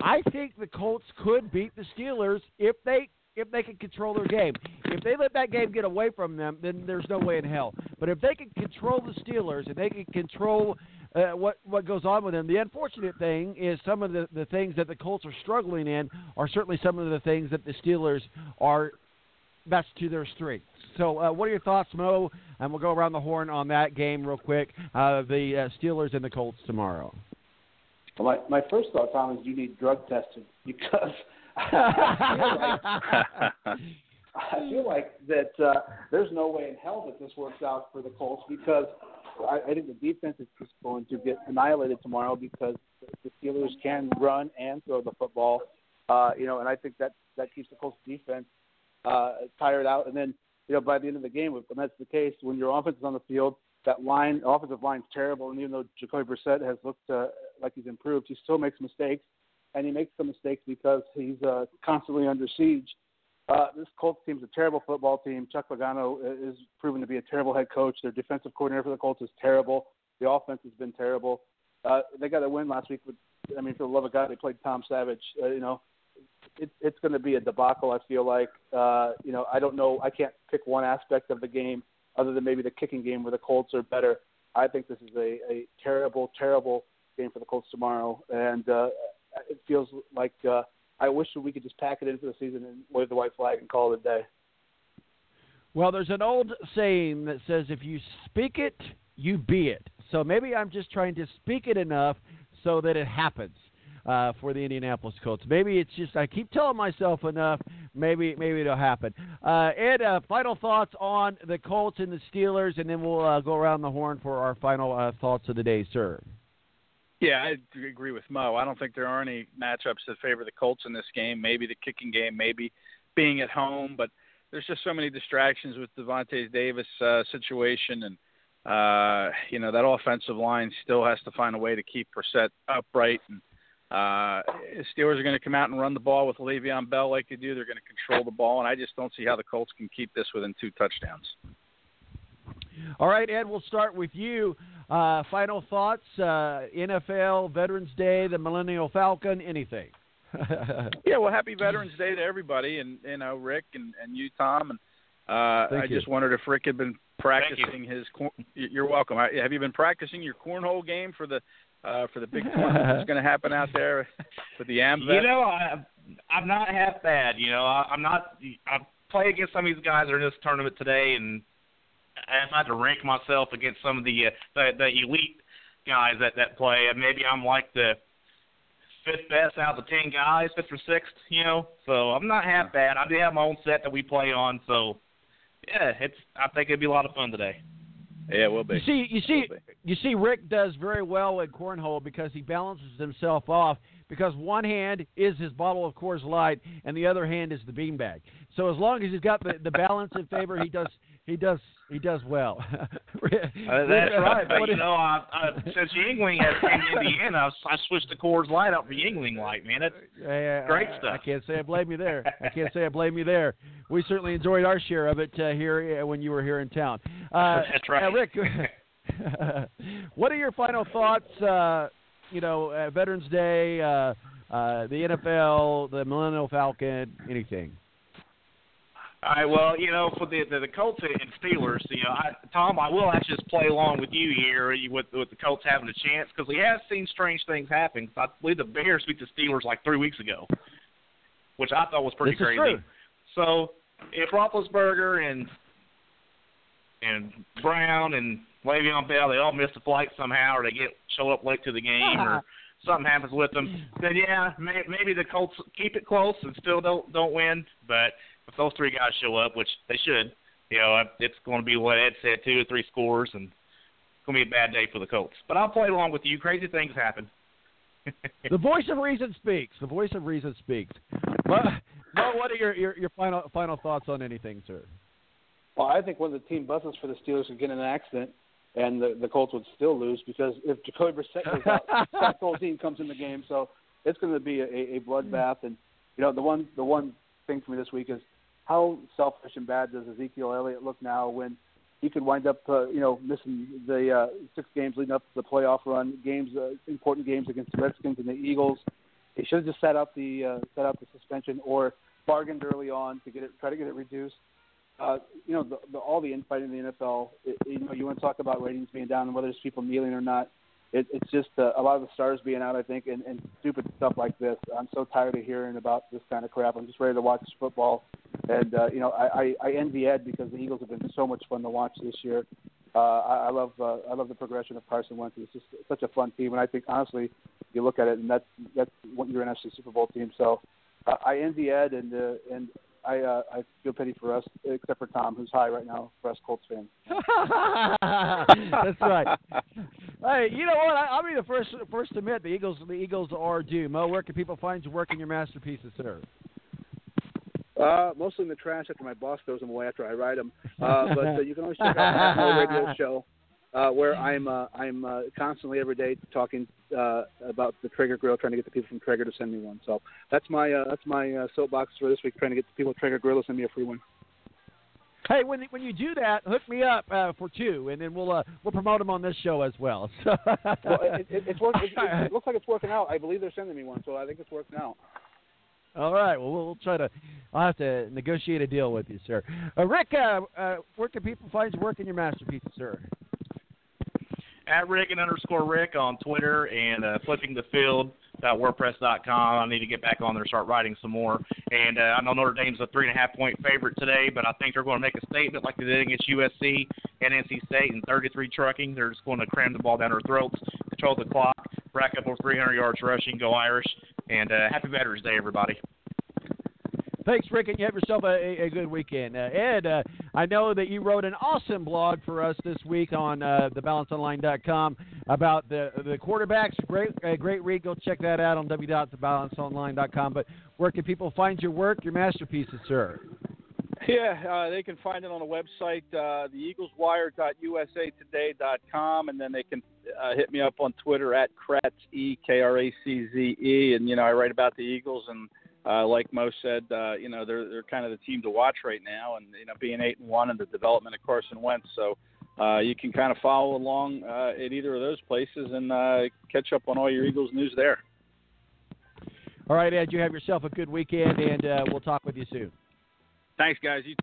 I think the Colts could beat the Steelers if they if they can control their game. If they let that game get away from them, then there's no way in hell. But if they can control the Steelers and they can control uh, what what goes on with them, the unfortunate thing is some of the the things that the Colts are struggling in are certainly some of the things that the Steelers are best to their strengths. So, uh, what are your thoughts, Mo? And we'll go around the horn on that game real quick. Uh, the uh, Steelers and the Colts tomorrow. Well, my my first thought, Tom, is you need drug testing because I feel like, that uh, there's no way in hell that this works out for the Colts because I, I think the defense is just going to get annihilated tomorrow because the Steelers can run and throw the football. Uh, you know, and I think that that keeps the Colts defense uh, tired out. And then, you know, by the end of the game, when that's the case, when your offense is on the field, that line, offensive line's terrible. And even though Jacoby Brissett has looked uh, like he's improved, he still makes mistakes, and he makes some mistakes because he's uh, constantly under siege. Uh, this Colts team's a terrible football team. Chuck Pagano is proven to be a terrible head coach. Their defensive coordinator for the Colts is terrible. The offense has been terrible. Uh, they got a win last week with, I mean, for the love of God, they played Tom Savage. Uh, you know, it, it's going to be a debacle. I feel like, uh, you know, I don't know. I can't pick one aspect of the game other than maybe the kicking game where the Colts are better. I think this is a, a terrible, terrible game for the Colts tomorrow, and uh, it feels like uh, I wish that we could just pack it in for the season and wave the white flag and call it a day. Well, there's an old saying that says if you speak it, you be it. So maybe I'm just trying to speak it enough so that it happens uh, for the Indianapolis Colts. Maybe it's just I keep telling myself enough. Maybe maybe it'll happen. Uh, Ed, uh, final thoughts on the Colts and the Steelers, and then we'll uh, go around the horn for our final uh, thoughts of the day, sir. Yeah, I agree with Mo. I don't think there are any matchups that favor the Colts in this game. Maybe the kicking game, maybe being at home, but there's just so many distractions with the Vontae Davis uh, situation, and uh, you know that offensive line still has to find a way to keep Brissett upright. And uh, Steelers are going to come out and run the ball with Le'Veon Bell like they do. They're going to control the ball, and I just don't see how the Colts can keep this within two touchdowns. All right, Ed, we'll start with you. Uh, final thoughts, uh, NFL, Veterans Day, the Millennial Falcon, anything? yeah, well, happy Veterans Day to everybody, and you know Rick and, and you, Tom, and uh, Thank I you. just wondered if Rick had been practicing his. Cor- you're welcome. I- Have you been practicing your cornhole game for the uh, for the big tournament that's going to happen out there with the AMVET? You know, I, I'm not half bad. You know, I, I'm not. I play against some of these guys that are in this tournament today, and I'm not to rank myself against some of the uh, the, the elite guys that that play. Maybe I'm like the fifth best out of the ten guys, fifth or sixth. You know, so I'm not half bad. I do have my own set that we play on, so yeah, it's. I think it'd be a lot of fun today. Yeah, it will be. You see, you see, you see, Rick does very well at cornhole because he balances himself off. Because one hand is his bottle of Coors Light, and the other hand is the beanbag. So as long as he's got the, the balance in favor, he does he does he does well. Uh, that's right. But you know, I, I, since Yuengling has came to Indiana, I, I switched the Coors Light out for Yuengling Light. Man, that's Yeah, great I, stuff. I can't say I blame you there. I can't say I blame you there. We certainly enjoyed our share of it uh, here uh, when you were here in town. Uh, That's right. uh, Rick, what are your final thoughts? Uh, you know, uh, Veterans Day, uh, uh, the NFL, the Millennial Falcon, anything? All right. Well, you know, for the the, the Colts and Steelers, you know, I, Tom, I will actually just play along with you here with with the Colts having a chance because we have seen strange things happen. I believe the Bears beat the Steelers like three weeks ago, which I thought was pretty This is crazy. true. So if Roethlisberger and and Brown and Le'Veon Bell they all miss the flight somehow, or they get show up late to the game, or something happens with them, then yeah, may, maybe the Colts keep it close and still don't don't win. But if those three guys show up, which they should, you know, it's going to be what Ed said, two or three scores, and it's going to be a bad day for the Colts. But I'll play along with you. Crazy things happen. the voice of reason speaks. The voice of reason speaks. Mo, Mo what are your, your your final final thoughts on anything, sir? Well, I think one of the team buses for the Steelers would get in an accident, and the, the Colts would still lose because if Jacoby Brissett goes out, that whole team comes in the game. So it's going to be a, a bloodbath. And you know, the one the one thing for me this week is how selfish and bad does Ezekiel Elliott look now when he could wind up, uh, you know, missing the uh, six games leading up to the playoff run, games, uh, important games against the Redskins and the Eagles. He should have just set out the uh, set out the suspension or bargained early on to get it, try to get it reduced. Uh, you know, the, the, all the infighting in the NFL. It, you know, you want to talk about ratings being down and whether there's people kneeling or not. It, it's just uh, a lot of the stars being out, I think, and, and stupid stuff like this. I'm so tired of hearing about this kind of crap. I'm just ready to watch football. And uh, you know, I, I, I envy Ed because the Eagles have been so much fun to watch this year. Uh, I, I love uh, I love the progression of Carson Wentz. It's just such a fun team, and I think honestly, you look at it, and that's that's what your NFC Super Bowl team. So uh, I envy Ed, and uh, and I uh, I feel pity for us, except for Tom, who's high right now for us Colts fans. That's right. Hey, you know what? I, I'll be the first first to admit the Eagles the Eagles are due. Mo, where can people find you working your masterpieces, sir? Uh, mostly in the trash after my boss throws them away after I ride them. Uh, but uh, you can always check out my radio show uh, where I'm uh, I'm uh, constantly every day talking uh, about the Traeger grill, trying to get the people from Traeger to send me one. So that's my uh, that's my uh, soapbox for this week, trying to get the people at Traeger Grill to send me a free one. Hey, when when you do that, hook me up uh, for two, and then we'll uh, we'll promote them on this show as well. So. well, it, it, it's work, it, it looks like it's working out. I believe they're sending me one, so I think it's working out. All right. Well, we'll try to. I'll have to negotiate a deal with you, sir. Uh, Rick, uh, uh, where can people find your work working your masterpieces, sir? At Rick and underscore Rick on Twitter and uh, flippingthefield.wordpress.com. I need to get back on there and start writing some more. And uh, I know Notre Dame's a three and a half point favorite today, but I think they're going to make a statement like they did against USC and NC State and 33 trucking. They're just going to cram the ball down their throats, control the clock, rack up over 300 yards rushing, go Irish. And uh, happy Veterans Day, everybody. Thanks, Rick, and you have yourself a, a, good weekend. Uh, Ed, uh, I know that you wrote an awesome blog for us this week on uh, thebalanceonline.com about the the quarterbacks. Great, uh, great read. Go check that out on www.thebalanceonline.com. But where can people find your work, your masterpieces, sir? Yeah, uh, they can find it on the website, uh, theeagleswire.usatoday.com, and then they can uh, hit me up on Twitter at Kratz, E K R A C Z E, and you know I write about the Eagles, and uh, like Mo said, uh, you know they're they're kind of the team to watch right now, and you know being eight and one and the development of Carson Wentz, so. Uh, you can kind of follow along uh, at either of those places and uh, catch up on all your Eagles news there. All right, Ed, you have yourself a good weekend, and uh, we'll talk with you soon. Thanks, guys. You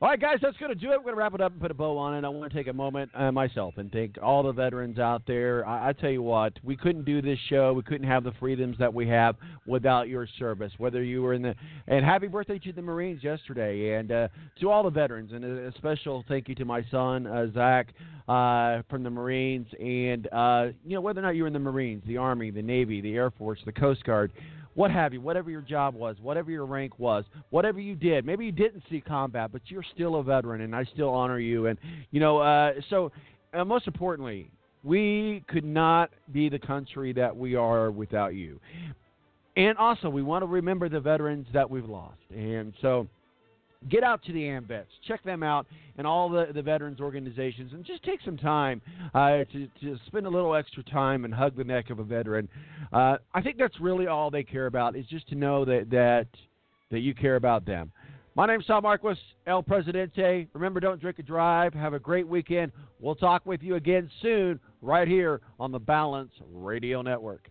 All right, guys, that's going to do it. We're going to wrap it up and put a bow on it. I want to take a moment uh, myself and thank all the veterans out there. I, I tell you what, we couldn't do this show. We couldn't have the freedoms that we have without your service. Whether you were in the and happy birthday to the Marines yesterday, and uh, to all the veterans, and a, special thank you to my son uh, Zach uh, from the Marines, and uh, you know whether or not you were in the Marines, the Army, the Navy, the Air Force, the Coast Guard what have you, whatever your job was, whatever your rank was, whatever you did. Maybe you didn't see combat, but you're still a veteran, and I still honor you. And you know, uh, so uh, most importantly, we could not be the country that we are without you. And also, we want to remember the veterans that we've lost. And so, get out to the AMVETS, check them out, and all the, the veterans organizations, and just take some time uh, to, to spend a little extra time and hug the neck of a veteran. Uh, I think that's really all they care about is just to know that that that you care about them. My name's Tom Marquis, El Presidente. Remember, don't drink and drive. Have a great weekend. We'll talk with you again soon, right here on the Balance Radio Network.